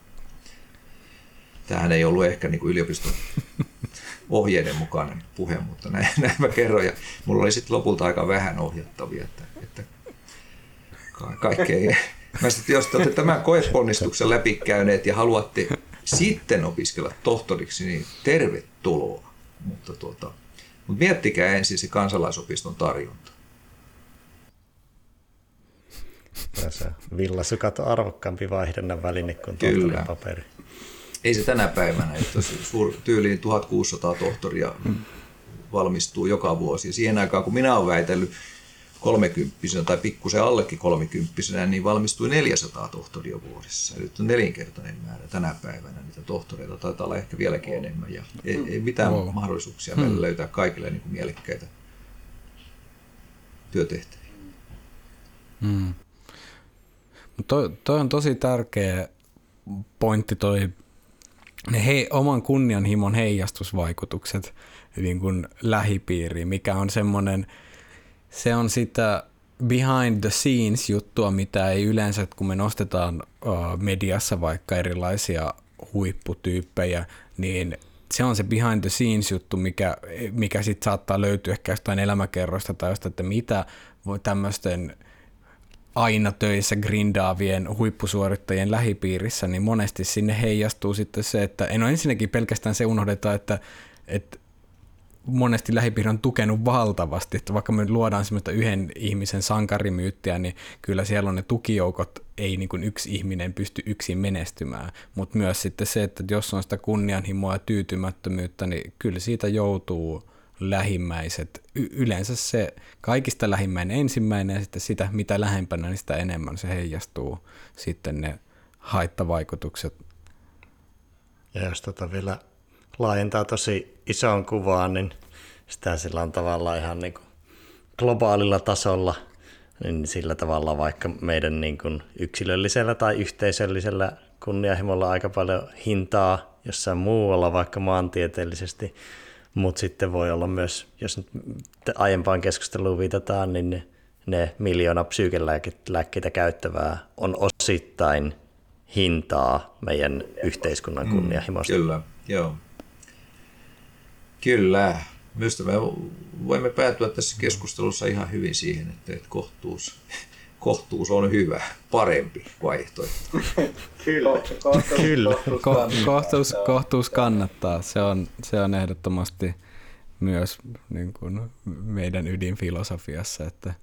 Tämähän ei ollut ehkä niin kuin yliopiston ohjeiden mukainen puhe, mutta näin, näin mä kerron. Ja mulla oli sitten lopulta aika vähän ohjattavia, että, että kaikkea Mä sitten, jos te olette tämän koeponnistuksen läpikäyneet ja haluatte sitten opiskella tohtoriksi, niin tervetuloa. Mutta, tuota, mutta miettikää ensin se kansalaisopiston tarjonta. Tässä villasukat on arvokkaampi vaihdannan väline kuin Kyllä. paperi. Ei se tänä päivänä, että suur, tyyliin 1600 tohtoria valmistuu joka vuosi. Ja siihen aikaan, kun minä olen väitellyt kolmekymppisenä tai pikkusen allekin kolmekymppisenä, niin valmistui 400 tohtoria vuodessa. Nyt on nelinkertainen määrä tänä päivänä niitä tohtoreita, taitaa olla ehkä vieläkin enemmän. Ja ei, ei mitään wow. mahdollisuuksia meillä löytää kaikille niin kuin mielekkäitä työtehtäviä. Hmm. Toi, toi on tosi tärkeä pointti toi ne hei, oman kunnianhimon heijastusvaikutukset niin kuin lähipiiriin, mikä on semmoinen, se on sitä behind the scenes juttua, mitä ei yleensä, kun me nostetaan uh, mediassa vaikka erilaisia huipputyyppejä, niin se on se behind the scenes juttu, mikä, mikä sitten saattaa löytyä ehkä jostain elämäkerrosta tai jostain, että mitä tämmöisten aina töissä grindaavien huippusuorittajien lähipiirissä, niin monesti sinne heijastuu sitten se, että en ole ensinnäkin pelkästään se unohdeta, että, että monesti lähipiiri on tukenut valtavasti, että vaikka me luodaan semmoista yhden ihmisen sankarimyyttiä, niin kyllä siellä on ne tukijoukot, ei niin kuin yksi ihminen pysty yksin menestymään, mutta myös sitten se, että jos on sitä kunnianhimoa ja tyytymättömyyttä, niin kyllä siitä joutuu lähimmäiset. Y- yleensä se kaikista lähimmäinen ensimmäinen ja sitten sitä, mitä lähempänä, niin sitä enemmän se heijastuu sitten ne haittavaikutukset. Ja jos tota vielä laajentaa tosi isoon kuvaan, niin sitä sillä on tavallaan ihan niin kuin globaalilla tasolla, niin sillä tavalla vaikka meidän niin kuin yksilöllisellä tai yhteisöllisellä kunnianhimolla aika paljon hintaa jossain muualla, vaikka maantieteellisesti, mutta sitten voi olla myös, jos nyt aiempaan keskusteluun viitataan, niin ne, ne miljoona psyykelääkkeitä käyttävää on osittain hintaa meidän yhteiskunnan mm, kunnianhimosta. Mm, kyllä, joo. Kyllä. Myös me voimme päätyä tässä keskustelussa ihan hyvin siihen, että kohtuus, kohtuus on hyvä, parempi vaihtoehto. Kyllä, kohtuus, Kyllä. Kohtuus, kohtuus, kohtuus kannattaa. Se on, se on ehdottomasti myös niin kuin meidän ydinfilosofiassa, että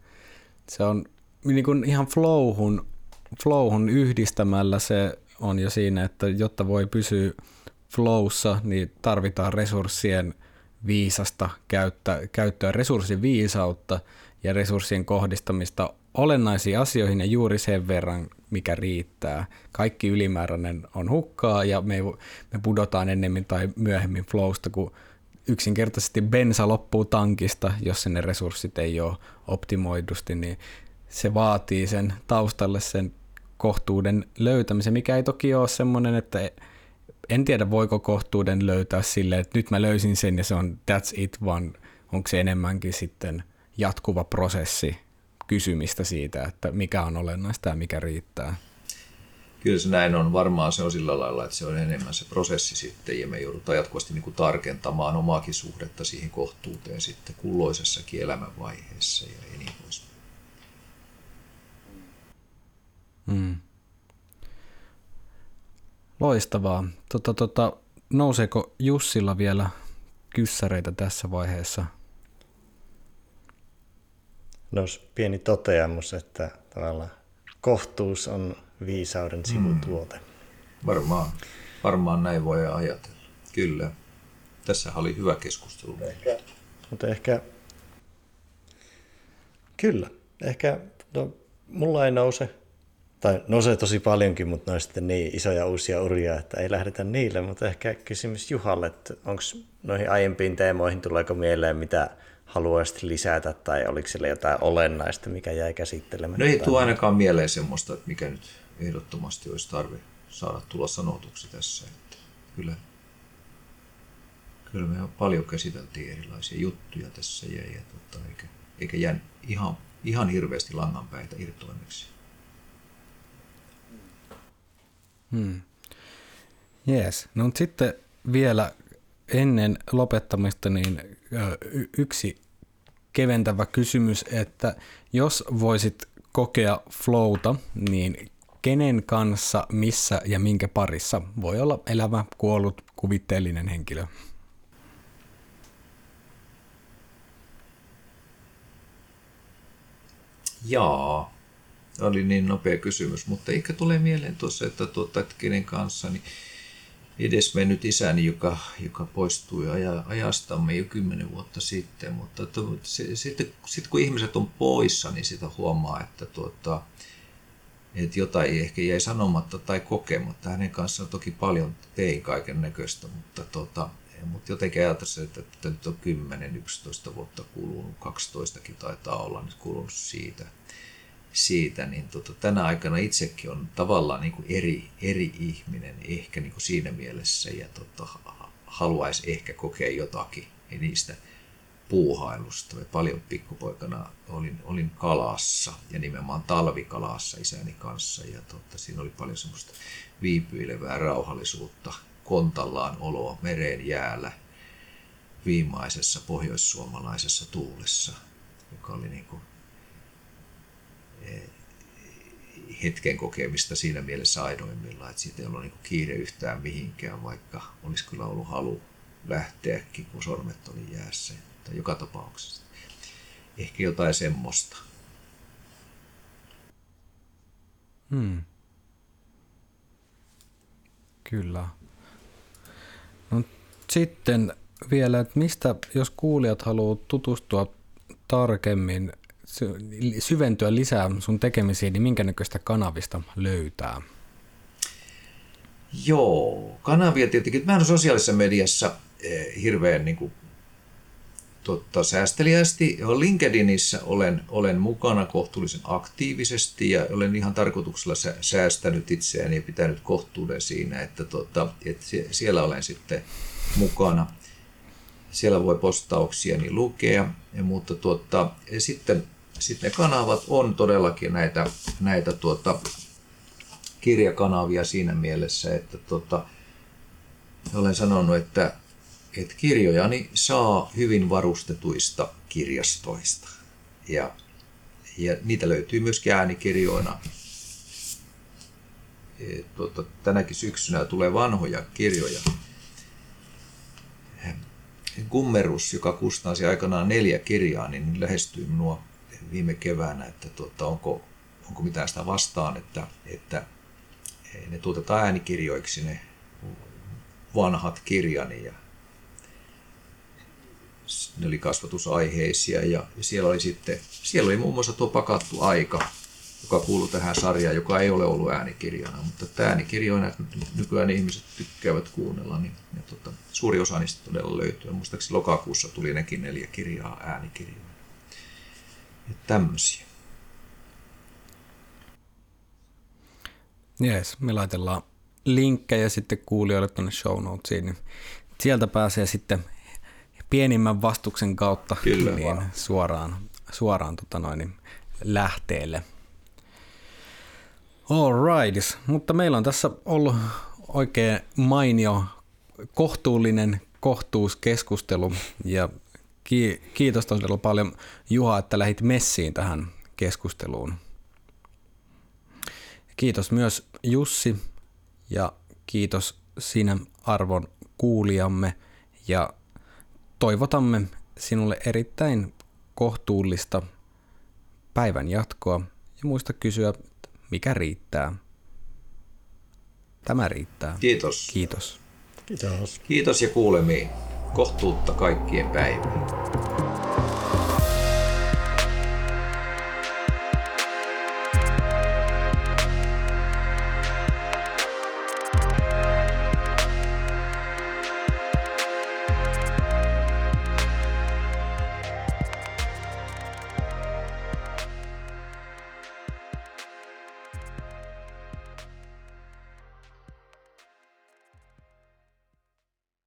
se on niin kuin ihan flowhun, flowhun yhdistämällä se on jo siinä, että jotta voi pysyä flowssa, niin tarvitaan resurssien viisasta käyttöä, käyttöä resurssin viisautta ja resurssien kohdistamista olennaisiin asioihin ja juuri sen verran, mikä riittää. Kaikki ylimääräinen on hukkaa ja me, me pudotaan ennemmin tai myöhemmin flowsta, kun yksinkertaisesti bensa loppuu tankista, jos ne resurssit ei ole optimoidusti, niin se vaatii sen taustalle sen kohtuuden löytämisen, mikä ei toki ole semmoinen, että en tiedä voiko kohtuuden löytää sille, että nyt mä löysin sen ja se on that's it, vaan onko se enemmänkin sitten jatkuva prosessi kysymistä siitä, että mikä on olennaista ja mikä riittää. Kyllä se näin on. Varmaan se on sillä lailla, että se on enemmän se prosessi sitten ja me joudutaan jatkuvasti niin kuin tarkentamaan omaakin suhdetta siihen kohtuuteen sitten kulloisessakin elämänvaiheessa ja niin poispäin. Mm. Loistavaa. Tota, tota, nouseeko Jussilla vielä kyssäreitä tässä vaiheessa? No pieni toteamus, että tavallaan kohtuus on viisauden sivutuote. Mm. Varmaan, varmaan näin voi ajatella. Kyllä. Tässä oli hyvä keskustelu. Ehkä. Mutta ehkä, kyllä, ehkä no, mulla ei nouse tai nousee tosi paljonkin, mutta ne on sitten niin isoja uusia uria, että ei lähdetä niille, mutta ehkä kysymys Juhalle, että onko noihin aiempiin teemoihin, tuleeko mieleen, mitä haluaisit lisätä, tai oliko siellä jotain olennaista, mikä jäi käsittelemättä? No ei tule ainakaan mieleen semmoista, että mikä nyt ehdottomasti olisi tarve saada tulla sanotuksi tässä. Että kyllä, kyllä me paljon käsiteltiin erilaisia juttuja tässä, ja, ja tota, eikä, eikä jää ihan, ihan hirveästi langanpäitä irtoimeksi. Hmm. Yes. No sitten vielä ennen lopettamista niin yksi keventävä kysymys, että jos voisit kokea flowta, niin kenen kanssa, missä ja minkä parissa voi olla elävä, kuollut, kuvitteellinen henkilö? Jaa, oli niin nopea kysymys, mutta eikä tule mieleen tuossa, että, tuota, kenen kanssa, niin edesmennyt isäni, joka, joka poistui aja, ajastamme jo kymmenen vuotta sitten, mutta to, se, sitten, sitten kun ihmiset on poissa, niin sitä huomaa, että, tuota, että jotain ehkä jäi sanomatta tai kokematta. Hänen kanssaan toki paljon tein kaiken näköistä, mutta, tuota, mutta jotenkin ajattelin, että, että nyt on 10-11 vuotta kulunut, 12kin taitaa olla nyt kulunut siitä – siitä, niin tota, tänä aikana itsekin on tavallaan niin kuin eri, eri ihminen ehkä niin kuin siinä mielessä ja tota, haluaisi ehkä kokea jotakin niistä puuhailusta. Me paljon pikkupoikana olin, olin kalassa ja nimenomaan talvikalassa isäni kanssa ja tota, siinä oli paljon semmoista viipyilevää rauhallisuutta, kontallaan oloa mereen jäällä viimaisessa pohjoissuomalaisessa tuulessa, joka oli niin kuin hetken kokemista siinä mielessä aidoimmillaan, että siitä ei ollut niin kiire yhtään mihinkään, vaikka olisi kyllä ollut halu lähteäkin, kun sormet oli jäässä. Tai joka tapauksessa. Ehkä jotain semmoista. Hmm. Kyllä. No, sitten vielä, että mistä, jos kuulijat haluaa tutustua tarkemmin syventyä lisää sun tekemisiin, niin minkä näköistä kanavista löytää? Joo, kanavia tietenkin. Mä en sosiaalisessa mediassa eh, hirveän niin kuin, totta, säästeliästi. LinkedInissä olen, olen mukana kohtuullisen aktiivisesti ja olen ihan tarkoituksella säästänyt itseäni ja pitänyt kohtuuden siinä, että, tota, että siellä olen sitten mukana. Siellä voi postauksiani lukea, ja, mutta ja sitten sitten ne kanavat on todellakin näitä, näitä tuota, kirjakanavia siinä mielessä, että tuota, olen sanonut, että, että kirjojani saa hyvin varustetuista kirjastoista. Ja, ja niitä löytyy myöskin äänikirjoina. E, tuota, tänäkin syksynä tulee vanhoja kirjoja. Gummerus, joka kustansi aikanaan neljä kirjaa, niin lähestyy minua viime keväänä, että tuota, onko, onko mitään sitä vastaan, että, että ne tuotetaan äänikirjoiksi ne vanhat kirjani ja ne oli kasvatusaiheisia ja siellä oli sitten, siellä oli muun muassa tuo pakattu aika, joka kuuluu tähän sarjaan, joka ei ole ollut äänikirjana, mutta tämä äänikirjoina nykyään ihmiset tykkäävät kuunnella, niin ja tota, suuri osa niistä todella löytyy. Muistaakseni lokakuussa tuli nekin neljä kirjaa äänikirjoina ja tämmöisiä. Jees, me laitellaan linkkejä sitten kuulijoille tuonne show notesiin, niin sieltä pääsee sitten pienimmän vastuksen kautta Kyllä niin vaan. suoraan, suoraan tota noin, niin lähteelle. All right, mutta meillä on tässä ollut oikein mainio, kohtuullinen kohtuuskeskustelu ja kiitos todella paljon Juha, että lähit messiin tähän keskusteluun. Kiitos myös Jussi ja kiitos sinä arvon kuulijamme ja toivotamme sinulle erittäin kohtuullista päivän jatkoa ja muista kysyä, mikä riittää. Tämä riittää. Kiitos. Kiitos. Kiitos. Kiitos ja kuulemiin kohtuutta kaikkien päivään.